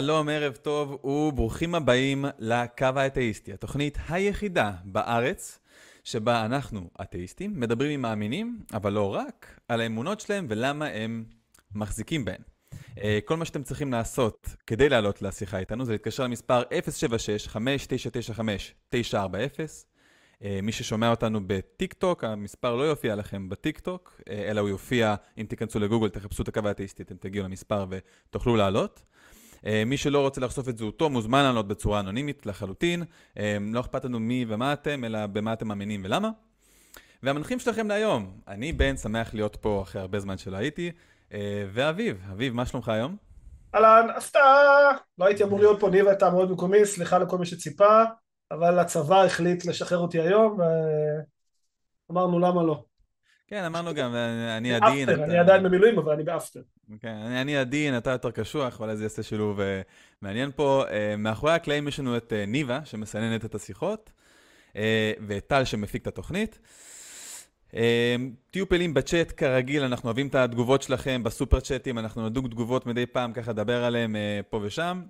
שלום, ערב טוב וברוכים הבאים לקו האתאיסטי, התוכנית היחידה בארץ שבה אנחנו, אתאיסטים, מדברים עם מאמינים, אבל לא רק, על האמונות שלהם ולמה הם מחזיקים בהן. אה, כל מה שאתם צריכים לעשות כדי לעלות לשיחה איתנו זה להתקשר למספר 076-5995-940. אה, מי ששומע אותנו בטיק טוק, המספר לא יופיע לכם בטיק טוק, אה, אלא הוא יופיע, אם תיכנסו לגוגל, תחפשו את הקו האתאיסטי, אתם תגיעו למספר ותוכלו לעלות. מי שלא רוצה לחשוף את זהותו מוזמן לעלות בצורה אנונימית לחלוטין. לא אכפת לנו מי ומה אתם, אלא במה אתם מאמינים ולמה. והמנחים שלכם להיום, אני בן, שמח להיות פה אחרי הרבה זמן שלא הייתי. אה, ואביב, אביב, מה שלומך היום? אהלן, הפתעה! לא הייתי אמור להיות פה, ניבה הייתה מאוד מקומי, סליחה לכל מי שציפה, אבל הצבא החליט לשחרר אותי היום, ואמרנו למה לא. כן, אמרנו גם, אני עדין. אני עדיין במילואים, אבל אני באפטר. כן, אני עדין, אתה יותר קשוח, אולי זה יעשה שילוב אה, מעניין פה. אה, מאחורי הקלעים יש לנו את ניבה, שמסננת את השיחות, ואת טל שמפיק את התוכנית. תהיו פעילים בצ'אט כרגיל, אנחנו אוהבים את התגובות שלכם בסופר צ'אטים, אנחנו נדוג תגובות מדי פעם, ככה לדבר עליהם אה, פה ושם.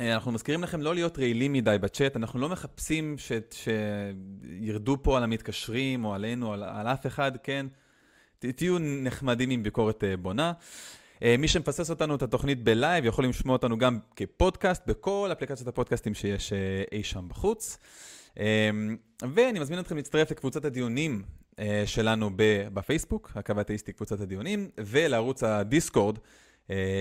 אה, אנחנו מזכירים לכם לא להיות רעילים מדי בצ'אט, אנחנו לא מחפשים ש... שירדו פה על המתקשרים או עלינו, על, על אף אחד, כן? תהיו נחמדים עם ביקורת אה, בונה. מי שמפסס אותנו את התוכנית בלייב יכול לשמוע אותנו גם כפודקאסט בכל אפליקציות הפודקאסטים שיש אי שם בחוץ. ואני מזמין אתכם להצטרף לקבוצת הדיונים אה, שלנו בפייסבוק, הקו האתאיסטי קבוצת הדיונים, ולערוץ הדיסקורד אה,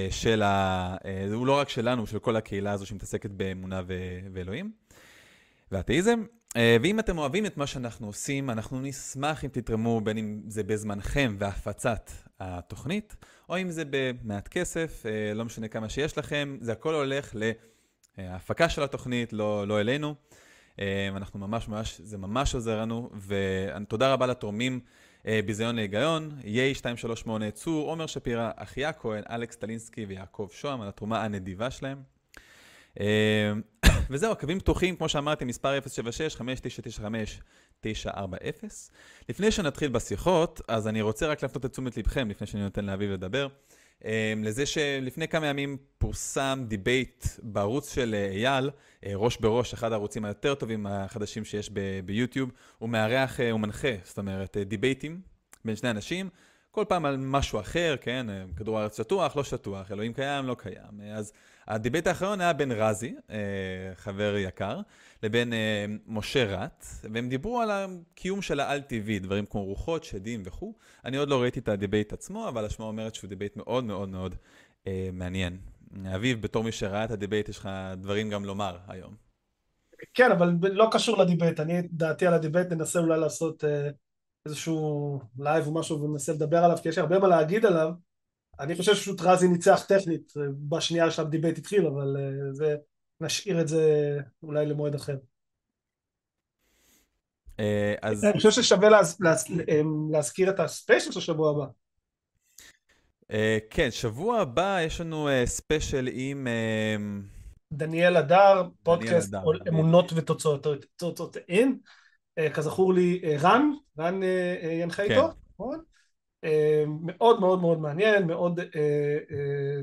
של ה... אה, הוא לא רק שלנו, של כל הקהילה הזו שמתעסקת באמונה ו... ואלוהים ואתאיזם. ואם אתם אוהבים את מה שאנחנו עושים, אנחנו נשמח אם תתרמו, בין אם זה בזמנכם והפצת התוכנית, או אם זה במעט כסף, לא משנה כמה שיש לכם, זה הכל הולך להפקה של התוכנית, לא, לא אלינו. אה, אנחנו ממש ממש, זה ממש עוזר לנו, ותודה רבה לתורמים אה, ביזיון להיגיון, ייי 238, צור, עומר שפירא, אחיה כהן, אלכס טלינסקי ויעקב שוהם, על התרומה הנדיבה שלהם. אה, וזהו, הקווים פתוחים, כמו שאמרתי, מספר 076-5995-940. לפני שנתחיל בשיחות, אז אני רוצה רק להפנות את תשומת לבכם, לפני שאני נותן לאביב לדבר. אמ, לזה שלפני כמה ימים פורסם debate בערוץ של אה, אייל, אה, ראש בראש, אחד הערוצים היותר טובים החדשים שיש ביוטיוב, הוא מארח, הוא מנחה, זאת אומרת, אה, debate ים בין שני אנשים, כל פעם על משהו אחר, כן, כדור הארץ שטוח, לא שטוח, אלוהים קיים, לא קיים. אז ה debate האחרון היה בין רזי, חבר יקר, לבין משה רט, והם דיברו על הקיום של האל-טבעי, דברים כמו רוחות, שדים וכו'. אני עוד לא ראיתי את ה debate עצמו, אבל השמועה אומרת שהוא debate מאוד מאוד מאוד אה, מעניין. אביב, בתור מי שראה את ה debate, יש לך דברים גם לומר היום. כן, אבל לא קשור ל debate. אני, דעתי על ה debate, ננסה אולי לעשות אה, איזשהו live או משהו וננסה לדבר עליו, כי יש הרבה מה להגיד עליו. אני חושב שפשוט רזי ניצח טכנית אה, בשנייה שה debate התחיל, אבל אה, זה, נשאיר את זה אולי למועד אחר. אה, אז... אני חושב ששווה להז... להז... להזכיר את ה special של שבוע הבא. כן, שבוע הבא יש לנו special עם... דניאל הדר, פודקאסט אמונות ותוצאותיהן. כזכור לי, רן, רן ינחה איתו, כן. נכון? מאוד מאוד מאוד מעניין, מאוד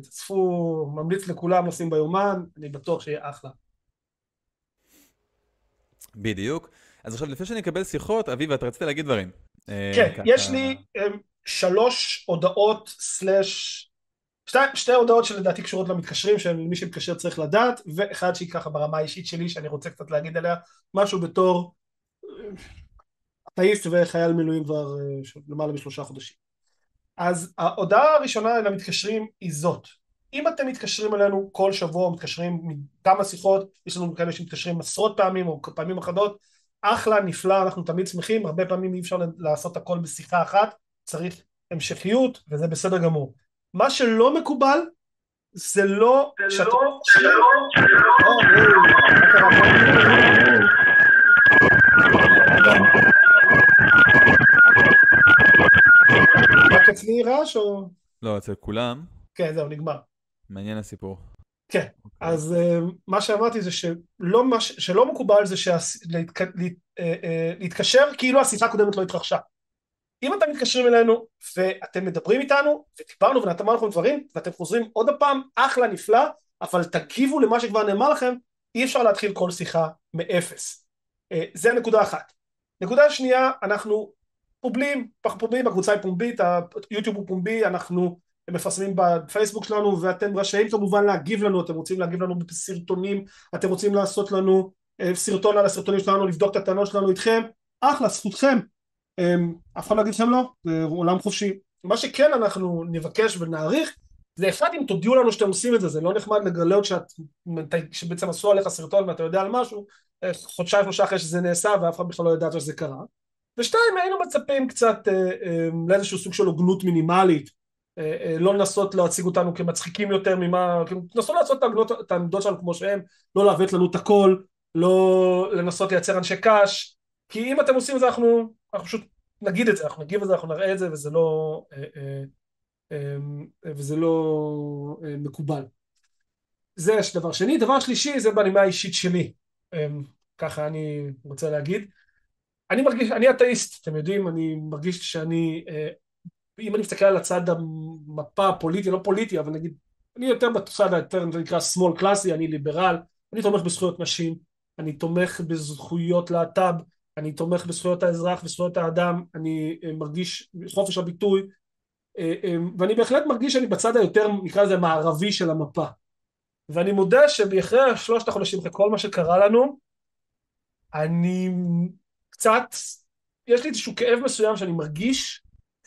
תצפו, ממליץ לכולם לשים ביומן, אני בטוח שיהיה אחלה. בדיוק. אז עכשיו, לפני שאני אקבל שיחות, אביב, אתה רצית להגיד דברים. אה, כן, ככה... יש לי שלוש הודעות סלאש... שתי, שתי הודעות שלדעתי קשורות למתקשרים, שמי שמתקשר צריך לדעת, ואחד שהיא ככה ברמה האישית שלי, שאני רוצה קצת להגיד עליה משהו בתור אתאיסט וחייל מילואים כבר למעלה משלושה חודשים. אז ההודעה הראשונה למתקשרים היא זאת, אם אתם מתקשרים אלינו כל שבוע, מתקשרים מכמה שיחות, יש לנו כאלה שמתקשרים עשרות פעמים או פעמים אחדות, אחלה, נפלא, אנחנו תמיד שמחים, הרבה פעמים אי אפשר לעשות הכל בשיחה אחת, צריך המשכיות וזה בסדר גמור. מה שלא מקובל זה לא... זה לא... רק אצלי רעש או... לא, אצל כולם. כן, זהו, נגמר. מעניין הסיפור. כן. אז uh, מה שאמרתי זה שלא, מש, שלא מקובל זה שלהתק, לה, uh, uh, להתקשר כאילו השיחה הקודמת לא התרחשה. אם אתם מתקשרים אלינו ואתם מדברים איתנו ודיברנו ונתנו לכם דברים ואתם חוזרים עוד הפעם, אחלה, נפלא, אבל תגיבו למה שכבר נאמר לכם, אי אפשר להתחיל כל שיחה מאפס. אה, זה נקודה אחת. נקודה שנייה, אנחנו פובלים, אנחנו פובלים, הקבוצה היא פומבית, היוטיוב הוא פומבי, אנחנו מפרסמים בפייסבוק שלנו ואתם רשאים כמובן להגיב לנו, אתם רוצים להגיב לנו בסרטונים, אתם רוצים לעשות לנו אה, סרטון על הסרטונים שלנו, לבדוק את הטענות שלנו איתכם, אחלה, זכותכם, אמ, אף אחד לא יגיד לכם לא, זה עולם חופשי. מה שכן אנחנו נבקש ונעריך זה אחד אם תודיעו לנו שאתם עושים את זה, זה לא נחמד לגלות שאת, שבעצם עשו עליך סרטון ואתה יודע על משהו חודשיים שלושה אחרי שזה נעשה ואף אחד בכלל לא ידעת שזה קרה ושתיים היינו מצפים קצת אה, אה, לאיזשהו סוג של הוגנות מינימלית אה, לא לנסות להציג אותנו כמצחיקים יותר ממה, לנסות לעשות את העמדות שלנו כמו שהן, לא לעוות לנו את הכל, לא לנסות לייצר אנשי קש, כי אם אתם עושים את זה אנחנו, אנחנו פשוט נגיד את זה, אנחנו נגיב את זה, אנחנו נראה את זה וזה לא, וזה לא מקובל. זה דבר שני. דבר שלישי זה בנימה האישית שלי, ככה אני רוצה להגיד. אני מרגיש, אני אתאיסט, אתם יודעים, אני מרגיש שאני אם אני מסתכל על הצד המפה הפוליטי, לא פוליטי, אבל נגיד, אני יותר בצד היותר נקרא שמאל קלאסי, אני ליברל, אני תומך בזכויות נשים, אני תומך בזכויות להט"ב, אני תומך בזכויות האזרח וזכויות האדם, אני אה, מרגיש חופש הביטוי, אה, אה, ואני בהחלט מרגיש שאני בצד היותר, נקרא לזה מערבי של המפה. ואני מודה שאחרי שלושת החודשים, אחרי כל מה שקרה לנו, אני קצת, יש לי איזשהו כאב מסוים שאני מרגיש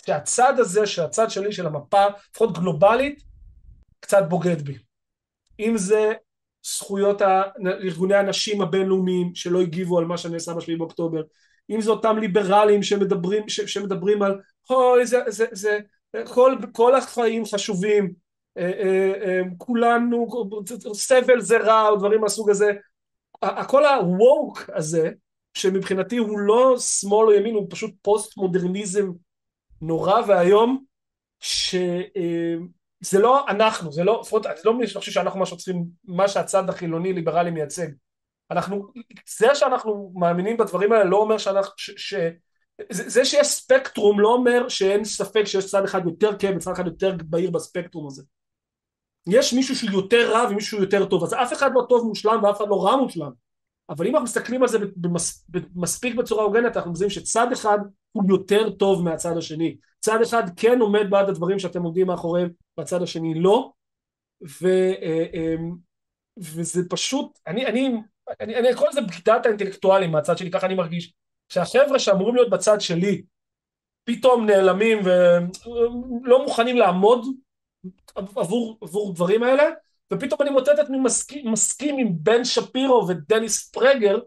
שהצד הזה, שהצד שלי של המפה, לפחות גלובלית, קצת בוגד בי. אם זה זכויות ארגוני הנשים הבינלאומיים שלא הגיבו על מה שנעשה בשביעי באוקטובר, אם זה אותם ליברלים שמדברים, ש, שמדברים על אוי זה, זה, זה, כל, כל החיים חשובים, כולנו, סבל זה רע או דברים מהסוג הזה, כל ה-woke הזה שמבחינתי הוא לא שמאל או ימין הוא פשוט פוסט מודרניזם נורא ואיום שזה לא אנחנו, זה לא, לפחות אני לא חושב שאנחנו מה שצריכים, מה שהצד החילוני ליברלי מייצג. אנחנו, זה שאנחנו מאמינים בדברים האלה לא אומר שאנחנו, ש, ש, זה, זה שיש ספקטרום לא אומר שאין ספק שיש צד אחד יותר כן וצד אחד יותר בהיר בספקטרום הזה. יש מישהו שהוא יותר רע ומישהו שהוא יותר טוב, אז אף אחד לא טוב מושלם ואף אחד לא רע מושלם. אבל אם אנחנו מסתכלים על זה במס, מספיק בצורה הוגנת, אנחנו מזהים שצד אחד הוא יותר טוב מהצד השני. צד אחד כן עומד בעד הדברים שאתם עומדים מאחוריהם, והצד השני לא. ו, אה, אמ, וזה פשוט, אני, אני, אני, אני קורא לזה בגידת האינטלקטואלים מהצד שלי, ככה אני מרגיש. שהחבר'ה שאמורים להיות בצד שלי, פתאום נעלמים ולא מוכנים לעמוד עבור, עבור דברים האלה, ופתאום אני מוצא את עצמי מסכים, מסכים עם בן שפירו ודניס פרגר,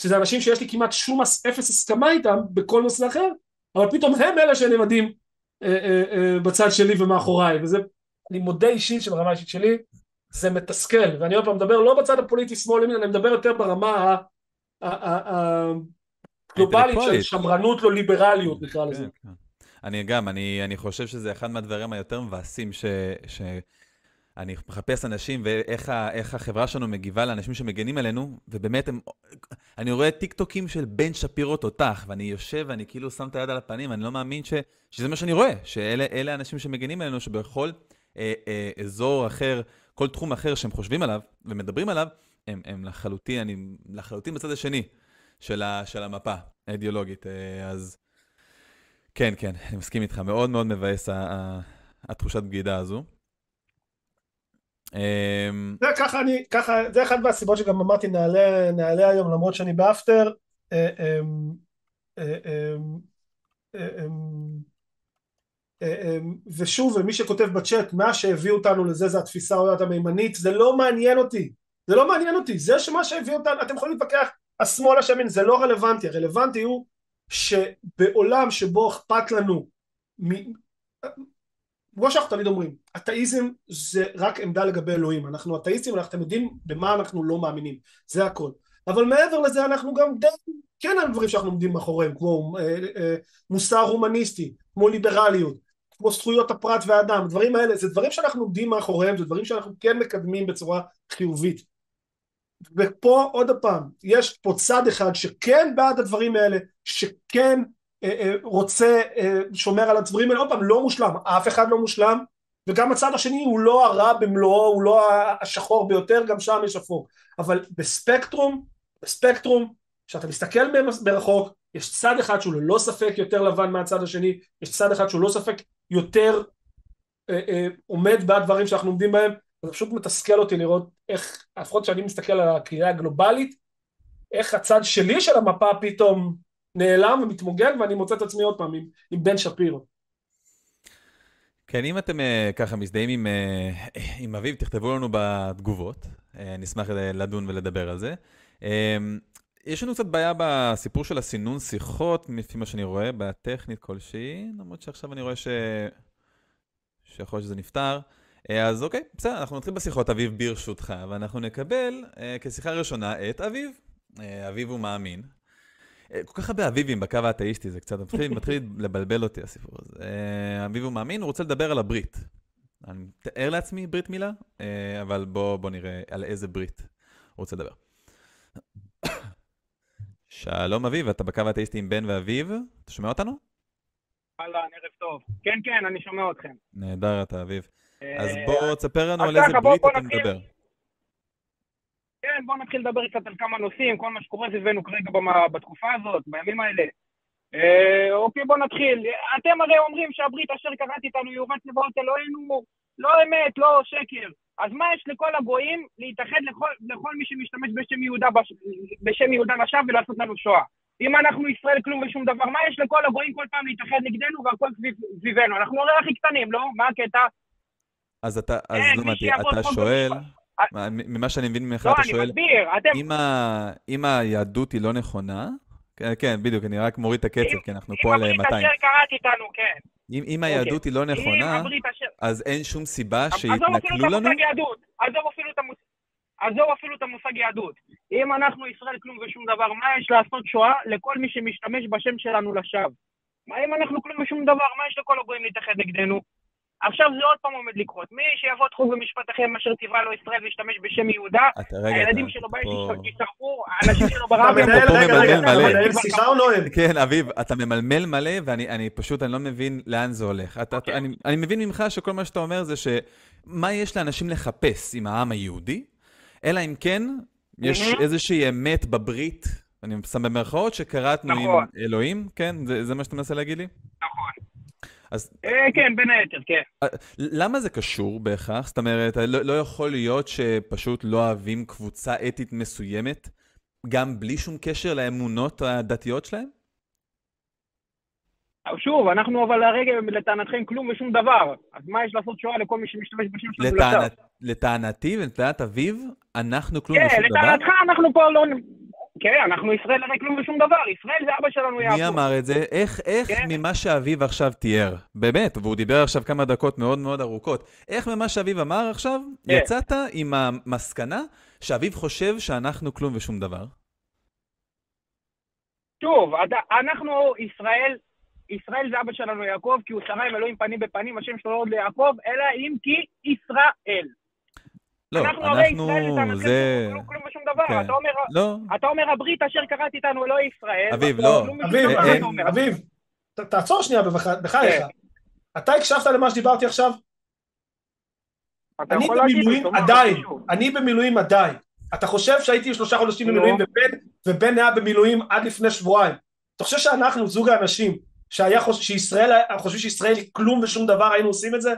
שזה אנשים שיש לי כמעט שום אפס הסכמה איתם בכל נושא אחר, אבל פתאום הם אלה שנעמדים אה, אה, אה, בצד שלי ומאחוריי, וזה, אני מודה אישית שברמה האישית שלי, זה מתסכל, ואני עוד פעם מדבר לא בצד הפוליטי שמאל ימין, אני מדבר יותר ברמה הגלובלית של שמרנות לא ליברליות נקרא לזה. אני גם, אני, אני חושב שזה אחד מהדברים היותר מבאסים ש... ש... אני מחפש אנשים ואיך החברה שלנו מגיבה לאנשים שמגנים עלינו, ובאמת הם... אני רואה טיק טוקים של בן שפירו תותח, ואני יושב ואני כאילו שם את היד על הפנים, אני לא מאמין ש, שזה מה שאני רואה, שאלה האנשים שמגנים עלינו, שבכל אה, אה, אזור אחר, כל תחום אחר שהם חושבים עליו ומדברים עליו, הם, הם לחלוטין, אני לחלוטין בצד השני של, ה, של המפה האידיאולוגית. אה, אז כן, כן, אני מסכים איתך, מאוד מאוד מבאס התחושת בגידה הזו. אמ, זה ככה אני, ככה, זה אחת מהסיבות שגם אמרתי נעלה, נעלה היום למרות שאני באפטר. אה, אמ, אה, אמ, ושוב ומי שכותב בצ'אט מה שהביא אותנו לזה זה התפיסה העולת המימנית זה לא מעניין אותי. זה לא מעניין אותי. זה שמה שהביא אותנו אתם יכולים להתווכח השמאל השמן זה לא רלוונטי. הרלוונטי הוא שבעולם שבו אכפת לנו כמו שאנחנו תמיד אומרים, אתאיזם זה רק עמדה לגבי אלוהים, אנחנו אתאיסטים, אנחנו יודעים במה אנחנו לא מאמינים, זה הכל. אבל מעבר לזה אנחנו גם די כן על דברים שאנחנו עומדים מאחוריהם, כמו אה, אה, מוסר הומניסטי, כמו ליברליות, כמו זכויות הפרט והאדם, הדברים האלה, זה דברים שאנחנו עומדים מאחוריהם, זה דברים שאנחנו כן מקדמים בצורה חיובית. ופה עוד פעם, יש פה צד אחד שכן בעד הדברים האלה, שכן אה, אה, רוצה, אה, שומר על הדברים האלה, עוד פעם, לא מושלם, אף אחד לא מושלם, וגם הצד השני הוא לא הרע במלואו, הוא לא השחור ביותר, גם שם יש אפור. אבל בספקטרום, בספקטרום, כשאתה מסתכל מרחוק, יש צד אחד שהוא ללא ספק יותר לבן מהצד השני, יש צד אחד שהוא לא ספק יותר אה, אה, עומד בדברים שאנחנו עומדים בהם, זה פשוט מתסכל אותי לראות איך, לפחות כשאני מסתכל על הקריאה הגלובלית, איך הצד שלי של המפה פתאום נעלם ומתמוגג ואני מוצא את עצמי עוד פעם עם, עם בן שפירו. כן, אם אתם uh, ככה מזדהים עם, uh, עם אביב, תכתבו לנו בתגובות, uh, נשמח לדון ולדבר על זה. Uh, יש לנו קצת בעיה בסיפור של הסינון שיחות, לפי מה שאני רואה, בעיה טכנית כלשהי, למרות שעכשיו אני רואה ש... שיכול להיות שזה נפתר. אז אוקיי, בסדר, אנחנו נתחיל בשיחות, אביב ברשותך, ואנחנו נקבל uh, כשיחה ראשונה את אביב. Uh, אביב הוא מאמין, אה, כל כך הרבה אביבים בקו האתאיסטי, זה קצת מתחיל, מתחיל לבלבל אותי הסיפור הזה. אה, אביב הוא מאמין, הוא רוצה לדבר על הברית. אני מתאר לעצמי ברית מילה, אה, אבל בואו בוא נראה על איזה ברית הוא רוצה לדבר. שלום אביב, אתה בקו האתאיסטי עם בן ואביב, אתה שומע אותנו? אהלן, ערב טוב. כן, כן, אני שומע אתכם. נהדר אתה אביב. אז בוא תספר לנו על איזה ברית אתה מדבר. כן, בואו נתחיל לדבר קצת על כמה נושאים, כל מה שקורה סביבנו כרגע בתקופה הזאת, בימים האלה. אה, אוקיי, בואו נתחיל. אתם הרי אומרים שהברית אשר קראת איתנו יורת צבאות אלוהינו, לא אמת, לא שקר. אז מה יש לכל הגויים להתאחד לכל, לכל מי שמשתמש בשם יהודה, בשם יהודה לשווא ולעשות לנו שואה? אם אנחנו ישראל כלום ושום דבר, מה יש לכל הגויים כל פעם להתאחד נגדנו והכל סביב, סביבנו? אנחנו הרי הכי קטנים, לא? מה הקטע? אז אתה, אז לא אתה שואל... ממה שאני מבין ממך, אתה שואל, אם היהדות היא לא נכונה, כן, בדיוק, אני רק מוריד את הקצב, כי אנחנו פה על 200. אם הברית אשר קראת איתנו, כן. אם אוקיי. היהדות היא לא נכונה, אז אין שום סיבה שיתנכלו לנו? עזוב אפילו את המושג יהדות. אם אנחנו ישראל כלום ושום דבר, מה יש לעשות שואה לכל מי שמשתמש בשם שלנו לשווא? מה אם אנחנו כלום ושום דבר, מה יש לכל הגויים להתאחד נגדנו? עכשיו זה עוד פעם עומד לקרות. מי שיבוא תחום במשפט אחר מאשר ציווה לו ישראל וישתמש בשם יהודה, הילדים שלו בית ישרפו, האנשים שלו ברב... אתה מנהל שיחה או נואם? כן, אביב, אתה ממלמל מלא, ואני פשוט, אני לא מבין לאן זה הולך. אוקיי. אני מבין ממך שכל מה שאתה אומר זה שמה יש לאנשים לחפש עם העם היהודי, אלא אם כן יש איזושהי אמת בברית, אני שם במרכאות, שקראתנו עם נכון. אלוהים, כן? זה מה שאתה מנסה להגיד לי? נכון. אז... אה, כן, בין היתר, כן. אה, למה זה קשור בהכרח? זאת אומרת, לא, לא יכול להיות שפשוט לא אוהבים קבוצה אתית מסוימת, גם בלי שום קשר לאמונות הדתיות שלהם? שוב, אנחנו אבל הרגע לטענתכם כלום ושום דבר. אז מה יש לעשות שואה לכל מי שמשתמש בשם שלנו לטענת, לטענתי ולטענת אביב, אנחנו כלום כן, ושום דבר? כן, לטענתך אנחנו פה לא... כן, אנחנו ישראל הרי כלום ושום דבר, ישראל זה אבא שלנו יעקב. מי אמר את זה? איך, איך כן. ממה שאביב עכשיו תיאר, באמת, והוא דיבר עכשיו כמה דקות מאוד מאוד ארוכות, איך ממה שאביב אמר עכשיו, כן. יצאת עם המסקנה שאביב חושב שאנחנו כלום ושום דבר? שוב, אנחנו ישראל, ישראל זה אבא שלנו יעקב, כי הוא שרה עם אלוהים פנים בפנים, השם שלו לא עוד ליעקב, אלא אם כי ישראל. לא, אנחנו... אנחנו, זה... כלום כלום ושום דבר, כן. אתה אומר, לא. אתה אומר הברית אשר קראת איתנו אלוהי ישראל. אביב, לא. אביב, אביב, תעצור שנייה בחייך. כן. אתה הקשבת למה שדיברתי עכשיו? אני במילואים עדיין, אני במילואים עדיין. אתה חושב שהייתי שלושה חודשים במילואים ובן היה במילואים עד לפני שבועיים. אתה חושב שאנחנו, זוג האנשים, שהיה חושב שישראל, חושבים שישראל היא כלום ושום דבר, היינו עושים את זה?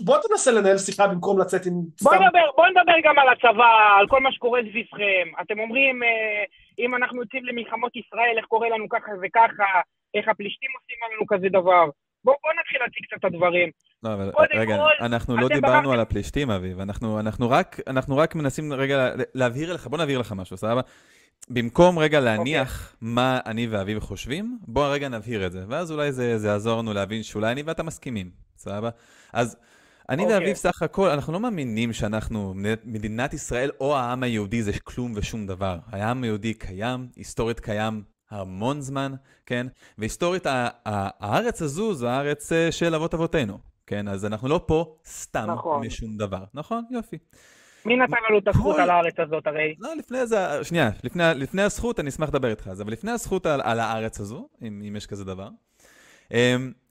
בוא תנסה לנהל שיחה במקום לצאת עם... בוא נדבר, בוא נדבר גם על הצבא, על כל מה שקורה סביבכם. אתם אומרים, אה, אם אנחנו יוצאים למלחמות ישראל, איך קורה לנו ככה וככה, איך הפלישתים עושים לנו כזה דבר. בואו בוא נתחיל להציג קצת את הדברים. לא, אבל רגע, כל, אנחנו לא דיברנו ברחתם... על הפלישתים, אביב. אנחנו, אנחנו, רק, אנחנו רק מנסים רגע להבהיר לך, בוא נבהיר לך משהו, סבבה? במקום רגע להניח okay. אוקיי. מה אני ואביב חושבים, בוא רגע נבהיר את זה, ואז אולי זה, זה יעזור לנו להבין שאולי אני ואתה מסכימים, סבבה? אז אני okay. אוקיי. ואביב סך הכל, אנחנו לא מאמינים שאנחנו, מדינת ישראל או העם היהודי זה כלום ושום דבר. העם היהודי קיים, היסטורית קיים המון זמן, כן? והיסטורית הארץ הזו זו הארץ אה, של אבות אבותינו, כן? אז אנחנו לא פה סתם נכון. משום דבר, נכון? יופי. מי נתן לנו את הזכות על הארץ הזאת הרי? לא, לפני זה, שנייה, לפני, לפני הזכות אני אשמח לדבר איתך על זה, אבל לפני הזכות על, על הארץ הזו, אם, אם יש כזה דבר,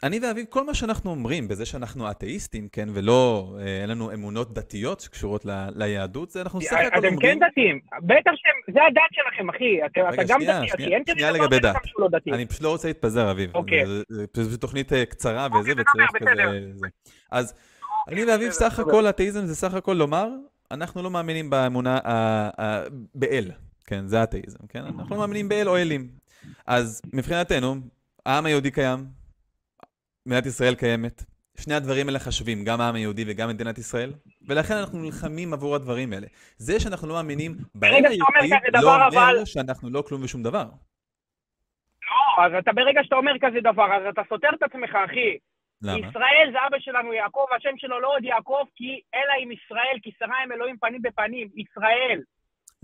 אני ואביב, כל מה שאנחנו אומרים בזה שאנחנו אתאיסטים, כן, ולא, אה, אין לנו אמונות דתיות שקשורות ל, ליהדות, זה אנחנו סך הכל אתם אומרים... כן דתיים, בטח שהם, זה הדת שלכם, אחי. אתה רגע, אתה גם דתי, אחי. אין כזה דבר בן אדם. שהוא לא דתי. אני פשוט לא רוצה להתפזר, אביב. אוקיי. פשוט תוכנית אה, קצרה וזה, אוקיי, וצריך בסדר, כזה... אז אני ואביב, סך. הכל, אתאיזם זה סך הכל לומר, אנחנו לא מאמינים באמונה, באל, כן, זה אתאיזם, כן? אנחנו לא מאמינים באל או אלים. אז מבחינתנו, העם היהודי קיים, מדינת ישראל קיימת. שני הדברים האלה חשובים, גם העם היהודי וגם מדינת ישראל, ולכן אנחנו נלחמים עבור הדברים האלה. זה שאנחנו לא מאמינים ברגע היהודי, לא אומר אבל- שאנחנו לא כלום ושום דבר. לא, אז אתה ברגע שאתה אומר כזה דבר, אז אתה סותר את עצמך, אחי. למה? ישראל זה אבא שלנו יעקב, השם שלו לא עוד יעקב, כי אלא עם ישראל, כי שרה עם אלוהים פנים בפנים. ישראל.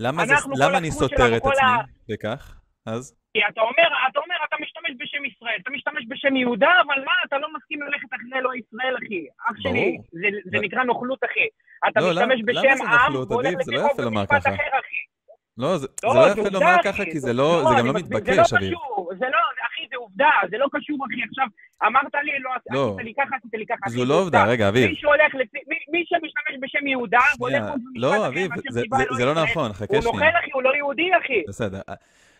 למה, זה, למה אני סותר את עצמי ה- בכך? אז? כי אתה אומר, אתה אומר, אתה משתמש בשם ישראל, אתה משתמש בשם יהודה, אבל מה, אתה לא מסכים ללכת אחרי אלוהי ישראל, אחי. אח. שלי, זה, זה לא. נקרא נוכלות, אחי. אתה לא, משתמש למה- למה בשם זה עם, אביב? זה לפי לא חוק ככה. אחר, אחי. לא, זה, לא, זה לא זה יפה לומר. ככה, כי זה לא, זה אני גם לא מתבקש, זה לא אביב. קשור, זה לא, אחי, זה עובדה, זה לא קשור, אחי. עכשיו, אמרת לי, לא, לא. עשית לי ככה, עשית לי ככה. זו זה לא עובדה, רגע, אביב. מי שהולך לפי, מי, מי שמשתמש בשם יהודה, ומשפט לא, אביב, זה- זה- זה לא. נכון, חכה הוא שנייה. נוכל, אחי, הוא לא יהודי, אחי. בסדר.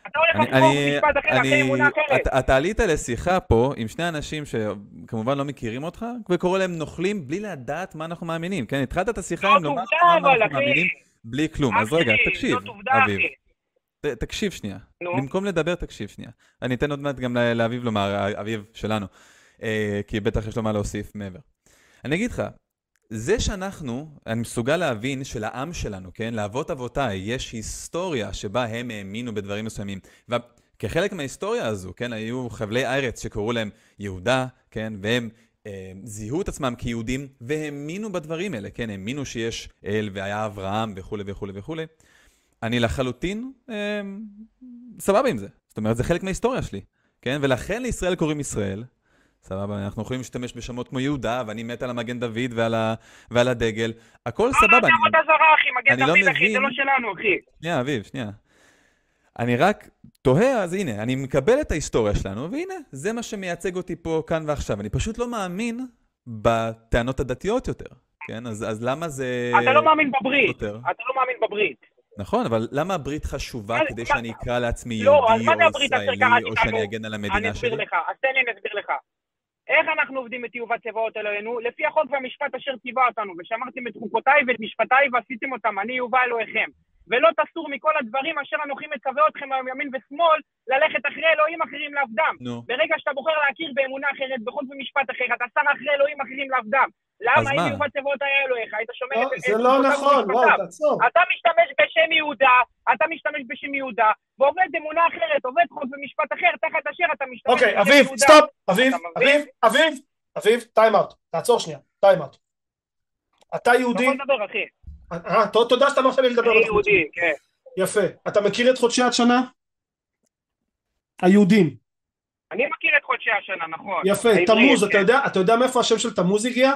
אתה הולך לבחור משפט אחר, אחרי אמונה אחרת. אתה, עלית לשיחה פה עם שני אנשים שכמובן לא מכירים אותך, וקורא להם נוכלים בלי לדעת מה אנחנו מאמינים, כן? התחלת את השיחה עם לומר מה אנחנו. מאמינים בלי כלום. אז רגע, תקשיב, אביב. תקשיב שנייה. במקום לדבר, תקשיב שנייה. אני אתן עוד מעט גם לאביב לומר, אביב שלנו, אה, כי בטח יש לו מה להוסיף מעבר. אני אגיד לך, זה שאנחנו, אני מסוגל להבין שלעם שלנו, כן, לאבות אבותיי, יש היסטוריה שבה הם האמינו בדברים מסוימים. וכחלק מההיסטוריה הזו, כן, היו חבלי ארץ שקראו להם יהודה, כן, והם אה, זיהו את עצמם כיהודים והאמינו בדברים האלה, כן, האמינו שיש אל והיה אברהם וכולי וכולי וכולי. אני לחלוטין אה, סבבה עם זה. זאת אומרת, זה חלק מההיסטוריה שלי, כן? ולכן לישראל קוראים ישראל. סבבה, אנחנו יכולים להשתמש בשמות כמו יהודה, ואני מת על המגן דוד ועל, ה... ועל הדגל. הכל לא, סבבה. זה אני... עבודה זרה, אחי, אני מגן לא דוד, אחי, זה לא שלנו, אחי. שנייה, אביב, שנייה. אני רק תוהה, אז הנה, אני מקבל את ההיסטוריה שלנו, והנה, זה מה שמייצג אותי פה, כאן ועכשיו. אני פשוט לא מאמין בטענות הדתיות יותר, כן? אז, אז למה זה... אתה לא מאמין בברית. יותר? אתה לא מאמין בברית. נכון, אבל למה הברית חשובה מה- כדי מה- שאני אקרא לעצמי לא, אז יהודי או זה ישראלי, או? שאני אגן על אני המדינה אסביר שלי? לך, אז תן לי, אני אסביר לך. איך אנחנו עובדים את תיעובת צבאות אלוהינו? לפי החוק והמשפט אשר ציווה אותנו, ושמרתם את חוקותיי ואת משפטיי ועשיתם אותם, אני יהובה אלוהיכם. ולא תסור מכל הדברים אשר אנוכי מצווה אתכם היום ימין ושמאל, ללכת אחרי אלוהים אחרים לעבדם. נו, ברגע שאתה בוחר להכיר באמונה אחרת, בחוק ומשפט אחר, אתה שר אחרי אלוהים אחרים לעבדם. אז למה מה? אם יהוה צבאות היה אלוהיך, היית שומר לא, את זה לא נכון, ומשפטיו. תעצור. אתה משתמש בשם יהודה, אתה משתמש בשם יהודה, ועובד אמונה אחרת, עובד חוק ומשפט אחר, תחת אשר אתה משתמש אוקיי, בשם אביב, יהודה. stop, אביב, אתה מבין? אביב, אביב, אביב, time out, תעצור שנייה, time out. אתה יהודי, אחי. אה, תודה שאתה מרשה לי לדבר. יהודי, כן. יפה. אתה מכיר את חודשי השנה? היהודים. אני מכיר את חודשי השנה, נכון. יפה, תמוז, אתה כן. יודע, אתה יודע מאיפה השם של תמוז הגיע?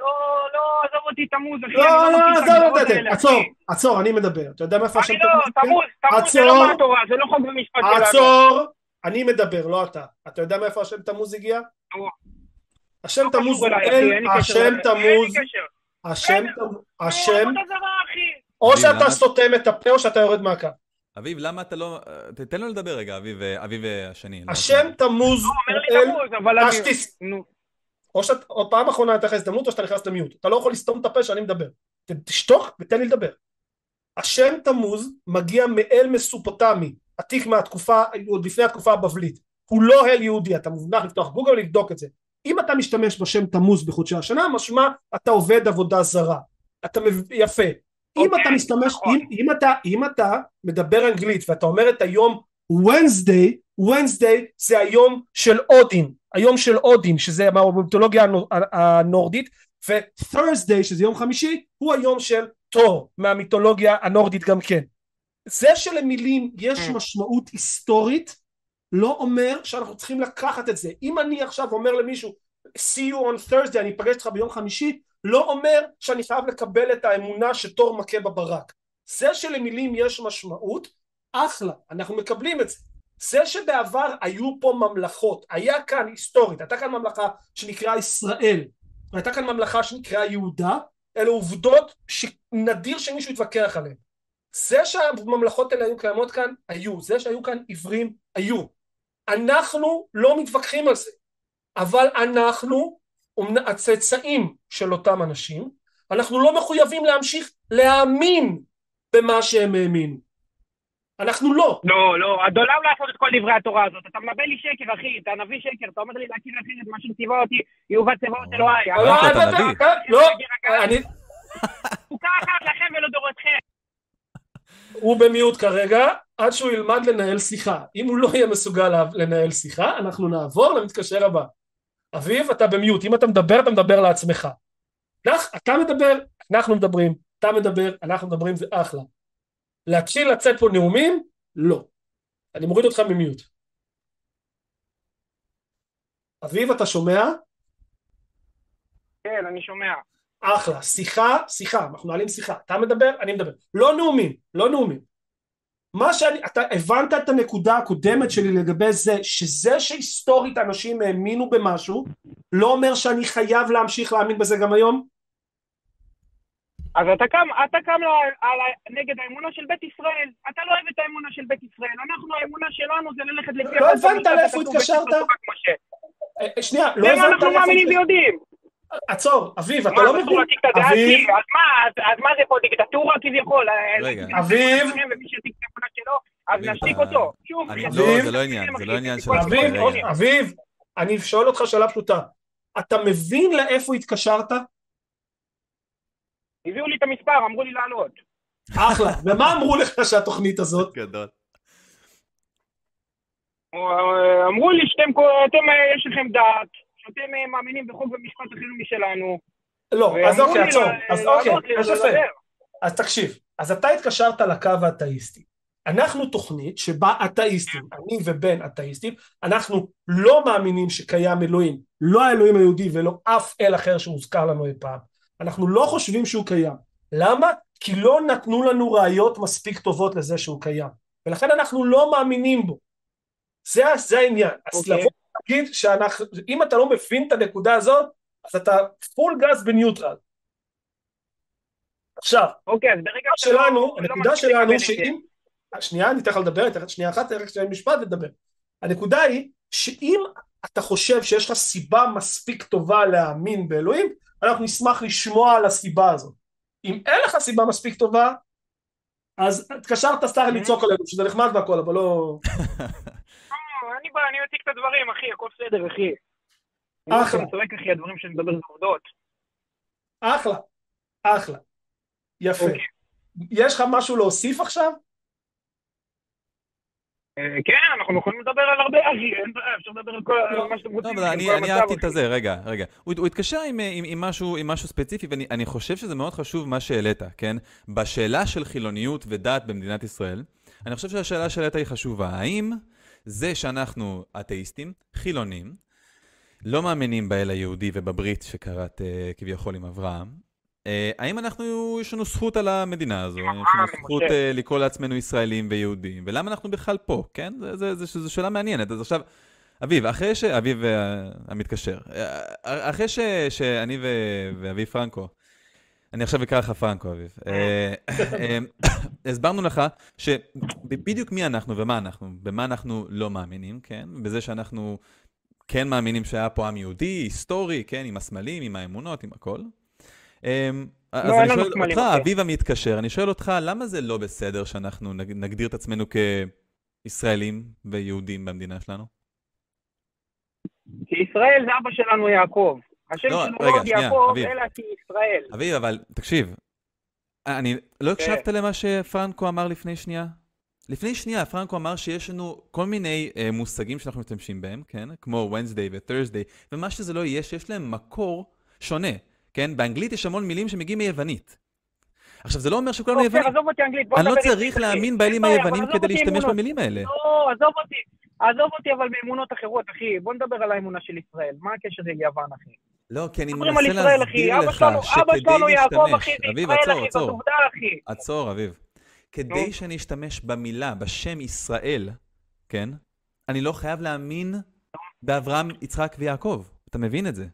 לא, לא, עזוב אותי תמוז, אחי. לא, לא, את עזוב, האלה, עצור. עצור, אני מדבר. אתה יודע מאיפה השם לא, תמוז? תמוז, תמוז זה. לא מהתורה, זה לא חוק ומשפט שלנו. עצור, אני מדבר, לא אתה. אתה יודע מאיפה השם תמוז הגיע? נו. השם לא תמוז הוא אל, השם תמוז. השם נו, השם. או שאתה למה- סותם את הפה או שאתה יורד מהקו. אביב, למה אתה לא... תתן לו לדבר רגע, אביב, אביב השני. לא השם תמוז אל. אשתיס. או שאת, או פעם אחרונה אני אתן לך הזדמנות או שאתה נכנס למיוט. אתה לא יכול לסתום את הפה שאני מדבר. ת- תשתוק ותן לי לדבר. השם תמוז מגיע מאל מסופוטמי, עתיק מהתקופה, עוד לפני התקופה הבבלית. הוא לא אל יהודי, אתה מוזנח לפתוח גוגל ולבדוק את זה. אם אתה משתמש בשם תמוז בחודשי השנה, משמע אתה עובד עבודה זרה. אתה. יפה. אם אוקיי, אתה משתמש, נכון. אם, אם, אתה, אם אתה מדבר אנגלית ואתה אומר את היום Wednesday, Wednesday זה היום של אודין, היום של אודין שזה מהמיתולוגיה הנו- הנורדית ו-Thursday שזה יום חמישי הוא היום של תור מהמיתולוגיה הנורדית גם כן. זה שלמילים יש Mm. משמעות היסטורית לא אומר שאנחנו צריכים לקחת את זה. אם אני עכשיו אומר למישהו see you on Thursday אני אפגש איתך ביום חמישי לא אומר שאני חייב לקבל את האמונה שתור מכה בברק. זה שלמילים יש משמעות אחלה אנחנו מקבלים את זה זה שבעבר היו פה ממלכות, היה כאן היסטורית, הייתה כאן ממלכה שנקראה ישראל, והייתה כאן ממלכה שנקראה יהודה, אלה עובדות שנדיר שמישהו יתווכח עליהן. זה שהממלכות האלה היו קיימות כאן, היו. זה שהיו כאן עברים, היו. אנחנו לא מתווכחים על זה, אבל אנחנו הצאצאים של אותם אנשים, אנחנו לא מחויבים להמשיך להאמין במה שהם האמינו. אנחנו לא. לא, לא, עולם לעשות את כל דברי התורה הזאת. אתה מלבה לי שקר, אחי, אתה נביא שקר, אתה אומר לי להכיר אחרת מה שציווה אותי, יהיו בצבאות אלוהי. לא, אתה נביא. לא, אני... חוקה אחת לכם ולדורותכם. הוא במיעוט כרגע, עד שהוא ילמד לנהל שיחה. אם הוא לא יהיה מסוגל לנהל שיחה, אנחנו נעבור למתקשר הבא. אביב, אתה במיעוט. אם אתה מדבר, אתה מדבר לעצמך. אתה מדבר, אנחנו מדברים. אתה מדבר, אנחנו מדברים, זה אחלה. להתחיל לצאת פה נאומים? לא. אני מוריד אותך ממיוט. אביב, אתה שומע? כן, אני שומע. אחלה. שיחה, שיחה, אנחנו נועלים שיחה. אתה מדבר, אני מדבר. לא נאומים, לא נאומים. מה שאני, אתה הבנת את הנקודה הקודמת שלי לגבי זה, שזה שהיסטורית אנשים האמינו במשהו, לא אומר שאני חייב להמשיך להאמין בזה גם היום? אז אתה קם, אתה קם על, על, נגד האמונה של בית ישראל. אתה לא אוהב את האמונה של בית ישראל. אנחנו, האמונה שלנו זה ללכת לפי... לא הבנת לאיפה התקשרת? אה, אה, שנייה, לא הבנת לאיפה... אנחנו מאמינים ויודעים. עצור, אביב, אתה לא מבין? אביב... אז מה, אז מה זה פה דיקטטורה כביכול? רגע. אביב... אז נשתיק אותו. שוב, לא, זה לא עניין, זה לא עניין של... אביב, אני שואל אותך שאלה פשוטה. אתה מבין לאיפה התקשרת? הביאו לי את המספר, אמרו לי לעלות. אחלה, ומה אמרו לך שהתוכנית הזאת? גדול. אמרו לי שאתם, אתם, יש לכם דעת, שאתם מאמינים בחוק ומשפט אחרים משלנו. לא, אז אוקיי, עצור, אז אוקיי, אז יפה. אז תקשיב, אז אתה התקשרת לקו האתאיסטי. אנחנו תוכנית שבה אתאיסטים, אני ובן אתאיסטים, אנחנו לא מאמינים שקיים אלוהים, לא האלוהים היהודי ולא אף אל אחר שהוזכר לנו אי פעם. אנחנו לא חושבים שהוא קיים. למה? כי לא נתנו לנו ראיות מספיק טובות לזה שהוא קיים. ולכן אנחנו לא מאמינים בו. זה, זה העניין. Okay. אז אוקיי. לבוא ולהגיד שאנחנו, אם אתה לא מבין את הנקודה הזאת, אז אתה פול גז בניוטרל. עכשיו, אוקיי, אז ברגע שלנו, לא, הנקודה לא שלנו, שאם... שנייה, אני אתן לך לדבר, שנייה אחת, אתן לך שנייה משפט ודבר. הנקודה היא, שאם אתה חושב שיש לך סיבה מספיק טובה להאמין באלוהים, אנחנו נשמח לשמוע על הסיבה הזאת. אם אין לך סיבה מספיק טובה, אז התקשרת סתם לצעוק עלינו, שזה נחמד והכל, אבל לא... אני בא, אני מציג את הדברים, אחי, הכל בסדר, אחי. אחלה. אני צועק, אחי, הדברים שאני מדבר זה עובדות. אחלה, אחלה. יפה. אוקיי. יש לך משהו להוסיף עכשיו? אה, כן, אנחנו יכולים לדבר על הרבה, אחי, אין בעיה, אפשר לדבר על כל לא, מה שאתם רוצים. לא, אני אהבתי את הזה, רגע, רגע. הוא התקשר עם משהו ספציפי, ואני חושב שזה מאוד חשוב מה שהעלית, כן? בשאלה של חילוניות ודת במדינת ישראל, אני חושב שהשאלה שהעלית היא חשובה. האם זה שאנחנו אתאיסטים, חילונים, לא מאמינים באל היהודי ובברית שקראת אה, כביכול עם אברהם, אה, האם אנחנו, יש לנו זכות על המדינה הזו? יש לנו זכות אה, לקרוא לעצמנו ישראלים ויהודים? ולמה אנחנו בכלל פה, כן? זו שאלה מעניינת. אז עכשיו, אביב, אחרי ש... אביב אה, המתקשר. אחרי ש... שאני ואביב פרנקו, אני עכשיו אקרא לך פרנקו, אביב. הסברנו לך שבדיוק מי אנחנו ומה אנחנו, במה אנחנו לא מאמינים, כן? בזה שאנחנו כן מאמינים שהיה פה עם יהודי, היסטורי, כן? עם הסמלים, עם האמונות, עם הכל. אמ, לא, אז אני שואל אותך, אביב המתקשר, אני שואל אותך, למה זה לא בסדר שאנחנו נגדיר את עצמנו כישראלים ויהודים במדינה שלנו? כי ישראל זה אבא שלנו יעקב. השם לא, שלו רגע, שנייה, יעקב, אביב. אלא כישראל. אביב, אבל תקשיב, אני, לא כן. הקשבת למה שפרנקו אמר לפני שנייה? לפני שנייה, פרנקו אמר שיש לנו כל מיני אה, מושגים שאנחנו משתמשים בהם, כן? כמו Wednesday ו-Thursday, ומה שזה לא יהיה, שיש להם מקור שונה. כן? באנגלית יש המון מילים שמגיעים מיוונית. עכשיו, זה לא אומר שכולנו אוקיי, יוונים. עזוב אותי אנגלית, אני לא צריך להאמין באלים היוונים כדי להשתמש במילים האלה. לא, עזוב אותי. עזוב אותי אבל באמונות אחרות, אחי. בוא נדבר על האמונה של ישראל. מה הקשר ליוון, אחי? לא, כי אני מנסה להסביר לך שכדי להשתמש... אביב, עצור, עצור. עצור, אביב. כדי שאני אשתמש במילה, בשם ישראל, כן? אני לא חייב להאמין באברהם, יצחק ויעקב. אתה מבין את זה?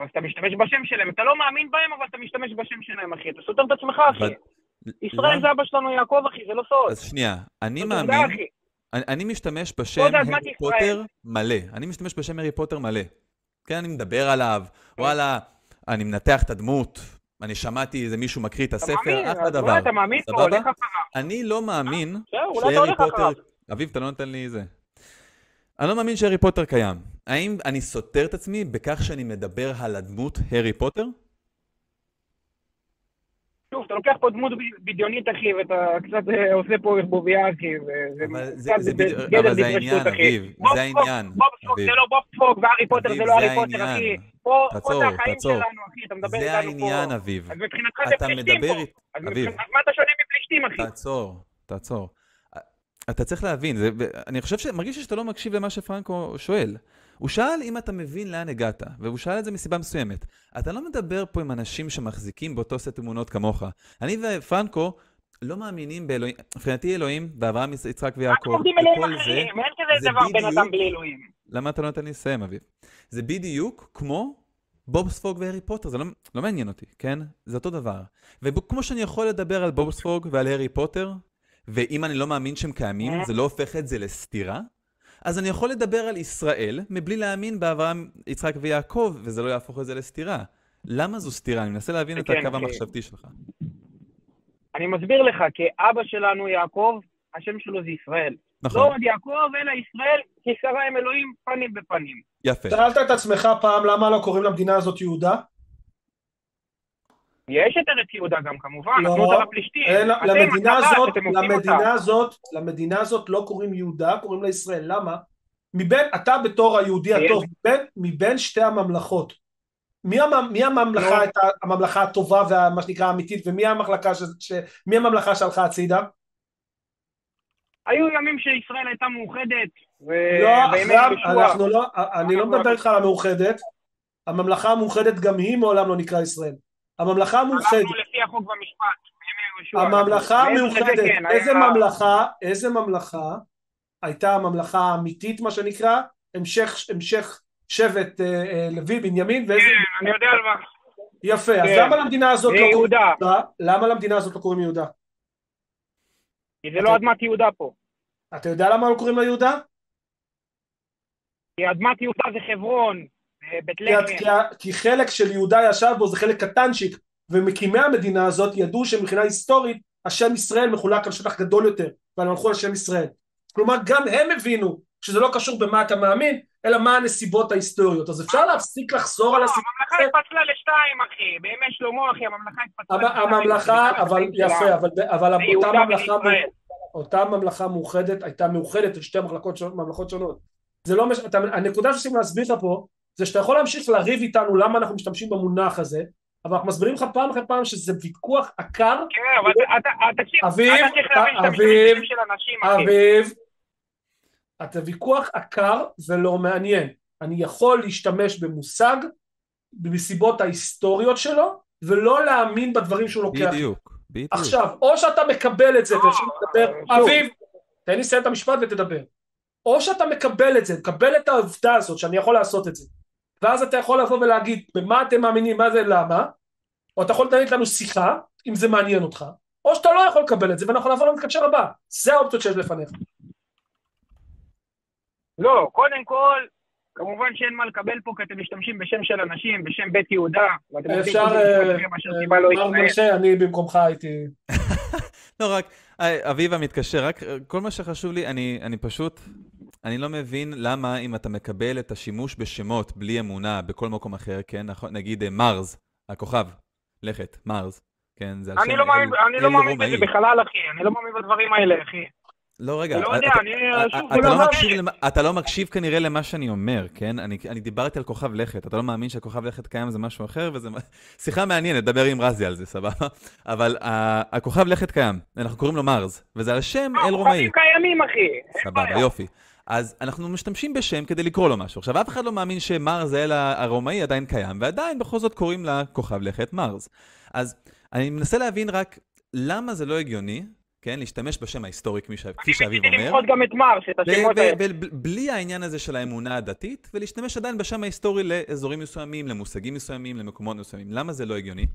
אז אתה משתמש בשם שלהם, אתה לא מאמין בהם, אבל אתה משתמש בשם שלהם, אחי. אתה סותר את עצמך, אחי. ישראל זה אבא שלנו יעקב, אחי, זה לא סוד. אז שנייה, אני זאת עובדה, מאמין, אחי. אני, אני משתמש בשם הארי. פוטר מלא. אני משתמש בשם הארי פוטר מלא. כן, אני מדבר עליו, וואלה, אני מנתח את הדמות, אני שמעתי איזה מישהו מקריא את הספר, אחלה דבר. אתה מאמין פה? הולך אחריו. אני לא מאמין אתה שהארי פוטר... אביב, אתה לא נותן לי זה. אני לא מאמין שהארי פוטר קיים. האם אני סותר את עצמי בכך שאני מדבר על הדמות הארי פוטר? שוב, אתה לוקח פה דמות בדיונית, אחי, ואתה קצת אה, עושה פה ערבוביה, אחי, וזה זה- קצת זה ב- בדיוק- גדר אבל זה העניין, אחי. אביב, בוב זה אביב. זה לא בוב פוק, והארי פוטר זה לא זה הארי פוטר. אחי. פה זה החיים. שלנו, אחי, אתה מדבר זה איתנו פה. העניין, אביב. אז מבחינתך זה אתה פלישתים מדבר פה. אז מה אתה שונה מפלישתים, אחי? תעצור, תעצור. אתה צריך להבין, זה, אני חושב ש... מרגיש שאתה לא מקשיב למה שפרנקו שואל. הוא שאל אם אתה מבין לאן הגעת, והוא שאל את זה מסיבה מסוימת. אתה לא מדבר פה עם אנשים שמחזיקים באותו סט אמונות כמוך. אני ופרנקו לא מאמינים באלוהים, מבחינתי אלוהים, ואברהם, יצחק ויעקב, וכל זה, אין זה כזה דבר בן בדיוק- אדם בלי אלוהים. למה אתה לא נותן לי לסיים, אביב? זה בדיוק כמו בוב ספוג והארי פוטר, זה לא, לא מעניין אותי, כן? זה אותו דבר. וכמו שאני יכול לדבר על בוב ספוג ועל הארי פוטר, ואם אני לא מאמין שהם קיימים, אה? זה לא הופך את זה לסתירה, אז אני יכול לדבר על ישראל מבלי להאמין באברהם, יצחק ויעקב, וזה לא יהפוך את זה לסתירה. למה זו סתירה? אני מנסה להבין את כן, הקו. המחשבתי שלך. אני מסביר לך, כי אבא שלנו יעקב, השם שלו זה ישראל. לא נכון, עוד יעקב, אלא ישראל, כי שרה עם אלוהים פנים בפנים. יפה. שאלת את עצמך פעם למה לא קוראים למדינה הזאת יהודה? יש את ארץ יהודה גם כמובן, לא, נתנו אותה לפלישתים. למדינה הזאת. למדינה הזאת, למדינה הזאת לא קוראים יהודה, קוראים לה ישראל. למה? מבין, אתה בתור היהודי יש. הטוב, מבין, מבין שתי הממלכות, מי, המ, מי הממלכה נו. הייתה הממלכה הטובה ומה שנקרא האמיתית, ומי המחלקה ש, ש, מי הממלכה שהלכה הצידה? היו ימים שישראל הייתה מאוחדת, ו- לא, יהושע. אנחנו לא, אני לא מדבר איתך על המאוחדת, הממלכה המאוחדת גם היא מעולם לא נקרא ישראל. הממלכה המאוחדת, לפי החוק והמשפט. הממלכה המאוחדת, כן, איזה ממלכה, איזה ממלכה הייתה הממלכה האמיתית מה שנקרא, המשך, המשך שבט אה, אה, לוי בנימין ואיזה, כן, אני יודע על מה. יפה, אז כן. למה למדינה הזאת לא קוראים יהודה? למה למדינה הזאת לא קוראים יהודה? כי זה לא אדמת יהודה פה. אתה יודע למה לא קוראים לה יהודה? כי אדמת יהודה זה חברון, בית כי, לחם. כי, כי חלק של יהודה ישב בו זה חלק קטנצ'יק ומקימי המדינה הזאת ידעו שמבחינה היסטורית השם ישראל מחולק על שטח גדול יותר והם הלכו על שם ישראל כלומר גם הם הבינו שזה לא קשור במה אתה מאמין אלא מה הנסיבות ההיסטוריות אז אפשר להפסיק לחזור על לא, הסיפור הממלכה התפצלה לשתיים, אחי. בימי שלמה, אחי, הממלכה התפצלה לשתיים. הממלכה אבל. יפה אבל, אותה ממלכה ובישראל. אותה ממלכה מאוחדת הייתה מאוחדת לשתי ממלכות שונות. זה לא מש... הנקודה שצריכים להסביר לך פה זה שאתה יכול להמשיך לריב איתנו למה אנחנו משתמשים במונח הזה אבל אנחנו מסבירים לך פעם אחרי פעם שזה ויכוח עקר כן, אבל אתה- צריך להבין אביב, בשם של אנשים. אביב אתה ויכוח עקר ולא מעניין אני יכול להשתמש במושג מסיבות ההיסטוריות שלו ולא להאמין בדברים שהוא לוקח בדיוק, בדיוק. עכשיו, או שאתה מקבל את זה ואפשר לדבר, שוב. אביב, תן לי לסיים את המשפט ותדבר. או שאתה מקבל את זה, מקבל את העובדה הזאת שאני יכול לעשות את זה, ואז אתה יכול לבוא ולהגיד במה אתם מאמינים, מה זה, למה, או אתה יכול לתת לנו שיחה, אם זה מעניין אותך, או שאתה לא יכול לקבל את זה ואנחנו נעבור למתקשר הבא. זה האופציות שיש לפניך. לא, קודם כל, כמובן שאין מה לקבל פה, כי אתם משתמשים בשם של אנשים, בשם בית יהודה, ואתם אפשר, אה, לא מר ישראל. משה, אני במקומך הייתי... לא, רק, אה, אביבה מתקשר, רק אה, כל מה שחשוב לי, אני, אני פשוט, אני לא מבין למה אם אתה מקבל את השימוש בשמות בלי אמונה בכל מקום אחר, כן, נכון, נגיד אה, מרז, הכוכב, לכת, מרז, כן, זה על שם אני לא מאמין- אני לא מאמין. בזה בכלל, אחי, אני לא מאמין בדברים האלה, אחי. לא, רגע, לא אתה- יודע, אתה- אני, אתה- שוב, אתה זה לא מקשיב אתה לא כנראה למה שאני אומר, כן? אני אני דיברתי על כוכב לכת, אתה לא מאמין שכוכב לכת קיים זה משהו אחר, וזה שיחה מעניינת, דבר עם רזי על זה, סבבה? אבל ה- הכוכב לכת קיים, אנחנו קוראים לו מרז, וזה על שם אל רומאי. כוכבים קיימים, אחי. סבבה. יופי. אז אנחנו משתמשים בשם כדי לקרוא לו משהו. עכשיו, אף אחד לא מאמין שמרז האל הרומאי עדיין קיים, ועדיין בכל זאת קוראים לה כוכב לכת מרז. אז אני מנסה להבין רק למה זה לא הגיוני כן? להשתמש בשם ההיסטורי, כפי שאביב אומר. למחות גם את מרס, את השמות האלה. ובלי העניין הזה של האמונה הדתית, ולהשתמש עדיין בשם ההיסטורי לאזורים מסוימים, למושגים מסוימים, למקומות מסוימים. למה זה לא הגיוני?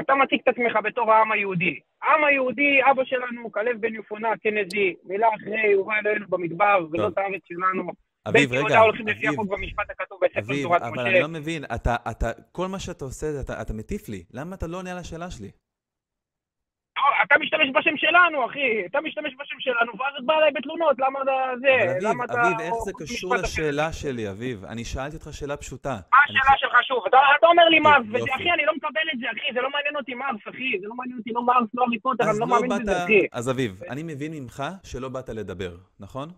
אתה מציג את עצמך בתור העם היהודי. העם היהודי, אבא שלנו, כלב בן יפונה, כנזי, מילה אחרי, בא אלינו במדבר, ולא טוב. את הארץ שלנו. אביב, רגע, יהודה הולכים לפי אביב, החוק במשפט הכתוב בספר אביב, אבל. אני לא מבין, אתה, אתה, כל מה שאתה עושה, אתה, אתה מטיף לי. למה אתה לא עונה על השאלה שלי? אתה משתמש בשם שלנו, אחי. אתה משתמש בשם שלנו, ואז בא אליי בתלונות, למה אתה זה? אביב, למה אתה... אביב, איך זה קשור? לשאלה שלי, אביב? אני שאלתי אותך שאלה פשוטה. מה אני השאלה שלך שוב? אתה, אתה אומר לי יופי. אחי, אני לא מקבל את זה, אחי, זה לא מעניין אותי מרס, אחי, זה לא מעניין אותי, לא מרס, לא פוטר, אז אני לא לא מאמין באת... בזה, אחי. אז אביב, אני מבין ממך שלא באת לדבר, נכון?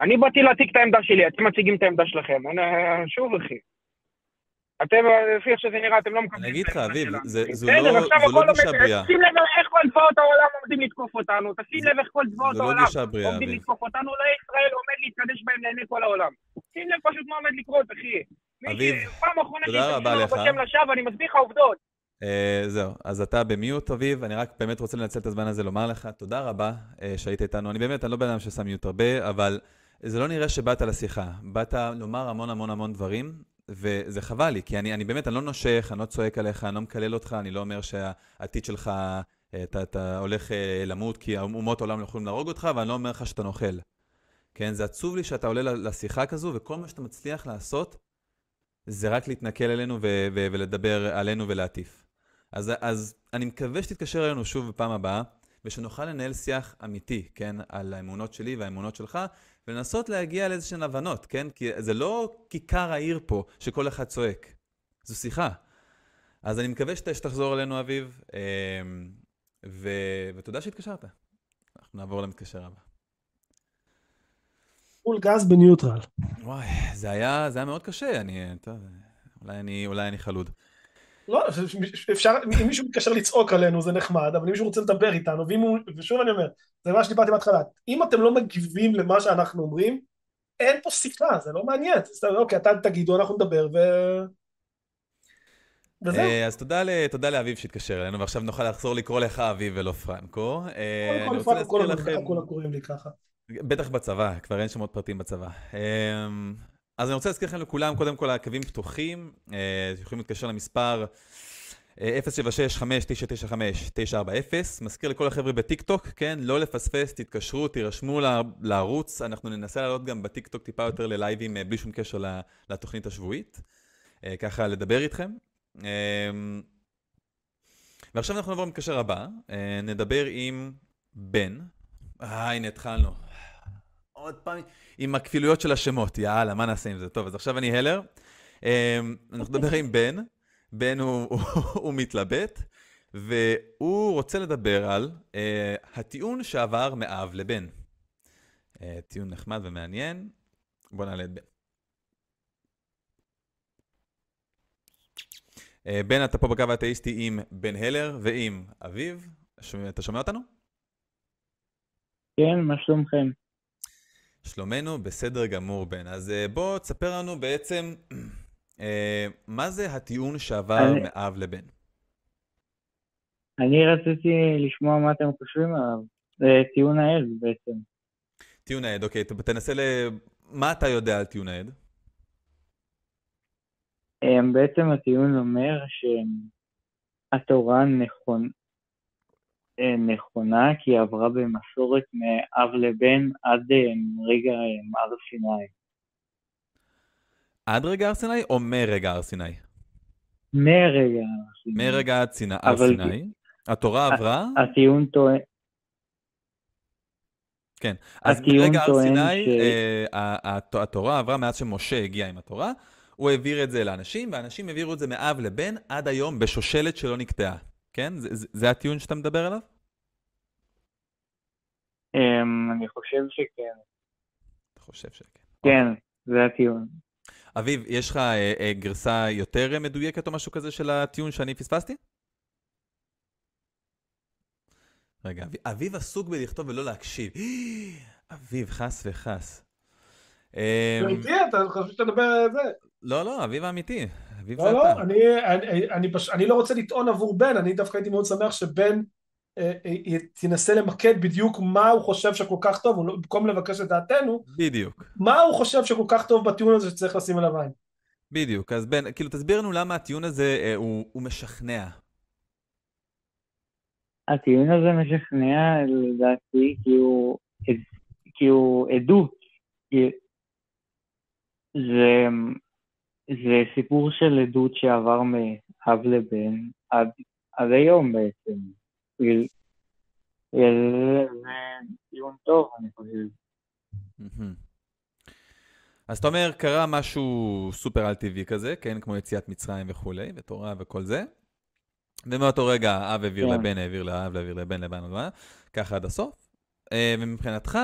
אני באתי להציג את העמדה שלי, אתם מציגים את העמדה שלכם. אני, שוב, אחי. אתם, לפי איך שזה נראה, אתם לא מקבלים אני אגיד לך, אביב. זה- זו לא- זו לא גישה עומד- בריאה. שים לב איך כל צבאות העולם עומדים לתקוף אותנו, תשים לב איך כל צבאות לא העולם גישה עומדים. לתקוף אותנו, לא ישראל עומד להתקדש בהם לעיני כל העולם. שים לב פשוט מה עומד לקרות, אחי. אביב, תודה רבה לך. אני מסביר לך עובדות. אה, זהו, אז אתה במיוט, אביב, אני רק באמת רוצה לנצל את הזמן הזה לומר לך תודה רבה אה, שהיית איתנו. אני באמת, אני לא בן אדם ששם מיוט הרבה, אבל זה לא נראה שבאת לשיחה. באת לומר המון המון המון דברים, וזה חבל לי, כי אני, אני באמת, אני לא נושך, אני לא צועק עליך, אני לא מקלל אותך, אני לא אומר שהעתיד שלך, אה, אתה, אתה הולך אה, למות כי אומות העולם לא יכולים להרוג אותך, ואני לא אומר לך שאתה נוכל. כן, זה עצוב לי שאתה עולה לשיחה כזו, וכל מה שאתה מצליח לעשות, זה רק להתנכל אלינו ו- ו- ולדבר עלינו ולהטיף. אז, אז אני מקווה שתתקשר אלינו שוב בפעם הבאה, ושנוכל לנהל שיח אמיתי, כן, על האמונות שלי והאמונות שלך, ולנסות להגיע לאיזשהן הבנות, כן? כי זה לא כיכר העיר פה, שכל אחד צועק. זו שיחה. אז אני מקווה שת, שתחזור אלינו, אביב, אמ, ו, ותודה שהתקשרת. אנחנו נעבור למתקשר הבא. פול גז בניוטרל. וואי, זה היה, זה היה מאוד קשה, אני, טוב, אולי אני, אולי אני חלוד. לא, אפשר, אם מישהו מתקשר לצעוק עלינו זה נחמד, אבל אם מישהו רוצה לדבר איתנו, ואם הוא, ושוב אני אומר, זה מה שדיברתי בהתחלה, אם אתם לא מגיבים למה שאנחנו אומרים, אין פה שיחה, זה לא מעניין, זה סתם, אוקיי, אתה תגידו, אנחנו נדבר, ו... וזהו. אה, אז תודה, לאביב שהתקשר אלינו, ועכשיו נוכל לחזור לקרוא לך אביב ולא פרנקו. אה, קודם אני כל, רוצה לפעמים כולם- להזכיר לכם... כולם קוראים לי ככה. בטח בצבא, כבר אין שמות פרטים בצבא. אז אני רוצה להזכיר לכם לכולם, קודם כל הקווים פתוחים, אה, יכולים להתקשר למספר אה, 076-5995-940. מזכיר לכל החבר'ה בטיקטוק, כן? לא לפספס, תתקשרו, תירשמו לערוץ, אנחנו ננסה לעלות גם בטיקטוק טיפה יותר ללייבים אה, בלי שום קשר לתוכנית השבועית. אה, ככה לדבר איתכם. אמ, ועכשיו אנחנו נעבור למתקשר הבא, אה, נדבר עם בן. אה, הנה התחלנו. עוד פעם, עם הכפילויות של השמות, יאללה, מה נעשה עם זה? טוב, אז עכשיו אני הלר. אמ, אנחנו נדבר עם בן. בן הוא, הוא, הוא מתלבט, והוא רוצה לדבר על uh, הטיעון שעבר מאב לבן. Uh, טיעון נחמד ומעניין. בוא נעלה את בן. Uh, בן, אתה פה בקו האתאיסטי עם בן הלר ועם אביב. אתה שומע אותנו? כן, מה שלומכם? שלומנו בסדר גמור, בן. אז אה, בוא תספר לנו בעצם אה, מה זה הטיעון שעבר אני- מאב לבן. אני רציתי לשמוע מה אתם חושבים עליו. זה טיעון העד בעצם. טיעון העד, אוקיי, תנסה ל... מה אתה יודע על טיעון העד? אמ, בעצם הטיעון אומר שהתורה נכון, נכונה כי היא עברה במסורת מאב לבן עד אמ, רגע הר סיני. עד רגע הר סיני או מרגע הר סיני? מרגע הר סיני. מרגע עד סיני- הר אבל- סיני. התורה עברה, הטיעון טוען, אז הטיעון מרגע הר סיני, ש- אה, הת- התורה עברה מאז שמשה הגיע עם התורה, הוא העביר את זה לאנשים, ואנשים העבירו את זה מאב לבן עד היום בשושלת שלא נקטעה. כן? זה- זה- זה הטיעון שאתה מדבר עליו? אמ, אני חושב שכן. אתה חושב שכן. כן, זה הטיעון. אביב, יש לך אה, אה, גרסה יותר אה, מדויקת או משהו כזה של הטיעון שאני פספסתי? רגע, אביב, אביב עסוק בלכתוב ולא להקשיב. אביב, חס וחס. אמ, אתה איתי? אתה חושב שאתה מדבר על זה? לא, לא, אביב האמיתי. אביב לא, זה לא, אתה. אני, אני, אני, פש... אני לא רוצה לטעון עבור בן, אני דווקא הייתי מאוד שמח שבן אה, אה, תנסה למקד בדיוק מה הוא חושב שכל כך טוב, הוא לא- במקום לבקש את דעתנו, בדיוק, מה הוא חושב שכל כך טוב בטיעון הזה שצריך לשים עליו עין. בדיוק. אז בן, כאילו, תסביר לנו למה הטיעון הזה אה, הוא הוא משכנע. הטיעון הזה משכנע לדעתי כי הוא, כי הוא עדות. כי זה, זה סיפור של עדות שעבר מאב לבן עד, עד היום בעצם. זה טיעון טוב, אני חושב. אז אתה אומר, קרה משהו סופר על-טבעי כזה, כן? כמו יציאת מצרים וכולי, ותורה וכל זה. ומאותו רגע האב העביר כן. לבן, העביר לאב, העביר לבן, לבן, לבן, ככה עד הסוף. אה, ומבחינתך,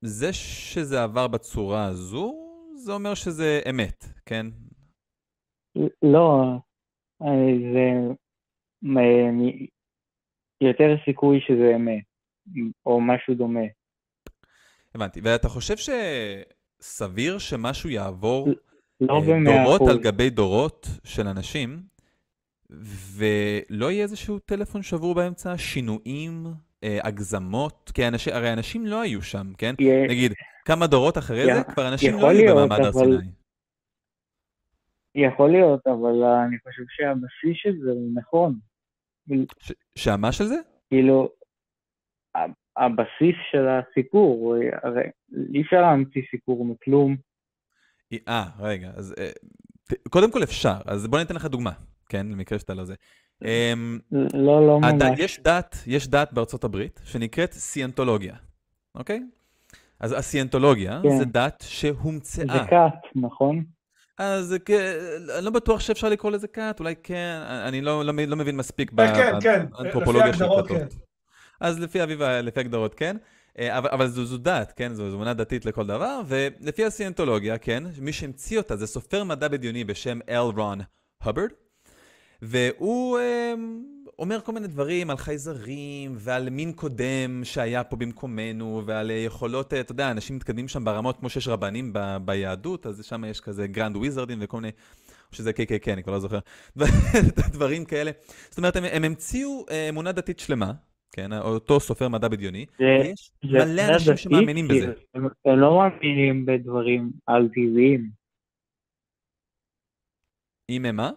זה שזה עבר בצורה הזו, זה אומר שזה אמת, כן? לא, אה, זה מ- יותר סיכוי שזה אמת, או משהו דומה. הבנתי. ואתה חושב שסביר שמשהו יעבור לא אה, דורות. על גבי דורות של אנשים, ולא יהיה איזשהו טלפון שבור באמצע, שינויים, אה, הגזמות, כי אנשים, הרי אנשים לא היו שם, כן? נגיד, כמה דורות אחרי זה, כבר אנשים לא היו במעמד הר סיני. יכול להיות, אבל אני חושב שהבסיס של זה הוא נכון. שהמה של זה? כאילו, הבסיס של הסיפור, הרי אי אפשר להמציא סיפור מכלום. אה, רגע, אז אה, קודם כל אפשר, אז בוא ניתן לך דוגמה, כן? למקרה שאתה לא זה. אמ, לא, לא ממש. יש דת, יש דת בארצות הברית שנקראת סיאנטולוגיה, אוקיי? אז הסיאנטולוגיה כן. זה דת זה שהומצאה. כת, נכון? אז זה אני לא בטוח שאפשר לקרוא לזה כת, אולי כן, אני לא, לא, לא מבין מספיק כן, כן, באנתרופולוגיה לפי של כתות. אז לפי אביבה, לפי הגדרות, כן. אה, אבל, אבל זו, זו דת, כן? זו אמונה דתית לכל דבר, ולפי הסיאנטולוגיה, כן, מי שהמציא אותה זה סופר מדע בדיוני בשם אל רון הברד, והוא אה, אומר כל מיני דברים על חייזרים ועל מין קודם שהיה פה במקומנו, ועל אה, יכולות, אה, אתה יודע, אנשים מתקדמים שם ברמות כמו שיש רבנים ב, ביהדות, אז שם יש כזה grand wizard ים וכל מיני, או שזה KKK, אני כבר לא זוכר, דברים כאלה. זאת אומרת, הם, הם המציאו אה, אמונה דתית שלמה, כן, אותו סופר מדע בדיוני, זה, ויש זה מלא אמונה אנשים דתית, שמאמינים כי בזה. הם, הם לא מאמינים בדברים על-טבעיים. אם הם מה?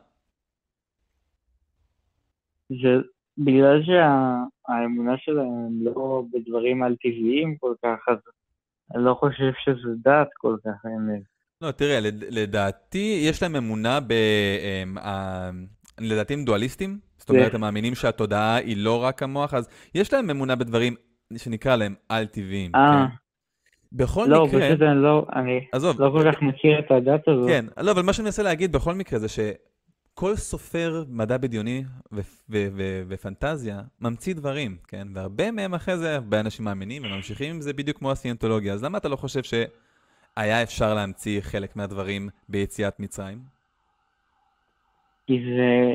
זה בגלל שהאמונה שלהם לא בדברים על-טבעיים כל כך, אז אני לא חושב שזה דת כל כך, האמת. לא, תראה, לד- לדעתי, יש להם אמונה ב... אמ, לדעתי הם דואליסטים, זאת אומרת, הם מאמינים שהתודעה היא לא רק המוח, אז יש להם אמונה בדברים שנקרא להם על-טבעיים. אה, כן? בכל לא, מקרה, פשוט אני לא, אני עזוב, לא כל כך מכיר את הדת הזאת. כן, לא, אבל מה שאני מנסה להגיד בכל מקרה זה שכל סופר מדע בדיוני ו- ו- ו- ופנטזיה ממציא דברים, כן? והרבה מהם אחרי זה, הרבה אנשים מאמינים וממשיכים עם זה בדיוק כמו הסיאנטולוגיה. אז למה אתה לא חושב שהיה אפשר להמציא חלק מהדברים ביציאת מצרים? כי זה...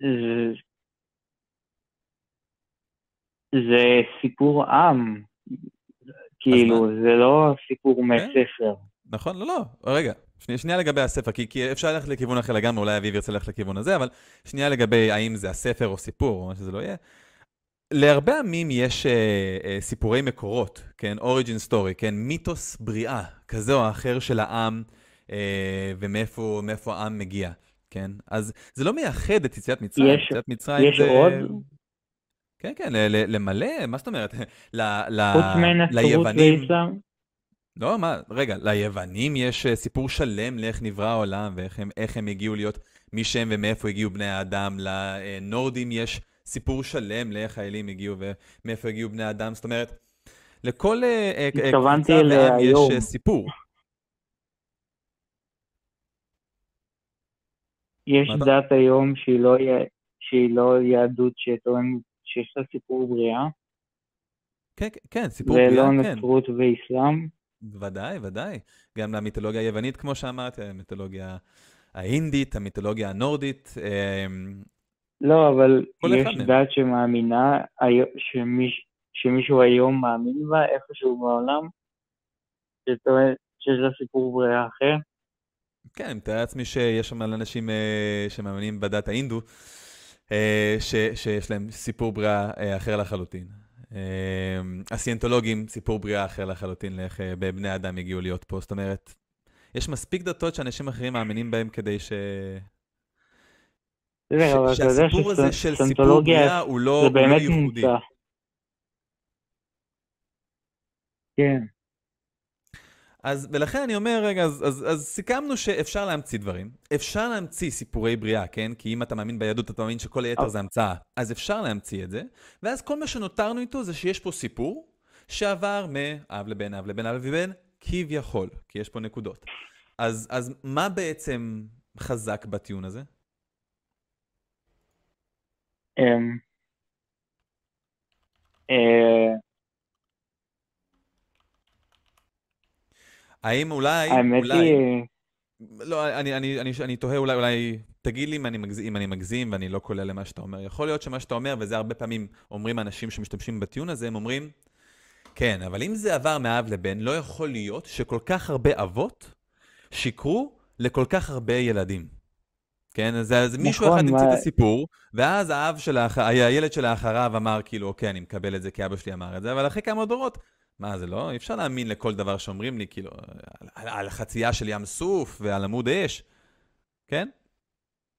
זה, זה סיפור עם. כאילו, זה לא סיפור מספר. נכון? לא, לא, רגע. שנייה, שנייה לגבי הספר, כי, כי אפשר ללכת לכיוון אחר לגמרי, אולי אביב ירצה ללכת לכיוון הזה, אבל שנייה לגבי האם זה הספר או סיפור, או מה שזה לא יהיה. להרבה עמים יש אה, אה, סיפורי מקורות, כן? אוריג'ין סטורי, כן? מיתוס בריאה, כזה או אחר של העם, אה, ומאיפה מאיפה העם מגיע, כן? אז זה לא מייחד את יציאת מצרים, יש- יציאת מצרים יש זה... עוד? כן, כן, למלא, מה זאת אומרת? ל- ל- חוץ מנצרות ליוונים... ואסלאם? לא, מה, רגע, ליוונים יש אה, סיפור שלם לאיך נברא העולם ואיך הם, הם הגיעו להיות מי שהם ומאיפה הגיעו בני האדם. לנורדים יש סיפור שלם לאיך האלים הגיעו ומאיפה הגיעו בני האדם. זאת אומרת, לכל אה, אה, אה, קבוצה ועם יש. אה, סיפור. יש מה דת היום שהיא לא, שהיא לא יהדות שטוענת שיש לה סיפור בריאה, כן, כן, כן, סיפור בריאה, ולא כן. נצרות ואסלאם. ודאי, ודאי. גם למיתולוגיה היוונית, כמו שאמרתי, המיתולוגיה ההינדית, המיתולוגיה הנורדית. אה, לא, אבל יש. דת שמאמינה, שמיש, שמישהו היום מאמין בה איפשהו בעולם, שטוען שיש לה סיפור בריאה אחר. כן, אני מתאר לעצמי שיש שם אנשים אה, שמאמינים בדת ההינדו, אה, ש, שיש להם סיפור בריאה אה, אחר לחלוטין. אה, הסיינטולוגים, סיפור בריאה אחר לחלוטין לאיך אה, בני אדם הגיעו להיות פה. זאת אומרת, יש מספיק דתות שאנשים אחרים מאמינים בהם כדי ש... שהסיפור הזה של סיפור בריאה הוא לא, לא ייחודי. כן. אז, ולכן אני אומר, רגע, אז, אז, אז סיכמנו שאפשר להמציא דברים. אפשר להמציא סיפורי בריאה, כן? כי אם אתה מאמין ביהדות, אתה מאמין שכל היתר זה המצאה. אז אפשר להמציא את זה, ואז כל מה שנותרנו איתו זה שיש פה סיפור שעבר מאב לבן, אב לבן, אב לבן, כביכול, כי יש פה נקודות. אז, אז מה בעצם חזק בטיעון הזה? אמ, אה, האם אולי, האמת אולי, היא, לא, אני, אני, אני, אני תוהה אולי, אולי, תגיד לי אם אני, מגזים, אם אני מגזים ואני לא כולל למה שאתה אומר. יכול להיות שמה שאתה אומר, וזה הרבה פעמים אומרים אנשים שמשתמשים בטיעון הזה, הם אומרים, כן, אבל אם זה עבר מאב לבן, לא יכול להיות שכל כך הרבה אבות שיקרו לכל כך הרבה ילדים. כן, אז, אז מישהו נכון, אחד המציא מה- את הסיפור, ואז האב של האח... הילד שלאחריו אמר, כאילו, אוקיי, אני מקבל את זה כי אבא שלי אמר את זה, אבל אחרי כמה דורות, מה זה לא? אי אפשר להאמין לכל דבר שאומרים לי, כאילו, על, על, על חצייה של ים סוף ועל עמוד אש, כן?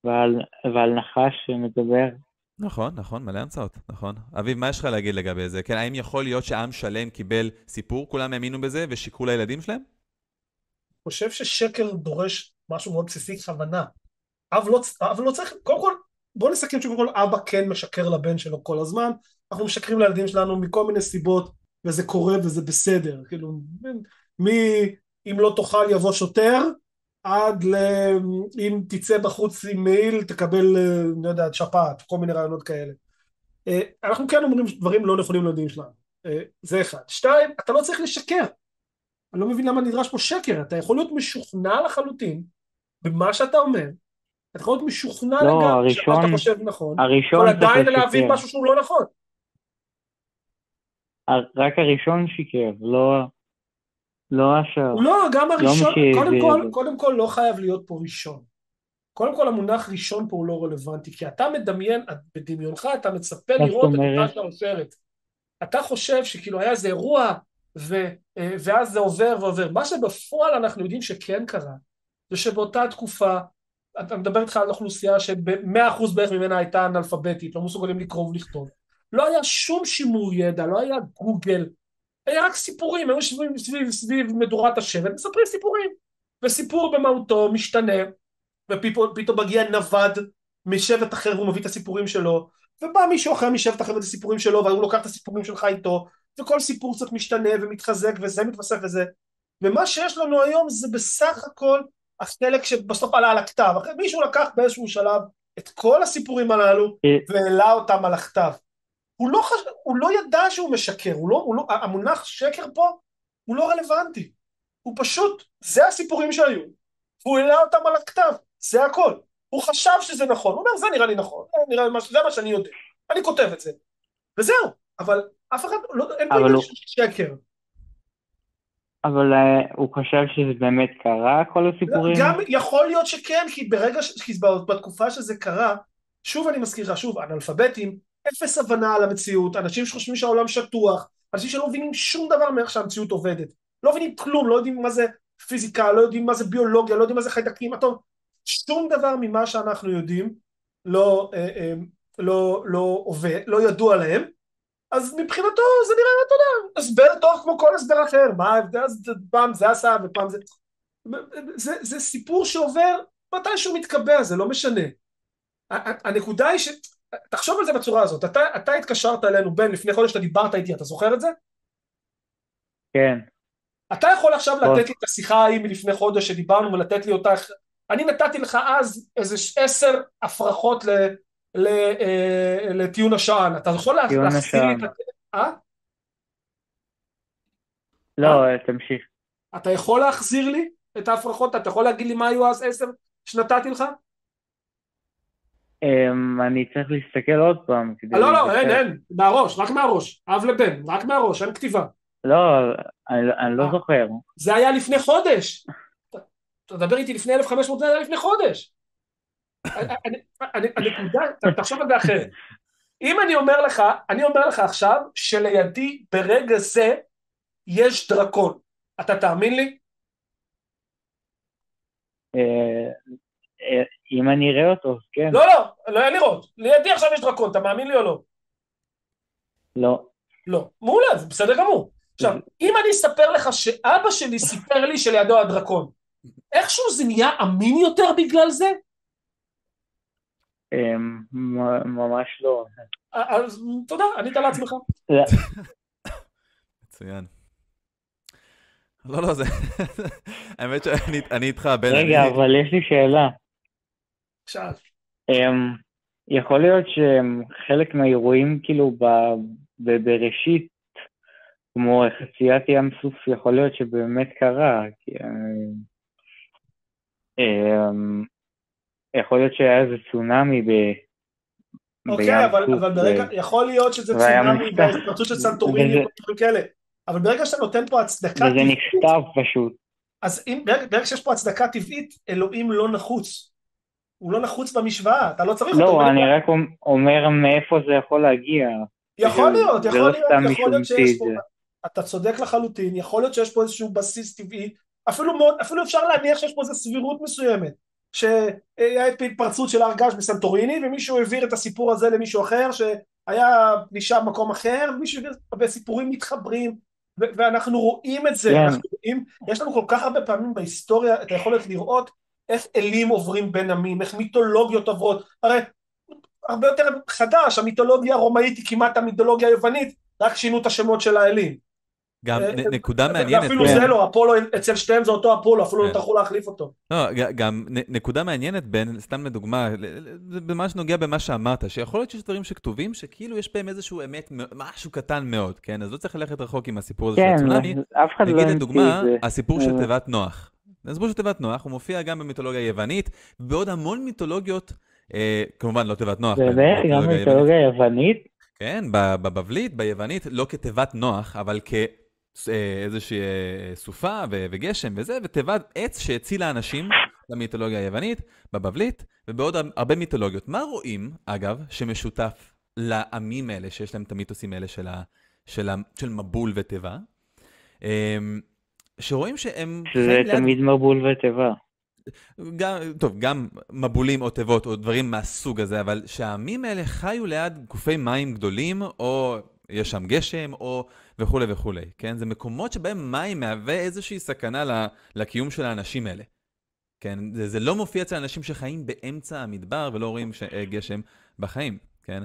ועל ועל נחש שמדבר. נכון, נכון, מלא המצאות, נכון. אביב, מה יש לך להגיד לגבי זה? כן, האם יכול להיות שעם שלם קיבל סיפור, כולם האמינו בזה ושיקרו לילדים שלהם? חושב ששקר דורש משהו מאוד בסיסי, כוונה. אב לא, אב לא צריך, קודם כל, בוא נסכם שקודם כל אבא כן משקר לבן שלו כל הזמן, אנחנו משקרים לילדים שלנו מכל מיני סיבות, וזה קורה וזה בסדר, כאילו, מי אם לא תאכל יבוא שוטר, עד ל... אם תצא בחוץ עם מעיל תקבל, אה, אני לא יודע, שפעת, כל מיני רעיונות כאלה. אה, אנחנו כן אומרים דברים לא נכונים לילדים שלנו, אה, זה אחד. שתיים, אתה לא צריך לשקר. אני לא מבין למה נדרש פה שקר, אתה יכול להיות משוכנע לחלוטין במה שאתה אומר, אתה יכול להיות משוכנע לא, לגמרי הראשון- שמה אתה חושב נכון, הראשון אבל עדיין להבין. משהו שהוא לא נכון. רק הראשון שיקר, לא לא השאר. לא, גם הראשון, מי קודם כל. קודם כל לא חייב להיות פה ראשון. קודם כל המונח ראשון פה הוא לא רלוונטי, כי אתה מדמיין, בדמיונך אתה מצפה לראות את? אותה שרשרת. אתה חושב שכאילו היה איזה אירוע, ו, אה, ואז זה עובר ועובר. מה שבפועל אנחנו יודעים שכן קרה, זה שבאותה תקופה, אתה מדבר איתך על אוכלוסייה שבמאה אחוז בערך ממנה הייתה אנאלפביתית, לא מסוגלים לקרוא ולכתוב. לא היה שום שימור ידע, לא היה גוגל, היה רק סיפורים, היו סביב, סביב, סביב מדורת השבט, מספרים סיפורים. וסיפור במהותו משתנה, ופתאום מגיע נווד משבט אחר והוא מביא את הסיפורים שלו, ובא מישהו אחר משבט אחר ואת הסיפורים שלו, והוא לוקח את הסיפורים שלך איתו, וכל סיפור קצת משתנה ומתחזק וזה מתווסף וזה. ומה שיש לנו היום זה בסך הכל החלק שבסוף עלה על הכתב. אחרי מישהו לקח באיזשהו שלב את כל הסיפורים הללו אה. והעלה אותם על הכתב. הוא לא, חש... הוא לא ידע שהוא משקר, הוא לא, הוא לא, המונח שקר פה הוא לא רלוונטי. הוא פשוט, זה הסיפורים שהיו, והוא העלה אותם על הכתב, זה הכל. הוא חשב שזה נכון, הוא אומר זה נראה לי נכון, זה, נראה מה, זה מה שאני יודע, אני כותב את זה. וזהו, אבל אף אחד, לא, אין פה עניין הוא- של שקר. אבל אה, הוא חשב שזה באמת קרה, כל הסיפורים? גם יכול להיות שכן, כי ברגע, ש... כי בתקופה שזה קרה, שוב אני מזכיר לך, שוב, אנאלפביתים, אפס הבנה על המציאות, אנשים שחושבים שהעולם שטוח, אנשים שלא מבינים שום דבר מאיך שהמציאות עובדת, לא מבינים כלום, לא יודעים מה זה פיזיקה, לא יודעים מה זה ביולוגיה, לא יודעים מה זה חיידקים, אתה... שום דבר ממה שאנחנו יודעים לא, אה, אה, לא, לא עובד, לא ידוע להם, אז מבחינתו זה נראה, אתה יודע, הסבר טוב כמו כל הסבר אחר, מה ההבדל, פעם זה עשה ופעם זה... זה, זה סיפור שעובר מתישהו מתקבע, זה לא משנה. הנקודה היא ש... תחשוב על זה בצורה הזאת, אתה, אתה התקשרת אלינו בן לפני חודש, אתה דיברת איתי, אתה זוכר את זה? כן. אתה יכול עכשיו טוב. לתת לי את השיחה ההיא מלפני חודש שדיברנו ולתת לי אותה, אני נתתי לך אז איזה עשר הפרחות ל, ל, אה, לטיעון השען, אתה יכול להחזיר לי את. ה... אה? לא, אה, תמשיך. אתה יכול להחזיר לי את ההפרחות? אתה יכול להגיד לי מה היו אז עשר שנתתי לך? אמ, אני צריך להסתכל עוד פעם. לא, לא, אין. אין, מהראש, רק מהראש, אב לבן, רק מהראש, אין כתיבה. לא, אני אני לא אה. זוכר. זה היה לפני חודש. אתה מדבר איתי לפני 1500 שנה, לפני חודש. הנקודה, תחשוב על זה אחרת. אם אני אומר לך, אני אומר לך עכשיו, שלידי ברגע זה יש דרקון, אתה תאמין לי? אם אני אראה אותו, כן. לא, לא, לא היה לראות. לידי עכשיו יש דרקון, אתה מאמין לי או לא? לא. לא. מעולה, זה בסדר גמור. עכשיו, אם אני אספר לך שאבא שלי סיפר לי שלידו הדרקון, איכשהו זה נהיה אמין יותר בגלל זה? אמ, ממש לא. אז תודה, ענית לעצמך. מצוין. לא, לא, זה... האמת שאני איתך, בן... רגע, אבל יש לי שאלה. שאל. אמ, יכול להיות שחלק מהאירועים כאילו בראשית, כמו חציית ים סוף, יכול להיות שבאמת קרה. אמ, יכול להיות שהיה איזה צונאמי ב... אוקיי, אבל, אבל ברגע, ו... יכול להיות שזה צונאמי בהתפרצות של סנטוריני וזה... כאלה, אבל ברגע שאתה נותן פה הצדקה וזה. נכתב פשוט. אז אם, ברגע, ברגע שיש פה הצדקה טבעית, אלוהים לא נחוץ. הוא לא נחוץ במשוואה, אתה לא צריך לא, אותו. לא, אני רק אומר מאיפה זה יכול להגיע. יכול להיות, יכול לא להיות, יכול להיות שיש פה... אתה צודק לחלוטין, יכול להיות שיש פה איזשהו בסיס טבעי, אפילו, מאוד, אפילו אפשר להניח שיש פה איזו סבירות מסוימת. שהיה התפרצות של הר געש בסנטוריני ומישהו העביר את הסיפור הזה למישהו אחר שהיה פלישה במקום אחר ומישהו העביר וסיפורים מתחברים ואנחנו רואים את זה, yeah. אנחנו רואים, יש לנו כל כך הרבה פעמים בהיסטוריה את היכולת לראות איך אלים עוברים בין עמים, איך מיתולוגיות עוברות, הרי הרבה יותר חדש, המיתולוגיה הרומאית היא כמעט המיתולוגיה היוונית, רק שינו את השמות של האלים. גם אה, נקודה מעניינת. ואפילו כן. זה לא, אפולו, אצל שתיהם זה אותו אפולו, אפילו לא כן. טרחו להחליף אותו. לא, גם נקודה מעניינת בין, סתם לדוגמה, זה ממש נוגע במה שאמרת, שיכול להיות שיש דברים שכתובים, שכאילו יש בהם איזשהו אמת, משהו קטן מאוד, כן? אז לא צריך ללכת רחוק עם הסיפור הזה של כן, הצונאמי. אף אחד לא נגיד לדוגמה, הסיפור של תיבת נוח. הסיפור של תיבת נוח, הוא מופיע גם במיתולוגיה היוונית, ובעוד המון מיתולוגיות, אה, כמובן לא תיבת נוח. באמת? גם מיתולוגיה יוונית? כן, בבבלית, ביוונית, לא כתיבת נוח, אבל כ... אה, אה, סופה וגשם וזה, ותיבת עץ שהצילה אנשים במיתולוגיה היוונית, בבבלית, ובעוד הרבה מיתולוגיות. מה רואים, אגב, שמשותף לעמים האלה, שיש להם את המיתוסים האלה של, ה, של, ה, של מבול ותיבה? שרואים שהם... שזה תמיד ליד... מבול ותיבה. גם, טוב, גם מבולים או תיבות או דברים מהסוג הזה, אבל שהעמים האלה חיו ליד גופי מים גדולים, או יש שם גשם, או וכולי וכולי, כן? זה מקומות שבהם מים מהווה איזושהי סכנה לקיום של האנשים האלה. כן? זה, זה לא מופיע אצל אנשים שחיים באמצע המדבר ולא רואים ש... אה, גשם בחיים, כן?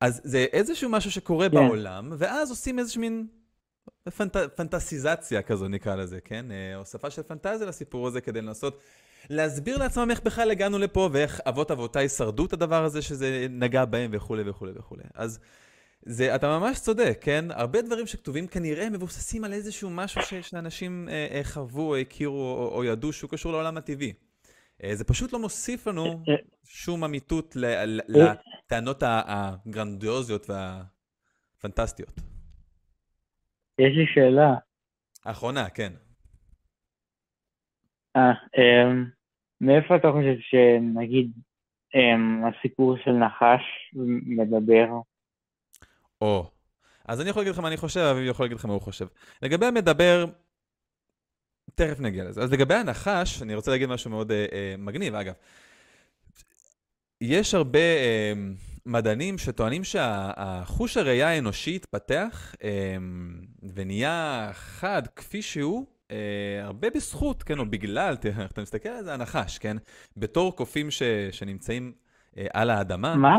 אז זה איזשהו משהו שקורה כן. בעולם, ואז עושים איזושהי מין פנט... פנטסיזציה כזו נקרא לזה, כן? אה, הוספה של פנטזיה לסיפור הזה כדי לנסות להסביר לעצמם איך בכלל הגענו לפה ואיך אבות אבותיי שרדו את הדבר הזה שזה נגע בהם וכולי וכולי וכולי. אז זה, אתה ממש צודק, כן? הרבה דברים שכתובים כנראה מבוססים על איזשהו משהו ש, שאנשים אה, אה, חוו, או הכירו, או, או ידעו שהוא קשור לעולם הטבעי. אה, זה פשוט לא מוסיף לנו אה, אה. שום אמיתות לטענות הגרנדיוזיות והפנטסטיות. יש לי שאלה. אחרונה, כן. אה, אמ, מאיפה אתה חושב שנגיד אמ, הסיפור של נחש מדבר או. אז אני יכול להגיד לך מה אני חושב, אביב יכול להגיד לך מה הוא חושב. לגבי המדבר, תכף נגיע לזה. אז לגבי הנחש, אני רוצה להגיד משהו מאוד אה, אה, מגניב, אגב. יש הרבה אה, מדענים שטוענים שהחוש הראייה האנושי התפתח אה, ונהיה חד כפי שהוא, אה, הרבה בזכות, כן, או בגלל, אתה מסתכל על זה, הנחש, כן? בתור קופים ש, שנמצאים אה, על האדמה. מה?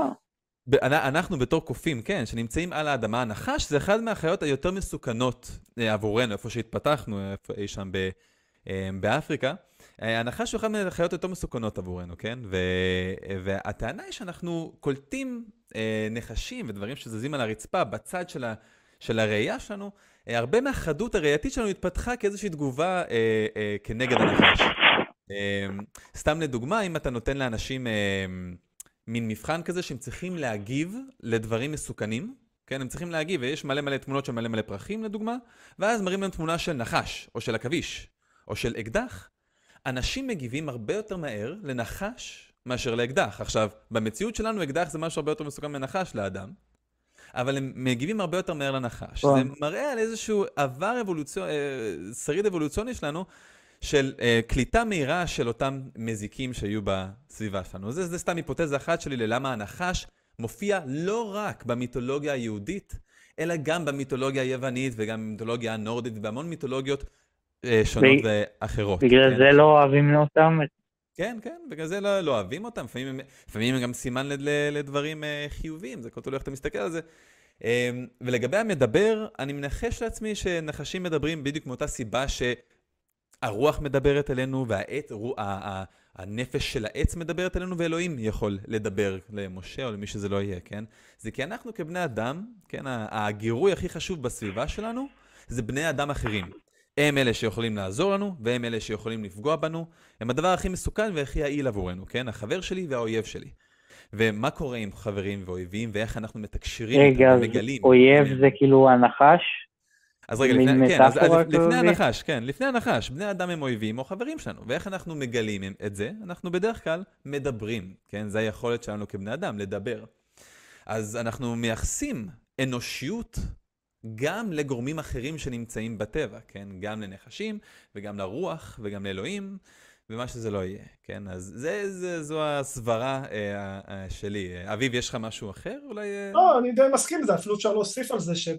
אנחנו בתור קופים, כן, שנמצאים על האדמה, הנחש זה אחד מהחיות היותר מסוכנות אה, עבורנו, איפה שהתפתחנו, איפה אי שם ב, אה, באפריקה. אה, הנחש הוא אחד מהחיות היותר מסוכנות עבורנו, כן? ו, והטענה היא שאנחנו קולטים נחשים ודברים שזזים על הרצפה בצד של, ה, של הראייה שלנו, הרבה מהחדות הראייתית שלנו התפתחה כאיזושהי תגובה אה, אה, כנגד הנחש. אה, סתם לדוגמה, אם אתה נותן לאנשים... אה, מין מבחן כזה שהם צריכים להגיב לדברים מסוכנים, כן, הם צריכים להגיב, ויש מלא מלא תמונות של מלא מלא פרחים לדוגמה, ואז מראים להם תמונה של נחש, או של עכביש, או של אקדח, אנשים מגיבים הרבה יותר מהר לנחש מאשר לאקדח. עכשיו, במציאות שלנו אקדח זה משהו הרבה יותר מסוכן מנחש לאדם, אבל הם מגיבים הרבה יותר מהר לנחש. וואו. זה מראה על איזשהו עבר אבולוציוני, שריד אבולוציוני שלנו, של אה, קליטה מהירה של אותם מזיקים שהיו בסביבה שלנו. זה, זה סתם היפותזה אחת שלי ללמה הנחש מופיע לא רק במיתולוגיה היהודית, אלא גם במיתולוגיה היוונית וגם במיתולוגיה הנורדית ובהמון מיתולוגיות אה, שונות ב- ואחרות. בגלל כן? זה לא אוהבים אותם? כן, כן, בגלל זה לא, לא אוהבים אותם, לפעמים הם, לפעמים הם גם סימן לד- לדברים אה, חיוביים, זה כל תלוי איך אתה מסתכל על זה. אה, ולגבי המדבר, אני מנחש לעצמי שנחשים מדברים בדיוק מאותה סיבה שהרוח מדברת אלינו, והעץ, רו- ה- ה- הנפש של העץ מדברת אלינו, ואלוהים יכול לדבר למשה או למי שזה לא יהיה, כן? זה כי אנחנו כבני אדם, כן, הגירוי הכי חשוב בסביבה שלנו, זה בני אדם אחרים. הם אלה שיכולים לעזור לנו, והם אלה שיכולים לפגוע בנו. הם הדבר הכי מסוכן והכי יעיל עבורנו, כן? החבר שלי והאויב שלי. ומה קורה עם חברים ואויבים, ואיך אנחנו מתקשרים רגע, ומגלים. אויב כן. זה כאילו הנחש? אז רגע, לפני, כן, אז, אז לפני? הנחש, כן, לפני הנחש, בני אדם הם אויבים או חברים שלנו, ואיך אנחנו מגלים את זה? אנחנו בדרך כלל מדברים, כן? זה היכולת שלנו כבני אדם, לדבר. אז אנחנו מייחסים אנושיות גם לגורמים אחרים שנמצאים בטבע, כן? גם לנחשים, וגם לרוח, וגם לאלוהים, ומה שזה לא יהיה, כן? אז זה, זה, זו הסברה אה, אה, שלי. אביב, יש לך משהו אחר? אולי... אה? לא, אני די מסכים לזה, אפילו אפשר להוסיף על זה ש...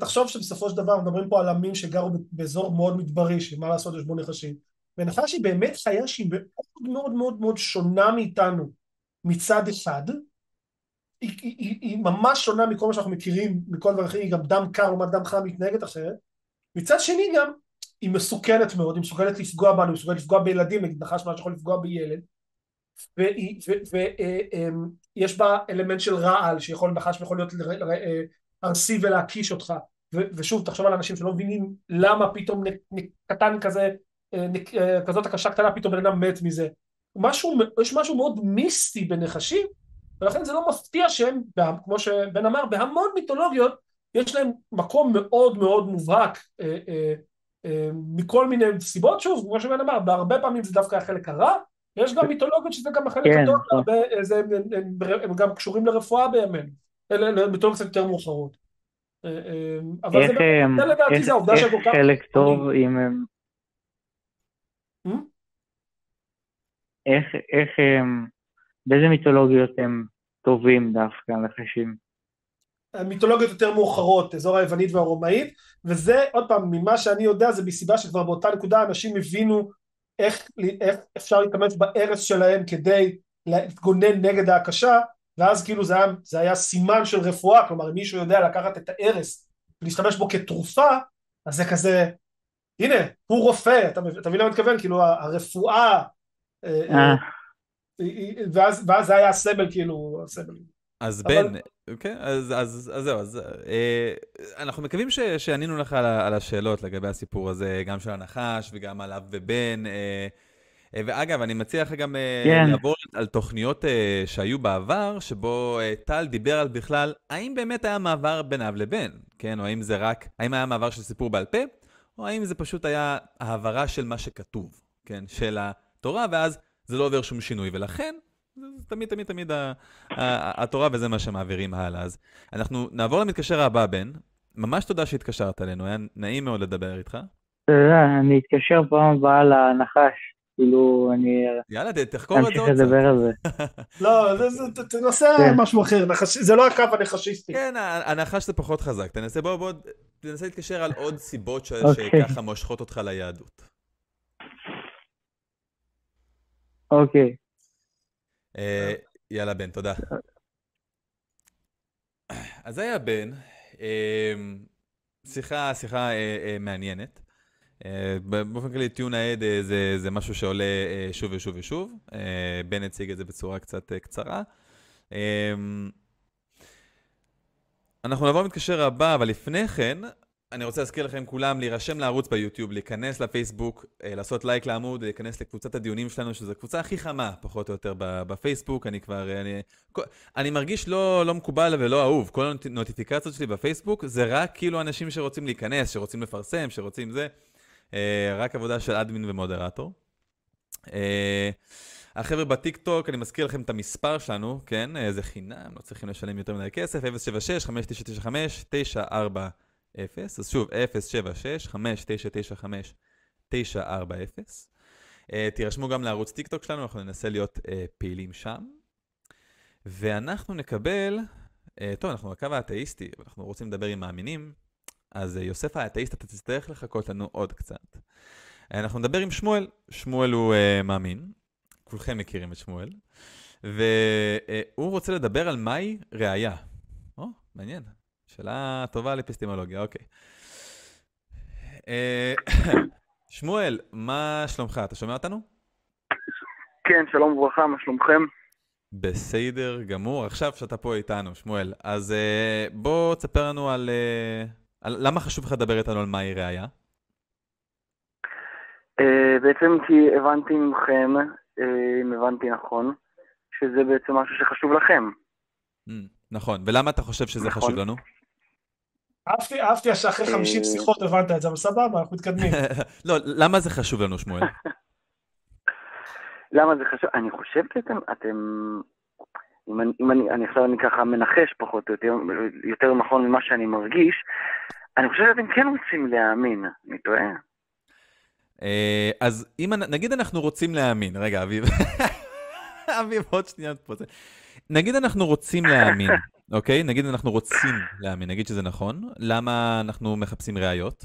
תחשוב שבסופו של דבר מדברים פה על עמים שגרו באזור מאוד מדברי, שמה לעשות יש בו נחשים. ונחש היא באמת חיה שהיא מאוד מאוד מאוד מאוד שונה מאיתנו מצד אחד, היא, היא, היא, ממש שונה מכל מה שאנחנו מכירים, מכל דבר אחר, היא גם דם קר לעומת דם חם מתנהגת אחרת. מצד שני גם, היא מסוכנת מאוד, היא מסוגלת לפגוע בנו, היא מסוגלת לפגוע בילדים, נגיד נחש מה שיכול לפגוע בילד. ויש בה אלמנט של רעל, שיכול, נחש יכול להיות אה, ארסי ולהקיש אותך. ושוב, תחשוב על אנשים שלא מבינים למה פתאום קטן כזה, אה, אה, כזאת הקשה קטנה, פתאום בן אדם מת מזה. משהו, יש משהו מאוד מיסטי בנחשים, ולכן זה לא מפתיע שהם, כמו שבן אמר, בהמון מיתולוגיות יש להם מקום מאוד מאוד מובהק אה, אה, אה, מכל מיני סיבות, שוב, כמו שבן אמר, בהרבה פעמים זה דווקא החלק הרע, יש גם מיתולוגיות שזה גם החלק כן, הטוב, נכון. הרבה, אה, זה- הם, הם, הם, גם קשורים לרפואה בימינו, אלה מיתולוגיות קצת יותר מאוחרות. אה, אה, אבל איך זה הם- זה לדעתי איך- זה העובדה שכל כך... חלק טוב אם הם... Hmm? איך איך הם... באיזה מיתולוגיות הם טובים דווקא, נחשים? מיתולוגיות יותר מאוחרות, אזור היוונית והרומאית, וזה עוד פעם, ממה שאני יודע זה מסיבה שכבר באותה נקודה אנשים הבינו איך, איך אפשר להשתמש בארץ שלהם כדי להתגונן נגד ההקשה, ואז כאילו זה היה, זה היה סימן של רפואה, כלומר אם מישהו יודע לקחת את הארס ולהשתמש בו כתרופה, אז זה כזה, הנה, הוא רופא, אתה, מבין- אתה מבין למה אני מתכוון? כאילו הרפואה, אה, אה, אה, ואז, ואז זה היה הסמל כאילו, הסמל. אז אבל- בן, אוקיי, אז, אז, אז זהו, אז אה, אנחנו מקווים ש, שענינו לך על, על השאלות לגבי הסיפור הזה, גם של הנחש וגם על אב ובן. אה, אה, ואגב, אני מציע לך גם אה, כן. לעבור על תוכניות אה, שהיו בעבר, שבו אה, טל דיבר על בכלל, האם באמת היה מעבר בין אב לבן, כן? או האם זה רק, האם היה מעבר של סיפור בעל פה, או האם זה פשוט היה העברה של מה שכתוב, כן? של התורה, ואז זה לא עובר שום שינוי, ולכן... זה תמיד תמיד תמיד התורה וזה מה שמעבירים הלאה. אז אנחנו נעבור למתקשר הבא, בן. ממש תודה שהתקשרת אלינו, היה נעים מאוד לדבר איתך. יודע, אני אתקשר פעם הבאה לנחש, כאילו, אני יאללה, תחקור את זה אמשיך עוד קצת. לדבר על זה. לא, זה, זה, ת- תנסה כן. משהו אחר, זה לא הקו הנחשיסטי. כן, הנחש זה פחות חזק. תנסה, בוא, בוא, תנסה להתקשר על עוד סיבות ש- אוקיי. שככה מושכות אותך ליהדות. אוקיי, אה, יאללה, בן, תודה. אז היה בן. אה, שיחה, שיחה אה, אה, מעניינת. באופן כללי, טיעון העד זה, זה משהו שעולה שוב ושוב ושוב. בן הציג את זה בצורה קצת קצרה. אה, אנחנו נעבור למתקשר הבא, אבל לפני כן, אני רוצה להזכיר לכם כולם להירשם לערוץ ביוטיוב, להיכנס לפייסבוק, אה, לעשות לייק לעמוד, להיכנס לקבוצת הדיונים שלנו, שזו הקבוצה הכי חמה, פחות או יותר, בפייסבוק. אני כבר, אה, אני, אני מרגיש לא, לא מקובל ולא אהוב. כל הנוטיפיקציות שלי בפייסבוק זה רק כאילו אנשים שרוצים להיכנס, שרוצים לפרסם, שרוצים זה. אה, רק עבודה של admin ו moderator. החבר'ה בטיק טוק, אני מזכיר לכם את המספר שלנו, כן? זה חינם, לא צריכים לשלם יותר מדי כסף, 076-5995-940. אז שוב, 076-5995-940. תירשמו גם לערוץ טיק טוק שלנו, אנחנו ננסה להיות פעילים שם. ואנחנו נקבל, טוב, אנחנו בקו האתאיסטי, אנחנו רוצים לדבר עם מאמינים, אז יוסף האתאיסט, אתה תצטרך לחכות לנו עוד קצת. אנחנו נדבר עם שמואל, שמואל הוא uh, מאמין, כולכם מכירים את שמואל, והוא רוצה לדבר על מהי ראייה. או, מעניין, שאלה טובה לאפיסטימולוגיה, אוקיי. Uh, שמואל, מה שלומך? אתה שומע אותנו? כן, שלום וברכה, מה שלומכם? בסדר גמור, עכשיו שאתה פה איתנו, שמואל, אז uh, בוא תספר לנו על, uh, על... למה חשוב לך לדבר איתנו על מהי ראייה? בעצם כי הבנתי מכם, אם הבנתי נכון, שזה בעצם משהו שחשוב לכם. Mm, נכון, ולמה אתה חושב שזה נכון. חשוב לנו? אהבתי, אהבתי שאחרי 50 אה, שיחות הבנת את זה, אבל סבבה, אנחנו מתקדמים. לא, למה זה חשוב לנו, שמואל? למה זה חשוב? אני חושב שאתם, אתם, אם אני, אם אני, אני עכשיו אני ככה מנחש פחות או יותר, יותר נכון ממה שאני מרגיש, אני חושב שאתם כן רוצים להאמין, אני טועה. אה, אז אם, נגיד אנחנו רוצים להאמין, רגע, אביב, אביב, עוד שנייה פה. נגיד אנחנו רוצים להאמין, אוקיי? נגיד אנחנו רוצים להאמין, נגיד שזה נכון, למה אנחנו מחפשים ראיות?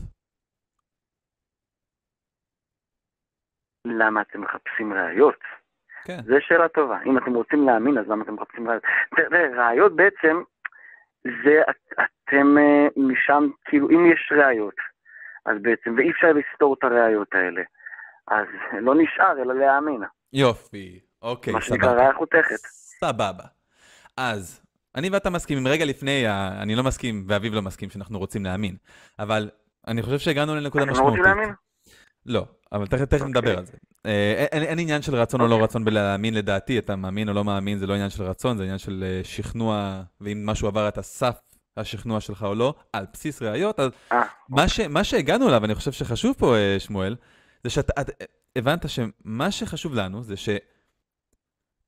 למה אתם מחפשים ראיות? כן. זו שאלה טובה. אם אתם רוצים להאמין, אז למה אתם מחפשים ראיות? תראה, ראיות בעצם, זה אתם אה, משם, כאילו, אם יש ראיות, אז בעצם, ואי אפשר לסתור את הראיות האלה. אז לא נשאר אלא להאמין. יופי, אוקיי, סבבה. מה שנקרא ראיה חותכת. סבבה. אז, אני ואתה מסכימים, רגע לפני, אני לא מסכים, ואביב לא מסכים שאנחנו רוצים להאמין, אבל אני חושב שהגענו לנקודה משמעותית. אנחנו רוצים להאמין? לא, אבל תכף, תכף okay. נדבר אוקיי. על זה. אה, אין, אין עניין של רצון okay. או לא אוקיי. רצון בלהאמין לדעתי, אתה מאמין או לא מאמין, זה לא עניין של רצון, זה עניין של אה, שכנוע, ואם משהו עבר את הסף השכנוע שלך או לא, על בסיס ראיות. אז אה, מה, ש, מה שהגענו אליו, אני חושב שחשוב פה, שמואל, זה שאתה הבנת שמה שחשוב לנו זה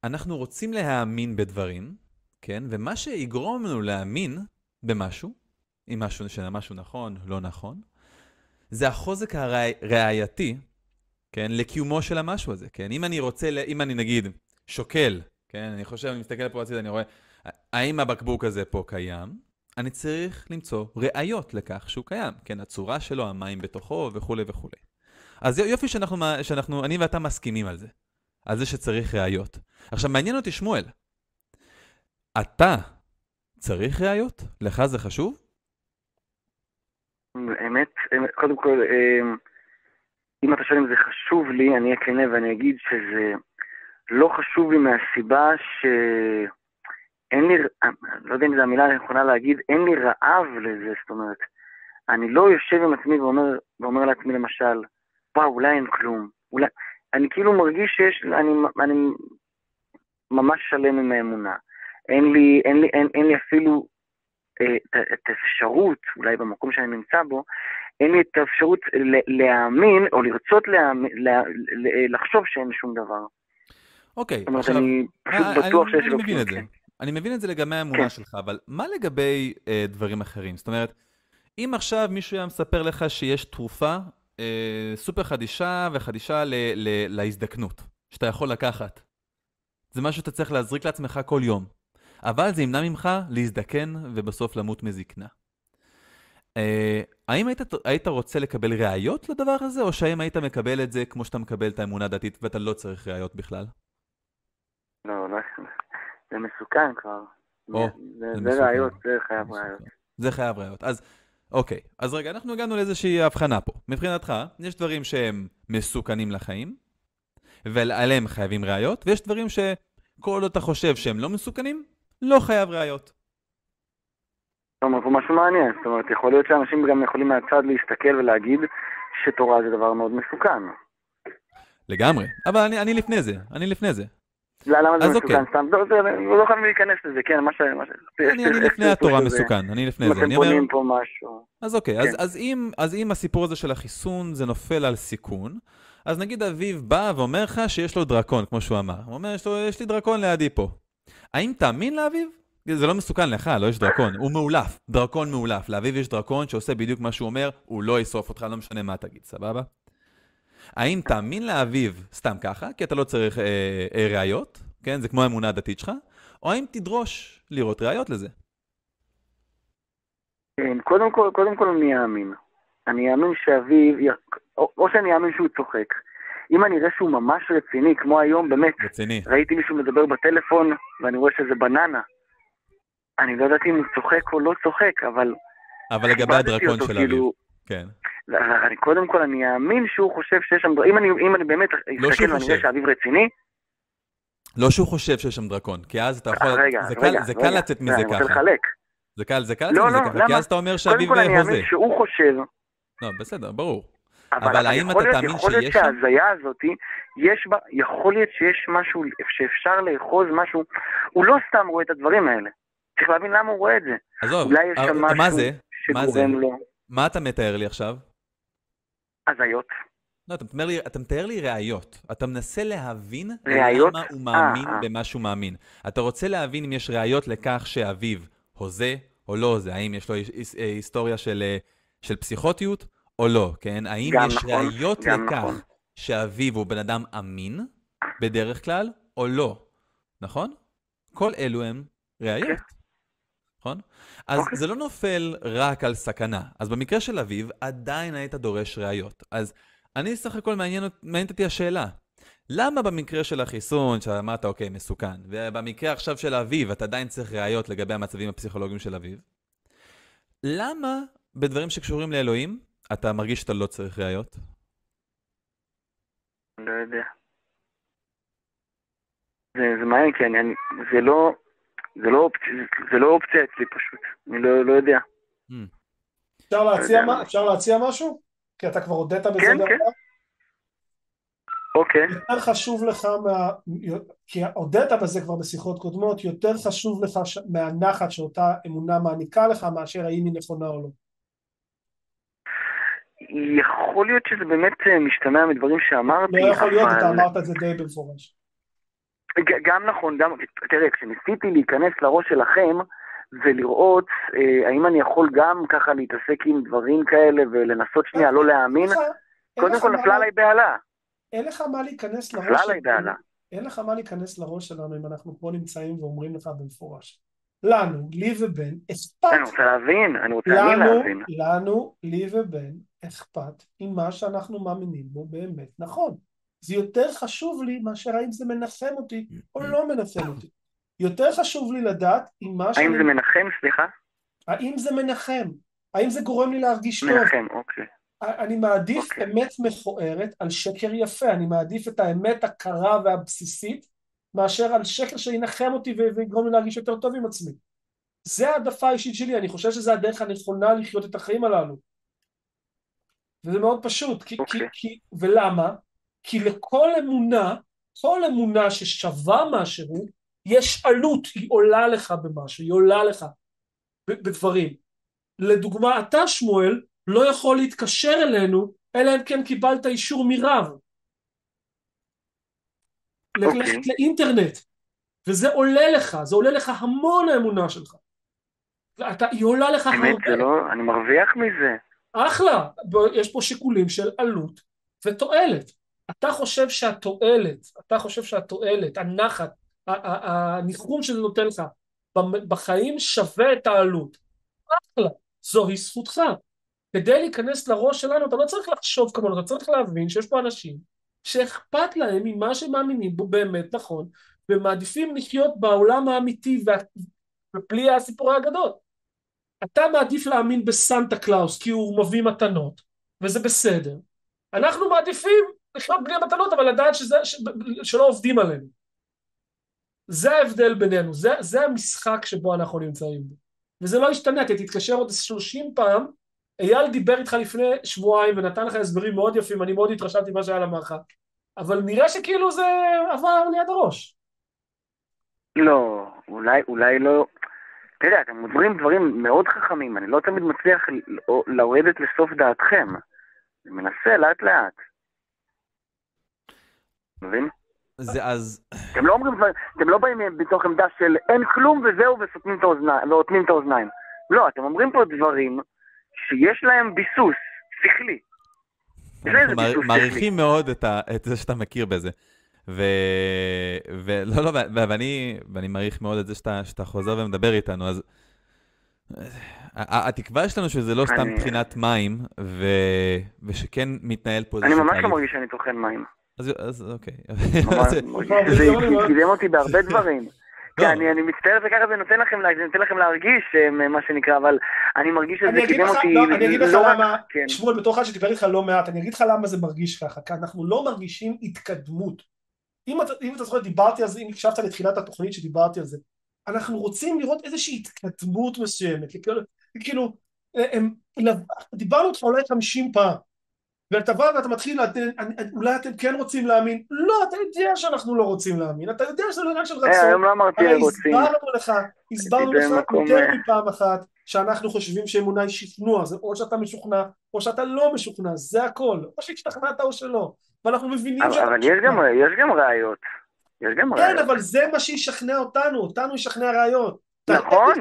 שאנחנו רוצים להאמין בדברים, כן? ומה שיגרום לנו להאמין במשהו, אם משהו, משהו נכון, לא נכון, זה החוזק הראייתי, כן? לקיומו של המשהו הזה, כן? אם אני רוצה, אם אני נגיד שוקל, כן? אני חושב, אני מסתכל פה הצידה, אני רואה, האם הבקבוק הזה פה קיים? אני צריך למצוא ראיות לכך שהוא קיים, כן, הצורה שלו, המים בתוכו וכולי וכולי. אז יופי שאנחנו, שאנחנו, אני ואתה מסכימים על זה, על זה שצריך ראיות. עכשיו, מעניין אותי שמואל, אתה צריך ראיות? לך זה חשוב? האמת, קודם כל, אמ, אם אתה שואל אם זה חשוב לי, אני אהיה כנה ואני אגיד שזה לא חשוב לי מהסיבה ש... אין לי, לא יודע אם זו המילה הנכונה להגיד, אין לי רעב לזה, זאת אומרת, אני לא יושב עם עצמי ואומר, ואומר לעצמי למשל, וואו, אולי אין כלום, אולי, אני כאילו מרגיש שיש, אני, אני ממש שלם עם האמונה. אין לי, אין לי, אין, אין לי אפילו אה, את האפשרות, אולי במקום שאני נמצא בו, אין לי את האפשרות להאמין, או לרצות להאמין, לה, לחשוב שאין שום דבר. אוקיי, זאת אומרת, עכשיו, אני פשוט אה, בטוח שיש... אני מבין את זה. אני מבין את זה לגבי האמונה כן. שלך, אבל מה לגבי אה, דברים אחרים? זאת אומרת, אם עכשיו מישהו היה מספר לך שיש תרופה אה, סופר חדישה וחדישה ל, ל, להזדקנות, שאתה יכול לקחת, זה משהו שאתה צריך להזריק לעצמך כל יום, אבל זה ימנע ממך להזדקן ובסוף למות מזקנה. אה, האם היית, היית רוצה לקבל ראיות לדבר הזה, או שהאם היית מקבל את זה כמו שאתה מקבל את האמונה הדתית ואתה לא צריך ראיות בכלל? לא, לא. זה מסוכן כבר. או, זה, זה, זה ראיות, זה חייב ראיות. זה חייב ראיות. אז, אוקיי. אז רגע, אנחנו הגענו לאיזושהי הבחנה פה. מבחינתך, יש דברים שהם מסוכנים לחיים, ועליהם חייבים ראיות, ויש דברים שכל עוד אתה חושב שהם לא מסוכנים, לא חייב ראיות. זאת אומרת, הוא משהו מעניין. זאת אומרת, יכול להיות שאנשים גם יכולים מהצד להסתכל ולהגיד שתורה זה דבר מאוד מסוכן. לגמרי. אבל אני, אני לפני זה, אני לפני זה. למה זה מסוכן אוקיי. סתם? לא, לא חייבים להיכנס לזה, כן, מה ש... אני לפני התורה מסוכן, אני לפני זה. אתם בונים פה משהו. אז אוקיי, כן. אז אם הסיפור הזה של החיסון זה נופל על סיכון, אז נגיד אביב בא ואומר לך שיש לו דרקון, כמו שהוא אמר. הוא אומר, יש, לו, יש לי דרקון לידי פה. האם תאמין לאביב? זה לא מסוכן לך, לא יש דרקון, הוא מאולף, דרקון מאולף. לאביב יש דרקון שעושה בדיוק מה שהוא אומר, הוא לא ישרוף אותך, לא משנה מה תגיד, סבבה? האם תאמין לאביב סתם ככה, כי אתה לא צריך אה, אה, ראיות, כן? זה כמו האמונה הדתית שלך, או האם תדרוש לראות ראיות לזה? כן, קודם כל, קודם כל אני אאמין. אני אאמין שאביב, או, שאני אאמין שהוא צוחק. אם אני אראה שהוא ממש רציני, כמו היום, באמת, רציני. ראיתי מישהו מדבר בטלפון, ואני רואה שזה בננה. אני לא יודעת אם הוא צוחק או לא צוחק, אבל... אבל לגבי הדרקון של אביב, כאילו, כן. אני, קודם כל, אני אאמין שהוא חושב שיש שם... אם אני, אם אני באמת לא אסתכל ואני. רואה שאביב רציני, לא שהוא חושב שיש שם דרקון, כי אז אתה יכול... רגע, זה רגע, קל, זה רגע, קל לצאת מזה אני רוצה ככה. לחלק. זה קל, זה קל לא, לצאת מזה לא, ככה, כי למה? אז אתה אומר קודם שאביב כל אני הוזה. אאמין שהוא חושב, לא, בסדר, ברור. אבל, אבל האם יכול אתה להיות- תאמין יכול להיות שיש שם? שההזיה הזאת, יש בה, יכול להיות שיש משהו שאפשר לאחוז משהו, הוא לא סתם רואה את הדברים האלה. צריך להבין למה הוא רואה את זה. עזוב, אולי יש אה, שם מה משהו זה? מה זה? שגורם לו מה אתה מתאר לי עכשיו? הזיות. לא, אתה מתאר לי, אתה מתאר לי ראיות. אתה מנסה להבין ראיות? למה הוא מאמין אה, אה. במה שהוא מאמין. אתה רוצה להבין אם יש ראיות לכך שאביו הוזה או לא הוזה. האם יש לו היס- היס- אה, היסטוריה של, אה, של פסיכוטיות או לא, כן? האם יש נכון, ראיות לכך נכון. שאביו הוא בן אדם אמין, בדרך כלל, או לא, נכון? כל אלו הם ראיות. נכון? אז אוקיי. זה לא נופל רק על סכנה. אז במקרה של אביב, עדיין היית דורש ראיות. אז אני סך הכל מעניין, מעניינת אותי השאלה. למה במקרה של החיסון, שאמרת, אוקיי, מסוכן, ובמקרה עכשיו של אביב, אתה עדיין צריך ראיות לגבי המצבים הפסיכולוגיים של אביב, למה בדברים שקשורים לאלוהים, אתה מרגיש שאתה לא צריך ראיות? לא יודע. זה, זה מעניין, כי אני, אני, זה לא, זה לא אופציה, זה לא אופציה אצלי פשוט. אני לא, לא יודע. אפשר להציע, יודע מה, מה. אפשר להציע משהו? כי אתה כבר הודית בזה כן, בעבר. כן. אוקיי. יותר חשוב לך מה... כי הודית בזה כבר בשיחות קודמות, יותר חשוב לך ש... מהנחת שאותה אמונה מעניקה לך מאשר האם היא נכונה או לא. יכול להיות שזה באמת אה, משתמע מדברים שאמרתי, לא יכול להיות, אתה אמרת את זה די במפורש. גם נכון, גם, תראה, כשניסיתי להיכנס לראש שלכם ולראות אה, האם אני יכול גם ככה להתעסק עם דברים כאלה ולנסות שנייה לא להאמין, קודם כל נפלה עליי בהלה. אין לך מה להיכנס נפלה לראש עליי בהלה. אין לך מה להיכנס לראש שלנו אם אנחנו פה נמצאים ואומרים לך במפורש. לנו, לי ובן, אכפת. אני רוצה להבין, אני רוצה לנו, להבין. לנו, לי ובן, אכפת אם מה שאנחנו מאמינים בו באמת נכון. זה יותר חשוב לי מאשר האם זה מנחם אותי או לא מנחם אותי. יותר חשוב לי לדעת אם מה האם שאני... זה מנחם, סליחה? האם זה מנחם? האם זה גורם לי להרגיש טוב? מנחם, אוקיי. אני מעדיף אוקיי. אמת מכוערת על שקר יפה, אני מעדיף את האמת הקרה והבסיסית מאשר על שקר שינחם אותי ויגרום לי להרגיש יותר טוב עם עצמי. זה העדפה האישית שלי, אני חושב שזו הדרך הנכונה לחיות את החיים הללו. וזה מאוד פשוט, כי, כי, אוקיי. כי, ולמה? כי לכל אמונה, כל אמונה ששווה משהו, יש עלות, היא עולה לך במשהו, היא עולה לך בדברים. לדוגמה, אתה שמואל לא יכול להתקשר אלינו, אלא אם כן קיבלת אישור מרב. אוקיי. ללכת לאינטרנט, וזה עולה לך, זה עולה לך המון האמונה שלך. אתה, היא עולה לך הרבה. זה לא, אני מרוויח מזה. אחלה, יש פה שיקולים של עלות ותועלת. אתה חושב שהתועלת, אתה חושב שהתועלת, הנחת, הניחום שזה נותן לך בחיים שווה את העלות. אחלה, זוהי זכותך. כדי להיכנס לראש שלנו אתה לא צריך לחשוב כמונו, אתה צריך להבין שיש פה אנשים שאכפת להם ממה שהם מאמינים בו באמת נכון, ומעדיפים לחיות בעולם האמיתי וה- ובלי הסיפורי האגדות. אתה מעדיף להאמין בסנטה קלאוס כי הוא מביא מתנות, וזה בסדר. אנחנו מעדיפים לחיות בלי המתנות, אבל לדעת שזה, ש, שלא עובדים עלינו. זה ההבדל בינינו, זה, זה המשחק שבו אנחנו נמצאים בו. וזה לא ישתנה, כי תתקשר עוד 30 פעם, אייל דיבר איתך לפני שבועיים ונתן לך הסברים מאוד יפים, אני מאוד התרשמתי ממה שהיה לך, אבל נראה שכאילו זה עבר ליד הראש. לא, אולי, אולי לא... אתה יודע, אתם אומרים דברים מאוד חכמים, אני לא תמיד מצליח לרדת לסוף דעתכם. אני מנסה לאט לאט. מבין? זה אז... אתם לא אומרים, דברים- אתם לא באים מתוך עמדה של אין כלום וזהו וסותמים את האוזניים, ואוטמים את האוזניים. לא, אתם אומרים פה דברים שיש להם ביסוס שכלי. אנחנו איזה מעריכים מאוד את, ה, את זה שאתה מכיר בזה. ו... ולא, לא, ו- ואני, ואני מעריך מאוד את זה שאתה, שאתה חוזר ומדבר איתנו, אז... ה- התקווה שלנו שזה לא סתם אני- טחינת מים, ו... ושכן מתנהל פה אני איזשהו ממש לא. מרגיש שאני טוחן מים. אז, אז אוקיי. זה קידם אותי בהרבה דברים. לא. אני, אני מצטער וככה זה נותן לכם, זה נותן לכם להרגיש אה, מה שנקרא, אבל אני מרגיש שזה קידם אותי לא, אני אגיד לך לא למה, כן, שמואל, בתור אחד שדיבר איתך לא מעט, אני אגיד לך למה זה מרגיש ככה, כי אנחנו לא מרגישים התקדמות. אם אתה, אם אתה זוכר, דיברתי על זה, אם הקשבת לתחילת התוכנית שדיברתי על זה, אנחנו רוצים לראות איזושהי התקדמות מסוימת, כאילו, כאילו הם, דיברנו איתך אולי 50 פעם, ואתה בא ואתה מתחיל, את- אולי אתם כן רוצים להאמין, לא, אתה יודע שאנחנו לא רוצים להאמין, אתה יודע שזה לא עניין של אה, רצון, היום לא אמרתי רוצים, הסברנו לך, הסברנו לך יותר אה, מפעם אחת שאנחנו חושבים שאמונה היא שכנוע, זה או שאתה משוכנע או שאתה לא משוכנע, זה הכל, או שהשתכנעת או שלא, ואנחנו מבינים אבל אבל יש גם, משוכנע. יש גם ראיות, יש גם כן, ראיות, אבל זה מה שישכנע אותנו, אותנו ישכנע ראיות. נכון.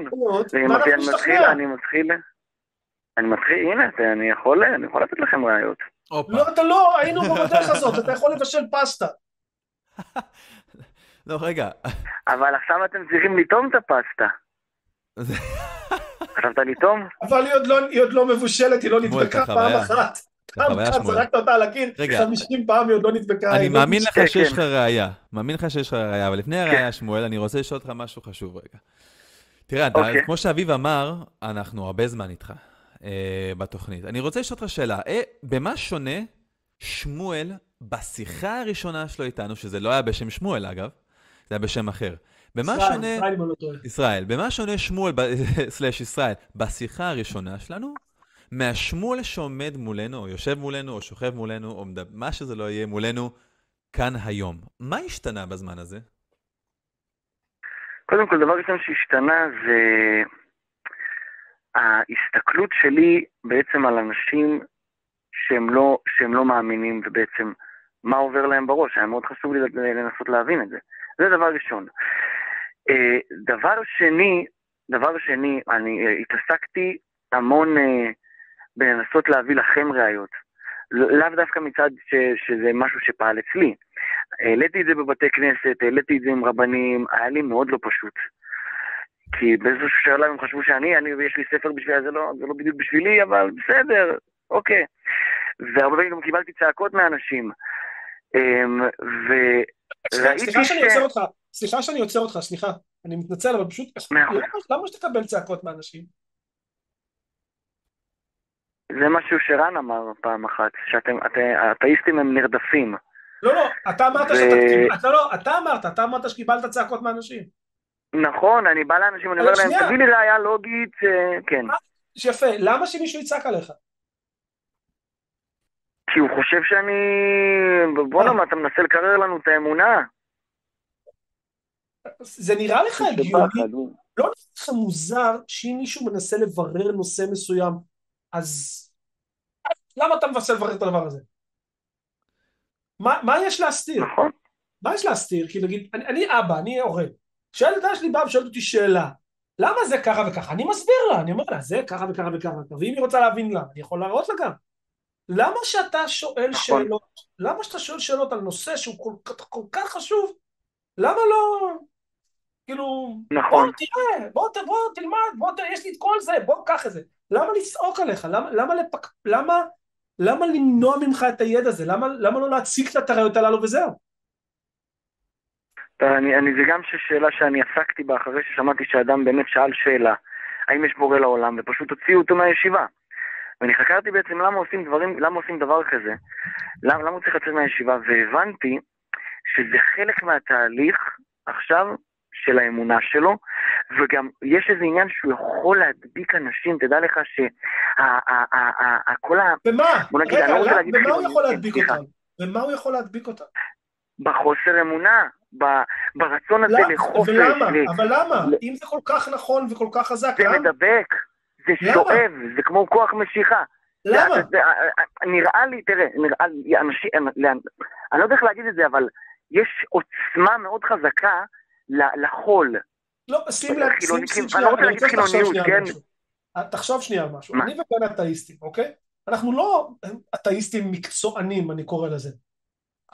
אני מתחיל. אני מתחיל, אני מתחיל, הנה, זה- אני יכול, אני יכול לתת לכם ראיות. לא, אתה לא, היינו בדרך הזאת, אתה יכול לבשל פסטה. לא, רגע. אבל עכשיו אתם צריכים לטעום את הפסטה. חשבת לטעום? אבל היא עוד לא- היא עוד לא מבושלת, היא לא נדבקה פעם. אחת. פעם אחת. זרקת אותה על הקיר, רגע. 50 פעם היא עוד לא נדבקה. אני לא מאמין לך כן, שיש כן. לך ראייה. מאמין לך שיש לך ראייה, אבל לפני הראייה, שמואל, אני רוצה לשאול אותך משהו חשוב רגע. תראה, אוקיי. כמו שאביב אמר, אנחנו הרבה זמן איתך אה, בתוכנית. אני רוצה לשאול אותך שאלה, אה, במה שונה שמואל בשיחה הראשונה שלו איתנו, שזה לא היה בשם שמואל אגב, זה היה בשם אחר. במה ישראל, שונה... ישראל, אם אני לא טועה. ישראל, במה שונה שמואל, ב- סלאש ישראל, בשיחה הראשונה שלנו, מהשמואל שעומד מולנו, או יושב מולנו, או שוכב מולנו, או מדבר, מה שזה לא יהיה מולנו, כאן היום. מה השתנה בזמן הזה? קודם כל, דבר ראשון שהשתנה זה ההסתכלות שלי בעצם על אנשים שהם לא, שהם לא מאמינים ובעצם מה עובר להם בראש. היה מאוד חשוב לי לנסות להבין את זה. זה דבר ראשון. אה, דבר שני, דבר שני, אני אה, התעסקתי המון אה, בלנסות להביא לכם ראיות. לאו דווקא מצד ש, שזה משהו שפעל אצלי. העליתי את זה בבתי כנסת, העליתי את זה עם רבנים, היה לי מאוד לא פשוט. כי באיזשהו שלב הם חשבו שאני, אני, יש לי ספר בשביל זה, לא, זה לא בדיוק בשבילי, אבל בסדר, אוקיי. והרבה פעמים גם קיבלתי צעקות מאנשים. אמ, וראיתי סליחה ש... שאני עוצר אותך, סליחה שאני עוצר אותך, סליחה, אני מתנצל, אבל פשוט. למה- שתקבל צעקות מאנשים? זה משהו שרן אמר פעם אחת, שאתם, אתם, האתאיסטים הם נרדפים. לא, לא, אתה אמרת שאתה, אתה לא, אתה אמרת, אתה אמרת שקיבלת צעקות מאנשים. נכון, אני בא לאנשים, אני אומר להם. תביא לי ראייה לוגית, אה, כן. יפה, למה שמישהו יצעק עליך? כי הוא חושב שאני... בואנה, מה, אתה מנסה לקרר לנו את האמונה? זה נראה לך הגיוני, הוא- לא נראה לך מוזר שאם מישהו מנסה לברר נושא מסוים, אז למה אתה מנסה לברר את הדבר הזה? מה, מה יש להסתיר? נכון. מה יש להסתיר? כי נגיד, אני, אני אבא, אני הורה. שהילדה שלי באה ושואלת אותי שאלה, למה זה ככה וככה? אני מסביר לה, אני אומר לה, זה ככה וככה וככה, ואם היא רוצה להבין למה, אני יכול להראות לה גם. למה שאתה שואל נכון. שאלות, למה שאתה שואל שאלות על נושא שהוא כל, כך- כל כך חשוב, למה לא, כאילו, נכון. בוא תראה, בוא, ת- בוא תלמד, בוא, ת- יש לי את כל זה, בוא קח את זה. למה לצעוק עליך? למה, למה לפק... למה, למה למנוע ממך את הידע הזה? למה, למה לא להציג את הראיות הללו וזהו? אני, אני, זה גם שאלה שאני עסקתי בה אחרי ששמעתי שאדם באמת שאל שאלה, האם יש בורא לעולם, ופשוט הוציאו אותו מהישיבה. ואני חקרתי בעצם למה עושים דברים, למה עושים דבר כזה, למה, למה הוא צריך לצאת מהישיבה, והבנתי שזה חלק מהתהליך עכשיו של האמונה שלו, וגם יש איזה עניין שהוא יכול להדביק אנשים, תדע לך שכל ה... במה? בוא נגיד, רגע, אני לא רוצה להגיד במה הוא יכול להדביק. אותם? במה הוא יכול להדביק אותם? בחוסר אמונה, ברצון הזה? לחופש, ולמה? ל- אבל למה? ל- אם זה כל כך נכון וכל כך חזק, זה למה? מדבק, זה למה? שואב, זה כמו כוח משיכה. למה? זה- זה- נראה לי, תראה, נראה לי, אנשים, אני לא יודע איך להגיד את זה, אבל יש עוצמה מאוד חזקה לחול. לא, שים לב, שים, אני שנייה, לא רוצה אני להגיד רוצה שתחשוב חילוניות, שנייה כן? אה, תחשוב שנייה משהו. אני ובן אתאיסטים, אוקיי? אנחנו לא אתאיסטים מקצוענים, אני קורא לזה.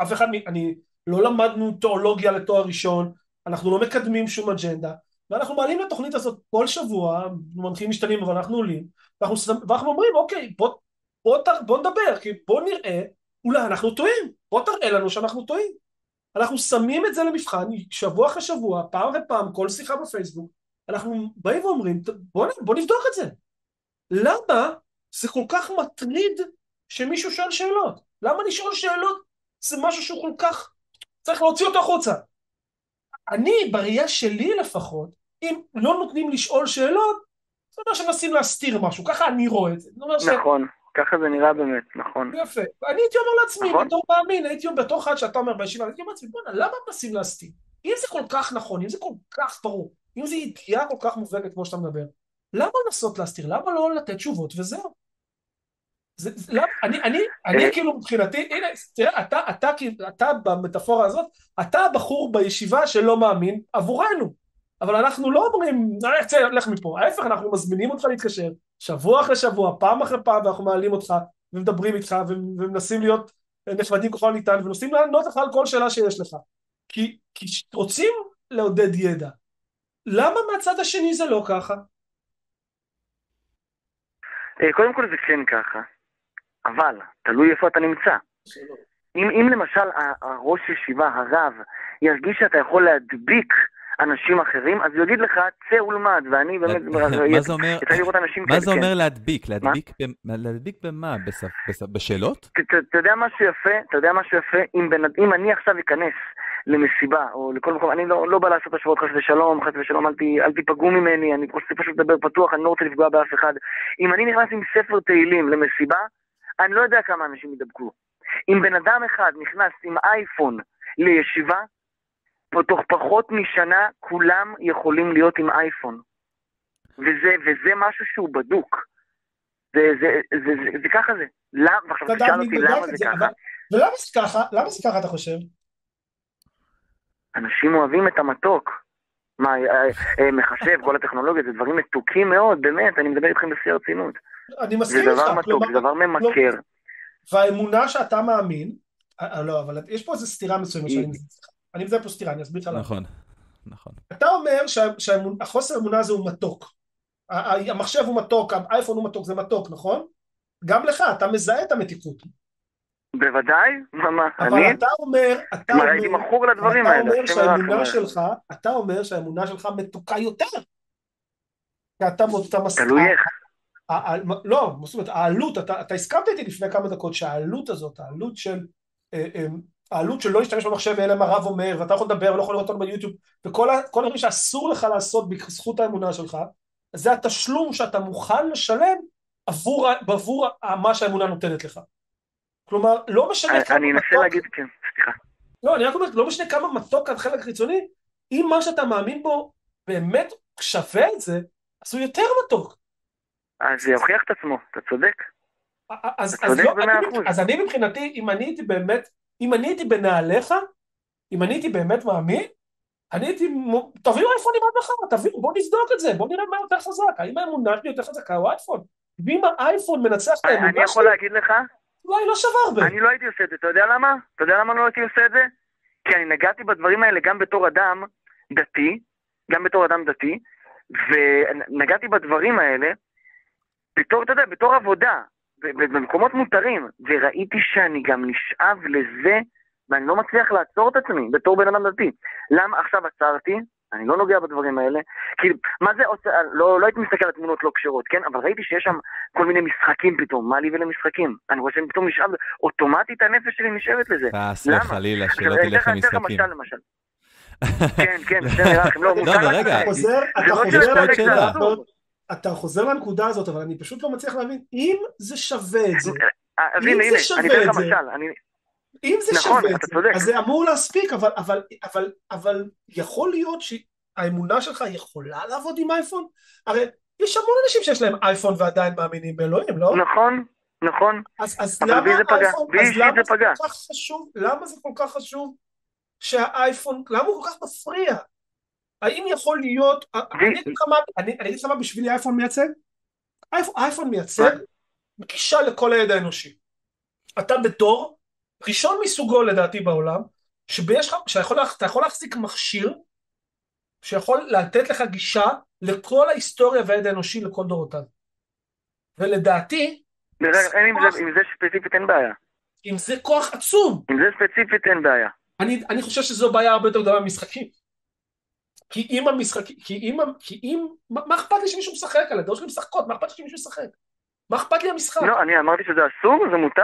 אף אחד, אני, לא למדנו תיאולוגיה לתואר ראשון, אנחנו לא מקדמים שום אג'נדה, ואנחנו מעלים לתוכנית הזאת כל שבוע, מנחים משתנים אבל אנחנו עולים, ואנחנו, ואנחנו אומרים אוקיי בוא, בוא, ת- בוא נדבר, כי בוא נראה, אולי אנחנו טועים, בוא תראה לנו שאנחנו טועים. אנחנו שמים את זה למבחן שבוע אחרי שבוע, פעם אחרי פעם, כל שיחה בפייסבוק, אנחנו באים ואומרים בוא, בוא נבדוק את זה. למה זה כל כך מטריד שמישהו שואל שאלות? למה לשאול שאלות זה משהו שהוא כל כך צריך להוציא אותו החוצה. אני, בראייה שלי לפחות, אם לא נותנים לשאול שאלות, זה אומר שמנסים להסתיר משהו, ככה אני רואה את זה. אומר ש... נכון, ככה זה נראה באמת, נכון. יפה. אני הייתי אומר לעצמי, נכון. בתור מאמין, הייתי אומר, בתור אחד שאתה אומר בישיבה, הייתי אומר לעצמי, בוא'נה, למה מנסים להסתיר? אם זה כל כך נכון, אם זה כל כך ברור, אם זו ידיעה כל כך מובהקת כמו שאתה מדבר, למה לנסות להסתיר? למה לא לתת תשובות וזהו? זה, זה, למה, אני, אני, אני אה. כאילו מבחינתי, הנה, תראה, אתה, אתה, כאילו, אתה במטאפורה הזאת, אתה הבחור בישיבה שלא מאמין עבורנו, אבל אנחנו לא אומרים, "אה, צא, לך מפה, ההפך, אנחנו מזמינים אותך להתקשר, שבוע אחרי שבוע, פעם אחרי פעם, ואנחנו מעלים אותך, ומדברים איתך, ומנסים להיות נחמדים ככל הניתן, ומנסים לענות לך על כל שאלה שיש לך. כי, כי רוצים לעודד ידע. למה מהצד השני זה לא ככה? אה, קודם כל זה כן ככה, אבל תלוי איפה אתה נמצא. אם, אם למשל הראש ישיבה, הרב, ירגיש שאתה יכול להדביק אנשים אחרים, אז הוא יגיד לך, צא ולמד, ואני באמת... מה זה אומר, יצא לראות אנשים מה כאלה, זה כן. אומר להדביק? להדביק להדביק במה? בשאלות? אתה יודע משהו יפה? אתה יודע משהו יפה? אם אני עכשיו אכנס למסיבה, או לכל מקום, אני לא, לא בא לעשות השוואות חס ושלום, חס ושלום, אל, ת, אל תיפגעו ממני, אני רוצה פשוט לדבר פתוח, אני לא רוצה לפגוע באף אחד. אם אני נכנס עם ספר תהילים למסיבה, אני לא יודע כמה אנשים ידבקו. אם בן אדם אחד נכנס עם אייפון לישיבה, תוך פחות משנה כולם יכולים להיות עם אייפון. וזה, וזה משהו שהוא בדוק. זה, זה, זה, זה, זה, זה ככה זה. למה, ועכשיו תשאל אותי למה זה זה, ככה. אבל- ולמה זה ככה? למה זה ככה אתה חושב? אנשים אוהבים את המתוק. מה, אה, אה, מחשב, כל הטכנולוגיה, זה דברים מתוקים מאוד, באמת, אני מדבר איתכם בשיא הרצינות. אני זה מסכים איתך, דבר מתוק, זה דבר ממכר. והאמונה שאתה מאמין, אה, אה, לא, אבל יש פה איזו סתירה מסוימת שאני מזהה. אני מזהה פה סתירה, אני אסביר לך למה. נכון, נכון. אתה אומר שהחוסר אמונה הזה הוא מתוק. המחשב הוא מתוק, האייפון הוא מתוק, זה מתוק, נכון? גם לך, אתה מזהה את המתיקות. בוודאי, מה, אבל אני? אתה אומר, אתה אומר, הייתי מכור לדברים אתה האלה. אומר השם שהאמונה. שלך, אתה אומר שהאמונה שלך מתוקה יותר. כי אתה, אתה מס... תלוי איך. לא, זאת אומרת, העלות, אתה, אתה הסכמת איתי לפני כמה דקות שהעלות הזאת, העלות של, אה, אה, העלות של לא להשתמש במחשב ואלה מה הרב אומר, ואתה יכול לדבר ולא יכול לראות אותנו ביוטיוב, וכל הדברים שאסור לך לעשות בזכות האמונה שלך, זה התשלום שאתה מוכן לשלם עבור, ה- מה שהאמונה נותנת לך. כלומר, לא משנה כמה אני אנסה להגיד, כן, סליחה. לא, אני רק אומר, לא משנה כמה מתוק החלק החיצוני, אם מה שאתה מאמין בו באמת שווה את זה, אז הוא יותר מתוק. אז זה יוכיח את עצמו, אתה צודק. אז, אתה צודק לא, במאה אני, אחוז. אז אני מבחינתי, אם אני הייתי באמת, אם אני הייתי בנעליך, אם אני הייתי באמת מאמין, אני הייתי, תביאו אייפונים עד מחר, תביאו, בואו נבדוק את זה, בואו נראה מה יותר חזק, האם האמונה שלי יותר חזקה או האייפון? ואם האייפון מנצח את אני האמונה יכול שלי, להגיד לך, אולי לא שווה הרבה. אני לא הייתי עושה את זה, אתה יודע למה? אתה יודע למה לא הייתי עושה את זה? כי אני נגעתי בדברים האלה גם בתור אדם דתי, גם בתור אדם דתי, ונגעתי בדברים האלה בתור, אתה יודע, בתור עבודה, במקומות מותרים, וראיתי שאני גם נשאב לזה, ואני לא מצליח לעצור את עצמי בתור בן אדם דתי. למה עכשיו עצרתי? אני לא נוגע בדברים האלה. כי מה זה עושה, לא, לא הייתי מסתכל על תמונות לא כשרות, כן? אבל ראיתי שיש שם כל מיני משחקים פתאום, מה לי ולמשחקים? אני רואה שאני פתאום נשאב, אוטומטית הנפש שלי נשאבת לזה. חס? וחלילה עכשיו, שלא תלך אתן לך- אני אתן לך למשחקים. משל למשל. כן, כן, בסדר, נראה לכם, לא, לא, מותר לך רגע, לשחק. אתה חוזר, אתה לא זה לנקודה. הזאת, אתה חוזר לנקודה הזאת, אבל אני פשוט לא מצליח להבין, אם זה שווה את זה, אה, אם זה שווה אני אתן את לך זה, משל, אני... אם זה נכון, שווה את אתה צודק. אז זה אמור להספיק, אבל, אבל, אבל, אבל יכול להיות שהאמונה שלך יכולה לעבוד עם אייפון? הרי יש המון אנשים שיש להם אייפון ועדיין מאמינים באלוהים, לא? נכון, נכון. אז, אז למה בי זה פגע, האייפון, בי אז למה זה זה פגע. כל כך חשוב, למה זה כל כך חשוב שהאייפון, למה הוא כל כך מפריע? האם יכול להיות, אני אגיד לך מה, אני אגיד לך מה בשבילי אייפון מייצג? אייפון מייצג גישה לכל הידע האנושי. אתה בתור, ראשון מסוגו לדעתי בעולם, שאתה יכול להחזיק מכשיר שיכול לתת לך גישה לכל ההיסטוריה והידע האנושי לכל דורותיו. ולדעתי... עם זה ספציפית אין בעיה. עם זה כוח עצום. עם זה ספציפית אין בעיה. אני, אני חושב שזו בעיה הרבה יותר גדולה במשחקים. כי אם המשחקים, כי אם, כי אם, מה, מה אכפת לי שמישהו משחק על הדעות שלי משחקות, מה אכפת לי שמישהו משחק? מה אכפת לי המשחק? לא, אני אמרתי שזה אסור, זה מותר.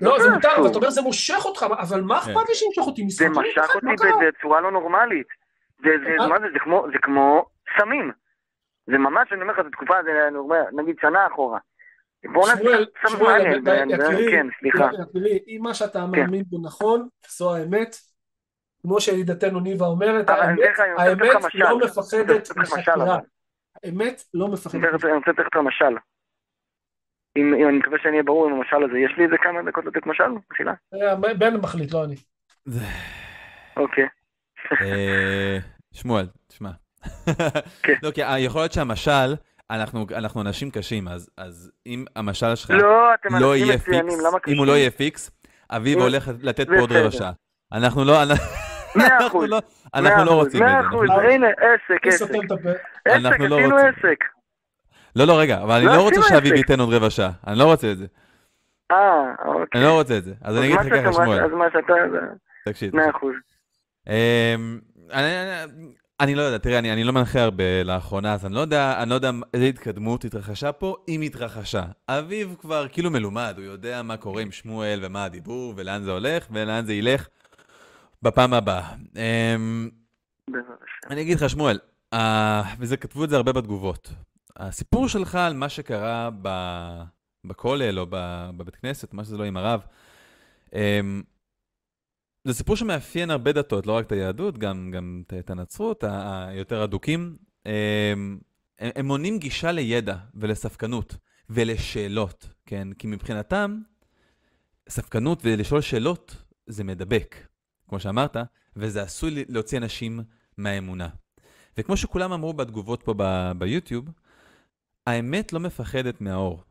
לא, זה מותר, אבל אתה אומר זה מושך אותך, אבל מה אכפת לי שימשוך אותי? זה משך אותי בצורה לא נורמלית. זה, זה, מה זה, זה כמו, זה כמו סמים. זה ממש, אני אומר לך, זו תקופה, נגיד שנה אחורה. בוא שמואל, שמואל, יקירי, כן, סליחה. יקירי, אם מה שאתה מאמין בו נכון, זו האמת. כמו שידידתנו ניבה אומרת, האמת לא מפחדת מחקירה. האמת לא מפחדת. אני רוצה לתת לך משל. אם אני מקווה שאני אהיה ברור עם המשל הזה, יש לי איזה כמה דקות לתת משל? מחילה? בן מחליט, לא אני. אוקיי. אה, שמואל, תשמע. כן. לא, כי יכול להיות שהמשל... אנחנו, אנחנו אנשים קשים, אז, אז אם המשל שלך לא, אתם לא יהיה פיקס, אם הוא לא יהיה פיקס, אביב הולך לתת פה עוד רבע שעה. אנחנו לא... מאה אחוז. אנחנו לא רוצים את זה. מאה אחוז, הנה, עסק, עסק. עסק, לא עשינו עסק. לא, לא, רגע, אבל אני לא רוצה שאביב ייתן עוד רבע שעה. אני לא רוצה את זה. אה, אוקיי. אני לא רוצה את זה. אז אני אגיד לך ככה, שמואל. אז מה שאתה... תקשיב. מאה אחוז. אמ, אני לא יודע, תראה, אני, אני לא מנחה הרבה לאחרונה, אז אני לא יודע, אני לא יודע איזה התקדמות התרחשה פה, אם התרחשה. אביב כבר כאילו מלומד, הוא יודע מה קורה עם שמואל ומה הדיבור, ולאן זה הולך, ולאן זה ילך בפעם הבאה. אמ, אני אגיד לך, שמואל, uh, וזה, כתבו את זה הרבה בתגובות. הסיפור שלך על מה שקרה בכולל או בבית כנסת, מה שזה לא עם הרב, um, זה סיפור שמאפיין הרבה דתות, לא רק את היהדות, גם, גם את הנצרות, היותר אדוקים. הם, הם מונים גישה לידע ולספקנות ולשאלות, כן? כי מבחינתם, ספקנות ולשאול שאלות זה מדבק, כמו שאמרת, וזה עשוי להוציא אנשים מהאמונה. וכמו שכולם אמרו בתגובות פה ב- ביוטיוב, האמת לא מפחדת מהאור.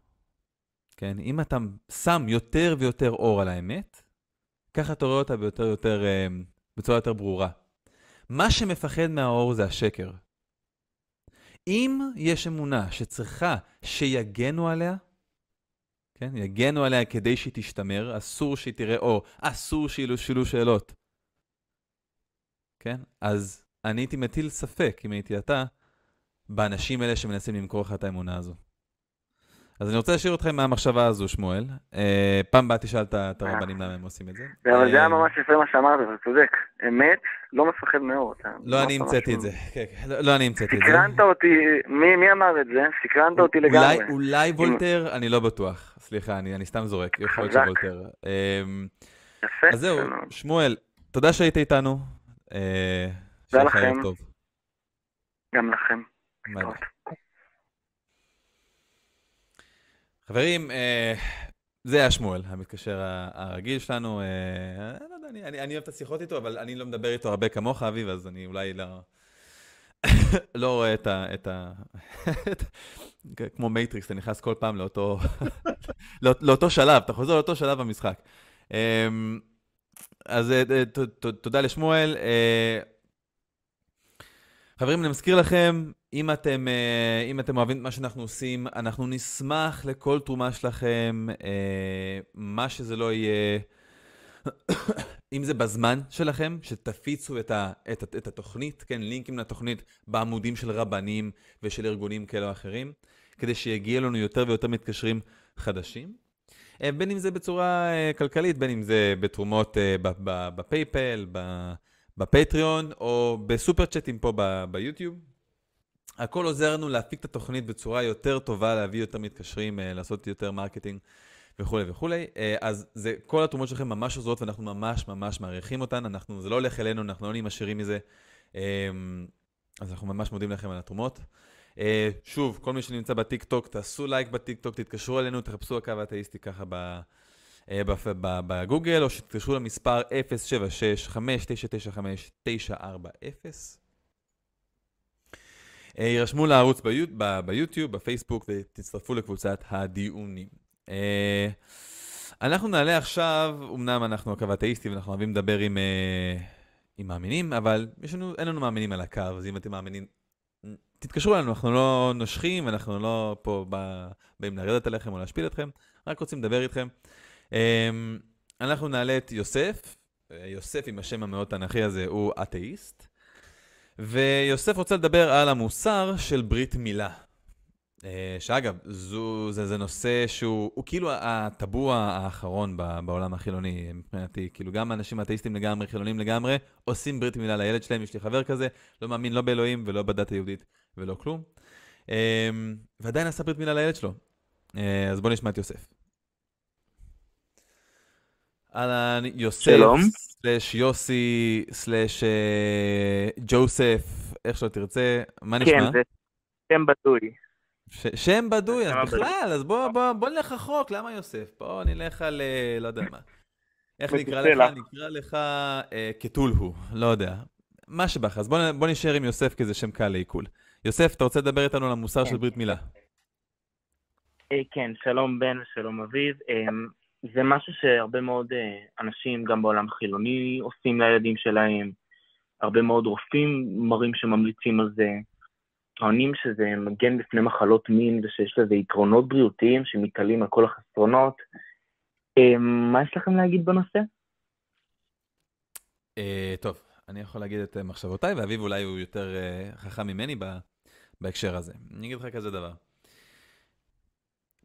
כן? אם אתה שם יותר ויותר אור על האמת, ככה אתה רואה אותה ביותר יותר, אה, בצורה יותר ברורה. מה שמפחד מהאור זה השקר. אם יש אמונה שצריכה שיגנו עליה, כן, יגנו עליה כדי שהיא תשתמר, אסור שהיא תראה אור, אסור שישאלו שאלות. כן? אז אני הייתי מטיל ספק, אם הייתי אתה, באנשים האלה שמנסים למכור לך את האמונה הזו. אז אני רוצה להשאיר אתכם מהמחשבה הזו, שמואל. אה, פעם הבאה תשאל את הרבנים למה הם עושים את זה. אבל זה היה אה, ממש יפה מה שאמרת, אתה צודק. אמת, לא מפחד מאור. לא אני המצאתי את זה. כן, כן. לא, לא אני המצאתי את זה. סקרנת אותי, מי אמר את זה? סקרנת אותי לגמרי. אולי וולטר, אני לא בטוח. סליחה, אני סתם זורק. יכול להיות שוולטר. אמ, יפה. אז זהו, שמואל, תודה שהיית איתנו. אה, תודה לכם. גם לכם. חברים, אה, זה היה שמואל, המתקשר הרגיל שלנו. אה, לא אני, אני, אני אוהב את השיחות איתו, אבל אני לא מדבר איתו הרבה כמוך, אביב, אז אני אולי לא... לא רואה את ה... את ה... כמו מטריקס, אתה נכנס כל פעם לאותו, לא, לאותו שלב, אתה חוזר לאותו שלב במשחק. אמ, אז אה, תודה לשמואל. חברים, אני מזכיר לכם, אם אתם, אה, אם אתם אוהבים את מה שאנחנו עושים, אנחנו נשמח לכל תרומה שלכם, אה, מה שזה לא יהיה, אם זה בזמן שלכם, שתפיצו את, ה, את, את התוכנית, כן, לינקים לתוכנית בעמודים של רבנים ושל ארגונים כאלה או אחרים, כדי שיגיע לנו יותר ויותר מתקשרים חדשים. אה, בין אם זה בצורה כלכלית, בין אם זה בתרומות בפייפל, בפטריון, או ב super chat ים פה ביוטיוב. הכל עוזר לנו להפיק את התוכנית בצורה יותר טובה, להביא יותר מתקשרים, אה, לעשות יותר marketing וכולי וכולי. אה, אז זה, כל התרומות שלכם ממש עוזרות ואנחנו ממש ממש מעריכים אותן. אנחנו, זה לא הולך אלינו, אנחנו לא נהיים עשירים מזה. אה, אז אנחנו ממש מודים לכם על התרומות. שוב, כל מי שנמצא בטיק טוק, תעשו לייק בטיק טוק, תתקשרו אלינו, תחפשו הקו האתאיסטי ככה אה, ב- בגוגל, או שתתקשרו למספר 076-5995-940. אה, יירשמו לערוץ ביוטיוב, בפייסבוק, ותצטרפו לקבוצת הדיונים. אה, אנחנו נעלה עכשיו, אמנם אנחנו הקו האתאיסטי ואנחנו אוהבים לדבר עם, אה, עם מאמינים, אבל יש לנו, אין לנו מאמינים על הקו, אז אם אתם מאמינים, תתקשרו אלינו, אנחנו לא נושכים, אנחנו לא פה בא- באים לרדת עליכם או להשפיל אתכם, רק רוצים לדבר איתכם. אמ, אנחנו נעלה את יוסף, אה, יוסף עם השם המאוד תנכי הזה הוא אתאיסט, ויוסף רוצה לדבר על המוסר של ברית מילה. אה, שאגב, זו, זה, זה נושא שהוא הוא כאילו הטאבו האחרון בעולם החילוני מבחינתי. כאילו גם אנשים אתאיסטים לגמרי, חילונים לגמרי, עושים ברית מילה לילד שלהם. יש לי חבר כזה, לא מאמין לא באלוהים ולא בדת היהודית ולא כלום. אה, ועדיין עשה ברית מילה לילד שלו. אה, אז בואו נשמע את יוסף. אהלן, יוסף. סלאש יוסי, סלאש אה, ג'וסף, איך שלא תרצה, מה נשמע? כן, זה שם בדוי. ש- שם בדוי, אז בכלל, אז בוא, בוא, בוא נלך רחוק, למה יוסף? בוא נלך על, אה, לא יודע מה. איך נקרא. לך? נקרא לך אה, כתולהו, לא יודע. מה שבך, אז בוא, בוא נשאר עם יוסף כי זה שם קל לעיכול. יוסף, אתה רוצה לדבר איתנו על המוסר של ברית מילה? אה, כן, שלום בן ושלום אביב. זה משהו שהרבה מאוד אה, אנשים, גם בעולם החילוני, עושים לילדים שלהם. הרבה מאוד רופאים מראים שממליצים על זה. טוענים שזה מגן בפני מחלות מין ושיש לזה יתרונות בריאותיים שמתעלים על כל החסרונות. אה, מה יש לכם להגיד בנושא? אה, טוב, אני יכול להגיד את מחשבותיי, ואביב אולי הוא יותר חכם ממני בהקשר הזה. אני אגיד לך כזה דבר.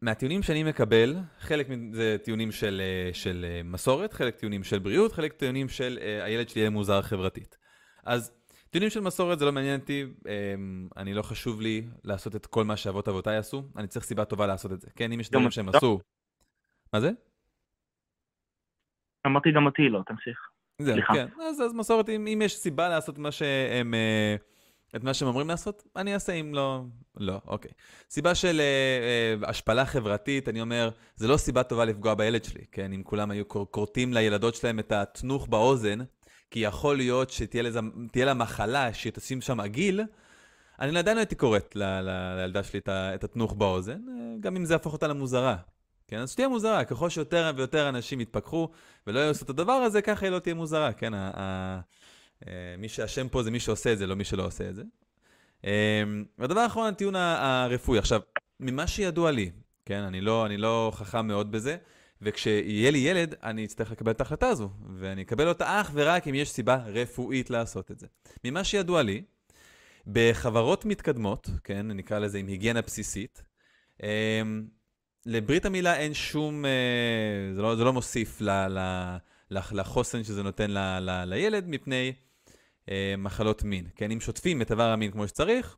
מהטיעונים שאני מקבל, חלק זה טיעונים של, אה, של אה, מסורת, חלק טיעונים של בריאות, חלק טיעונים של אה, הילד שלי יהיה מוזר חברתית. אז טיעונים של מסורת זה לא מעניין אותי, אה, אני לא חשוב לי לעשות את כל מה שאבות אבותיי עשו, אני צריך סיבה טובה לעשות את זה. כן, אם יש דברים שהם. עשו... מה זה? אמרתי גם אותי לא, תמשיך. זהו. כן. אז, אז מסורת, אם, אם יש סיבה לעשות מה שהם, אה, את מה שהם אומרים לעשות, אני אעשה, אם לא, לא, אוקיי. סיבה של אה, אה, השפלה חברתית, אני אומר, זה לא סיבה טובה לפגוע בילד שלי, כן? אם כולם היו כור- כורתים לילדות שלהם את התנוך באוזן, כי יכול להיות שתהיה לה מחלה שתשים שם עגיל, אני עדיין הייתי כורת ל- ל- לילדה שלי את את התנוך באוזן, אה, גם אם זה יהפוך אותה למוזרה. כן, אז שתהיה מוזרה, ככל שיותר ויותר אנשים יתפכחו ולא יעשו את הדבר הזה, ככה היא לא תהיה מוזרה, כן? אה, מי שאשם פה זה מי שעושה את זה, לא מי שלא עושה את זה. אה, והדבר האחרון, הטיעון הרפואי. עכשיו, ממה שידוע לי, כן, אני לא, אני לא חכם מאוד בזה, וכשיהיה לי ילד, אני אצטרך לקבל את ההחלטה הזו, ואני אקבל אותה אך ורק אם יש סיבה רפואית לעשות את זה. ממה שידוע לי, בחברות מתקדמות, כן, נקרא לזה עם היגיינה בסיסית, אה, לברית המילה אין שום, זה לא, זה לא מוסיף ל, ל, לח- לחוסן שזה נותן ל, ל, לילד מפני אה, מחלות מין. כן, אם שוטפים את איבר המין כמו שצריך,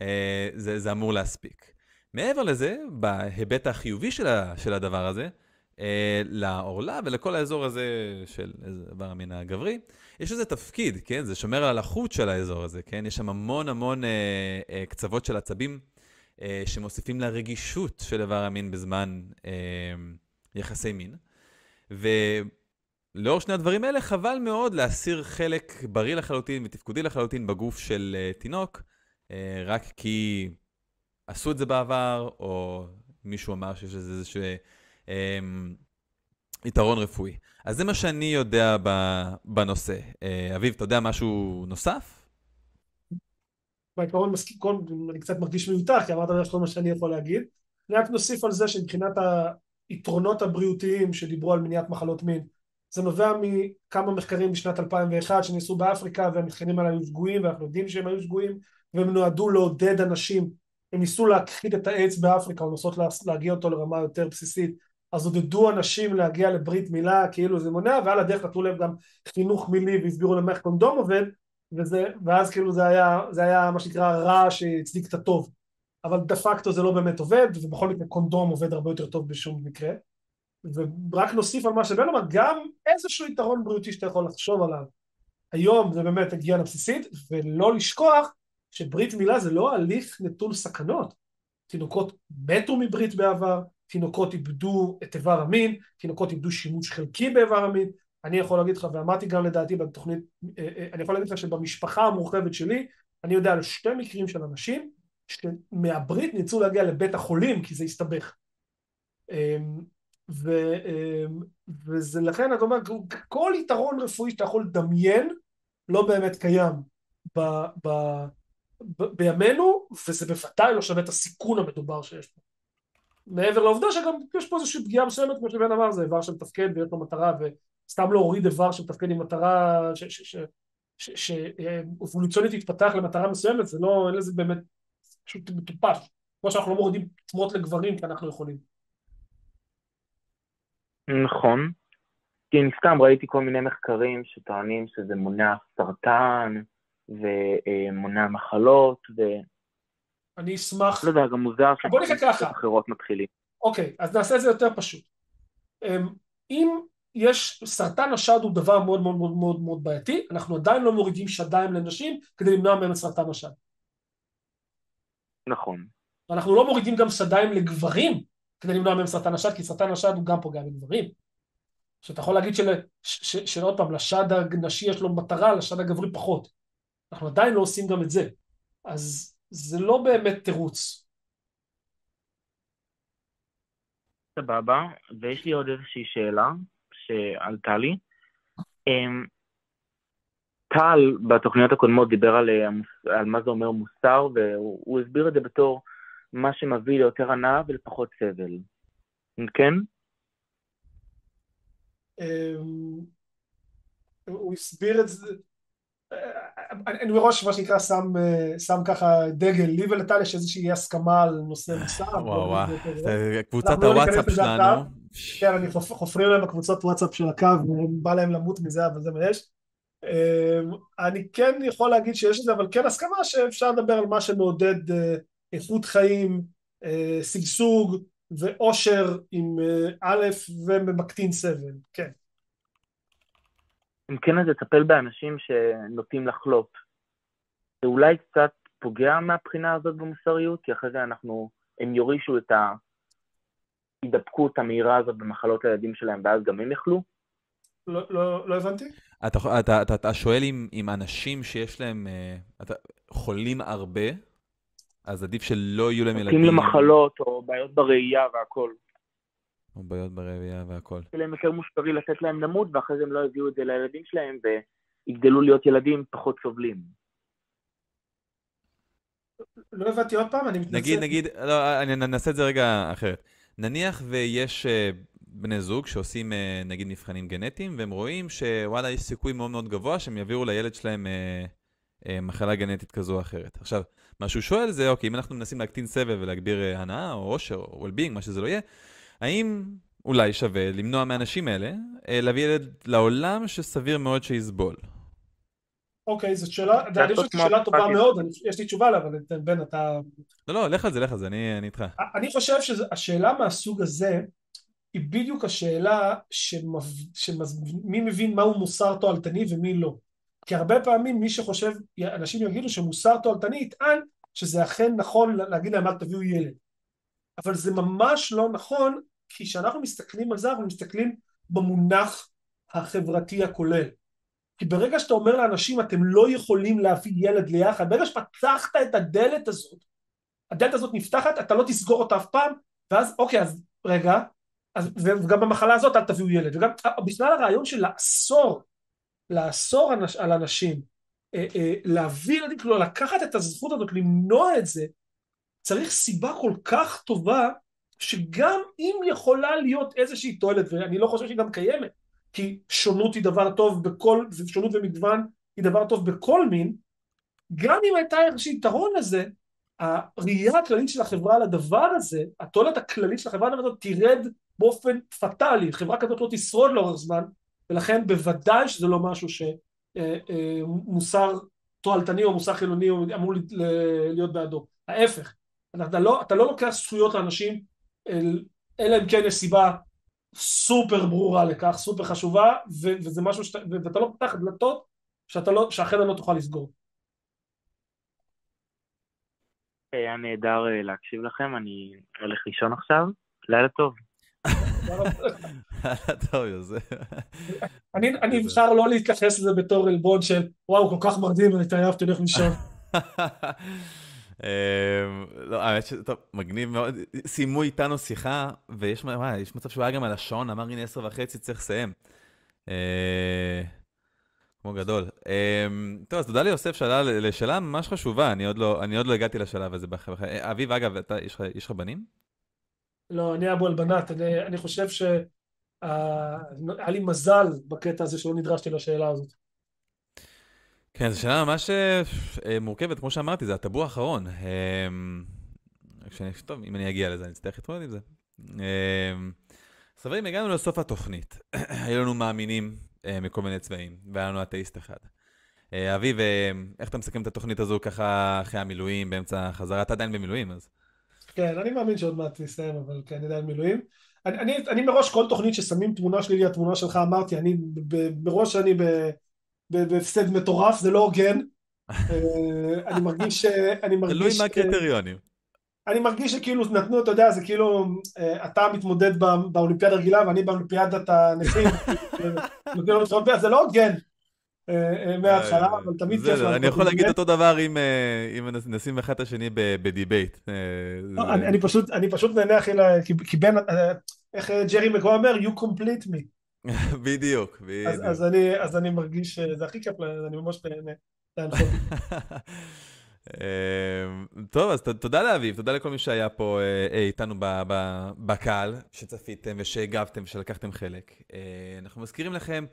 אה, זה, זה אמור להספיק. מעבר לזה, בהיבט החיובי של, ה, של הדבר הזה, אה, לעורלה ולכל האזור הזה של איבר המין הגברי, יש לזה תפקיד, כן? זה שומר על החוט של האזור הזה, כן? יש שם המון המון אה, אה, קצוות של עצבים אה, שמוסיפים לרגישות של איבר המין בזמן אה, יחסי מין. ולאור שני הדברים האלה, חבל מאוד להסיר חלק בריא לחלוטין ותפקודי לחלוטין בגוף של אה, תינוק, אה, רק כי עשו את זה בעבר, או מישהו אמר שיש לזה איזשהו אה, יתרון רפואי. אז זה מה שאני יודע בנושא. אה, אביב, אתה יודע משהו נוסף? בעיקרון מסכים, כל, אני קצת מרגיש מיותר כי אמרת בערך כל מה שאני יכול להגיד. אני רק נוסיף על זה שמבחינת היתרונות הבריאותיים שדיברו על מניעת מחלות מין זה נובע מכמה מחקרים בשנת 2001 שנעשו באפריקה והמחקרים האלה היו שגויים ואנחנו יודעים שהם היו שגויים והם נועדו לעודד אנשים. הם ניסו להכחיד את האיידס באפריקה או לנסות לה- להגיע אותו לרמה יותר בסיסית. אז עודדו אנשים להגיע לברית מילה כאילו זה מונע ועל הדרך נתנו להם גם חינוך מילי והסבירו להם איך קונדום עובד וזה, ואז כאילו זה היה, זה היה מה שנקרא רע שהצדיק את הטוב. אבל דה פקטו זה לא באמת עובד ובכל מקרה קונדום עובד הרבה יותר טוב בשום מקרה ורק נוסיף על מה שבן אמר גם איזשהו יתרון בריאותי שאתה יכול לחשוב עליו. היום זה באמת היגיינה בסיסית ולא לשכוח שברית מילה זה לא הליך נטול סכנות. תינוקות מתו מברית בעבר תינוקות איבדו את איבר המין, תינוקות איבדו שימוש חלקי באיבר המין, אני יכול להגיד לך, ואמרתי גם לדעתי בתוכנית, אה, אה, אני יכול להגיד לך שבמשפחה המורחבת שלי, אני יודע על שתי מקרים של אנשים שמהברית ניסו להגיע לבית החולים כי זה הסתבך. אמ, ו, אמ, וזה לכן אתה אומר, כל יתרון רפואי שאתה יכול לדמיין לא באמת קיים ב, ב, ב, בימינו, וזה בוודאי לא שווה את הסיכון המדובר שיש פה. מעבר לעובדה שגם יש פה איזושהי פגיעה מסוימת, כמו שבן אמר, זה איבר שמתפקד ויש לו מטרה, וסתם להוריד איבר שמתפקד עם מטרה שאבולוציונית תתפתח למטרה מסוימת, זה לא, אין לזה באמת, פשוט מטופש. כמו שאנחנו לא מורידים תמות לגברים כי אנחנו יכולים. נכון. כי אני סתם ראיתי כל מיני מחקרים שטוענים שזה מונע סרטן ומונע מחלות ו... אני אשמח... לא יודע, גם מוזר בוא נקרא ככה. אחרות מתחילים. אוקיי, אז נעשה את זה יותר פשוט. אמ, אם יש, סרטן השד הוא דבר מאוד מאוד מאוד מאוד מאוד בעייתי, אנחנו עדיין לא מורידים שדיים לנשים כדי למנוע מהם את סרטן השד. נכון. ואנחנו לא מורידים גם שדיים לגברים כדי למנוע מהם סרטן השד, כי סרטן השד הוא גם פוגע בגברים. שאתה יכול להגיד שעוד פעם, לשד הנשי יש לו מטרה, לשד הגברי פחות. אנחנו עדיין לא עושים גם את זה. אז זה לא באמת תירוץ. סבבה, ויש לי עוד איזושהי שאלה שעלתה לי. אמ, טל בתוכניות הקודמות דיבר על, על מה זה אומר מוסר, והוא הסביר את זה בתור מה שמביא ליותר הנאה ולפחות סבל. כן? אמ, הוא הסביר את זה, אני מראש מה שנקרא שם, שם ככה דגל, לי ולטל יש איזושהי הסכמה על נושא מוסר. וואו וואו, קבוצת לא הוואטסאפ שלנו. כן, אני חופרים להם בקבוצות וואטסאפ של הקו, בא להם למות מזה, אבל זה מה יש. אמ, אני כן יכול להגיד שיש את זה, אבל כן הסכמה שאפשר לדבר על מה שמעודד אה, איכות חיים, אה, שגשוג ואושר עם אה, א' וממקטין סבל, כן. אם כן אז לטפל באנשים שנוטים לחלות. זה אולי קצת פוגע מהבחינה הזאת במוסריות, כי אחרי זה אנחנו, הם יורישו את ההידבקות המהירה הזאת במחלות הילדים שלהם, ואז גם הם יחלו? לא, לא, לא הבנתי. אתה, אתה, אתה, אתה שואל אם, אם אנשים שיש להם, אה, אתה, חולים הרבה, אז עדיף שלא יהיו להם ילדים. נוטים למחלות או בעיות בראייה והכל. או בעיות בראייה והכל. יהיה להם יותר מוסרי לתת להם למות, ואחרי זה הם לא יביאו את זה לילדים שלהם, ויגדלו להיות ילדים פחות סובלים. לא הבנתי עוד פעם, אני מתנצל. נגיד, נגיד, לא, אני נעשה את זה רגע אחרת. נניח ויש uh, בני זוג שעושים uh, נגיד מבחנים גנטיים, והם רואים שוואלה, יש סיכוי מאוד מאוד גבוה שהם יעבירו לילד שלהם uh, מחלה גנטית כזו או אחרת. עכשיו, מה שהוא שואל זה, אוקיי, אם אנחנו מנסים להקטין סבב ולהגביר uh, הנאה או עושר או well-being, מה שזה לא יהיה, האם אולי שווה למנוע מהאנשים האלה אה, להביא ילד לעולם שסביר מאוד שיסבול? אוקיי, זאת שאלה, אני חושב שזו שאלה טובה מאוד, יש לי תשובה עליה, אבל בן, אתה... לא, לא, לך על זה, לך על זה, אני איתך. אני חושב שהשאלה מהסוג הזה, היא בדיוק השאלה שמי מבין מהו מוסר תועלתני ומי לא. כי הרבה פעמים מי שחושב, אנשים יגידו שמוסר תועלתני יטען שזה אכן נכון להגיד להם אל תביאו ילד. אבל זה ממש לא נכון כי כשאנחנו מסתכלים על זה אנחנו מסתכלים במונח החברתי הכולל כי ברגע שאתה אומר לאנשים אתם לא יכולים להביא ילד ליחד ברגע שפתחת את הדלת הזאת הדלת הזאת נפתחת אתה לא תסגור אותה אף פעם ואז אוקיי אז רגע אז, וגם במחלה הזאת אל תביאו ילד וגם בכלל הרעיון של לאסור לאסור על אנשים אה, אה, להביא ילדים, כלומר לקחת את הזכות הזאת, למנוע את זה, צריך סיבה כל כך טובה שגם אם יכולה להיות איזושהי תועלת, ואני לא חושב שהיא גם קיימת, כי שונות היא דבר טוב בכל, שונות ומגוון היא דבר טוב בכל מין, גם אם הייתה איזושהי יתרון לזה, הראייה הכללית של החברה על הדבר הזה, התועלת הכללית של החברה על הדבר הזה תרד באופן פטאלי, חברה כזאת לא תשרוד לאורך זמן, ולכן בוודאי שזה לא משהו שמוסר אה, אה, תועלתני או מוסר חילוני אמור להיות בעדו, ההפך, אתה לא, אתה לא לוקח זכויות לאנשים אלא אם כן יש סיבה סופר ברורה לכך, סופר חשובה, ו- וזה משהו שאתה, ואתה לא פותח דלתות שאתה לא, שהחדר לא תוכל לסגור. היה נהדר אה, להקשיב לכם, אני הולך לישון עכשיו, לילה טוב. אני אני אבחר לא להתייחס לזה בתור עלבון של וואו, כל כך מרדים, אני התעייפתי, הולך לישון. אמ, לא, האמת ש... טוב, מגניב מאוד. סיימו איתנו שיחה, ויש מצב שהוא היה גם על השעון, אמר הנה עשר וחצי, צריך לסיים. אה, כמו גדול. אמ, טוב, אז תודה ליוסף שאלה לשאלה ממש חשובה, אני עוד לא, אני עוד לא הגעתי לשלב הזה. בח- אה, אביב, אגב, אתה, יש לך- בנים? לא, אני אבו אלבנת, אני אני חושב שהיה לי מזל בקטע הזה שלא נדרשתי לשאלה הזאת. כן, זו שאלה ממש אה, מורכבת, כמו שאמרתי, זה הטאבו האחרון. כשאני, טוב, אם אני אגיע לזה, אני אצטרך להתמודד עם זה. אז חברים, הגענו לסוף התוכנית. היו לנו מאמינים אה, מכל מיני צבעים, והיה לנו אתאיסט אחד. אה, אביב, איך אתה מסכם את התוכנית הזו ככה אחרי המילואים, באמצע החזרה? אתה עדיין במילואים, אז... כן, אני מאמין שעוד מעט נסיים, אבל כן, אני עדיין מילואים. אני, אני, אני מראש כל תוכנית ששמים תמונה שלי לתמונה שלך, אמרתי, אני ב- מראש אני בהפסד מטורף, זה לא הוגן. אה, אני מרגיש, ש- אני תלוי מרגיש, מה הקריטריונים. אני מרגיש שכאילו נתנו, אתה יודע, זה כאילו אה, אתה מתמודד בא- באולימפיאדה הרגילה ואני באולימפיאדת הנכים, זה לא הוגן מההתחלה, אבל תמיד כיף. לעשות אני יכול להגיד. אותו דבר אם, אה, נשים אחד את השני בדיבייט. אה, לא, זה- אני פשוט, נהנה אחי, ל- כי- בין, אה, איך אה, ג'רי מגו אומר, you complete me. בדיוק, בדיוק. אז, אני, מרגיש שזה הכי כיף, אני ממש נהנה. אמ, טוב, אז תודה לאביב, תודה לכל מי שהיה פה אה, אה, איתנו בקהל, שצפיתם ושהגבתם ושלקחתם חלק. אה, אנחנו מזכירים לכם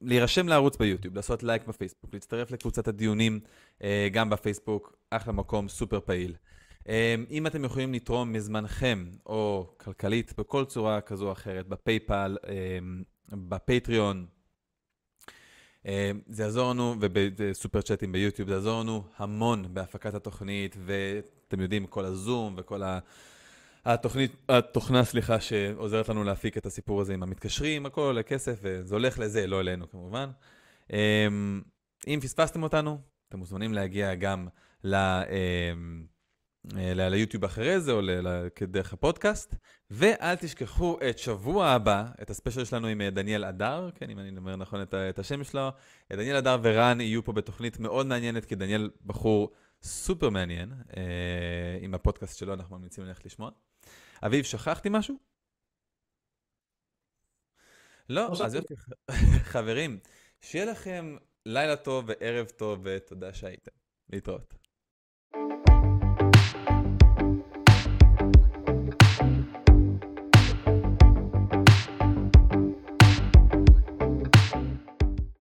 להירשם לערוץ ביוטיוב, לעשות לייק בפייסבוק, להצטרף לקבוצת הדיונים אה, גם בפייסבוק, אחלה מקום, סופר פעיל. אה, אם אתם יכולים לתרום מזמנכם, או כלכלית, בכל צורה כזו או אחרת, בפייפל, אה, בפטריון, זה יעזור לנו, וב super chat ים ביוטיוב, זה יעזור לנו המון בהפקת התוכנית, ואתם יודעים, כל הזום וכל ה... התוכנית, התוכנה, סליחה, שעוזרת לנו להפיק את הסיפור הזה עם המתקשרים, הכל עולה כסף, וזה הולך לזה, לא אלינו כמובן. אה, אם פספסתם אותנו, אתם מוזמנים להגיע גם ל... ל- ליוטיוב אחרי זה, או ל- ל- דרך הפודקאסט. ואל תשכחו את שבוע הבא, את הספיישל שלנו עם אה, דניאל אדר, כן, אם אני אומר נכון את, את השם שלו. אה, דניאל אדר ורן יהיו פה בתוכנית מאוד מעניינת, כי דניאל בחור סופר מעניין. אה, עם הפודקאסט שלו אנחנו ממליצים ללכת לשמוע. אביב, שכחתי משהו? לא, לא אז. יופי. חברים, שיהיה לכם לילה טוב וערב טוב, ותודה שהייתם. להתראות.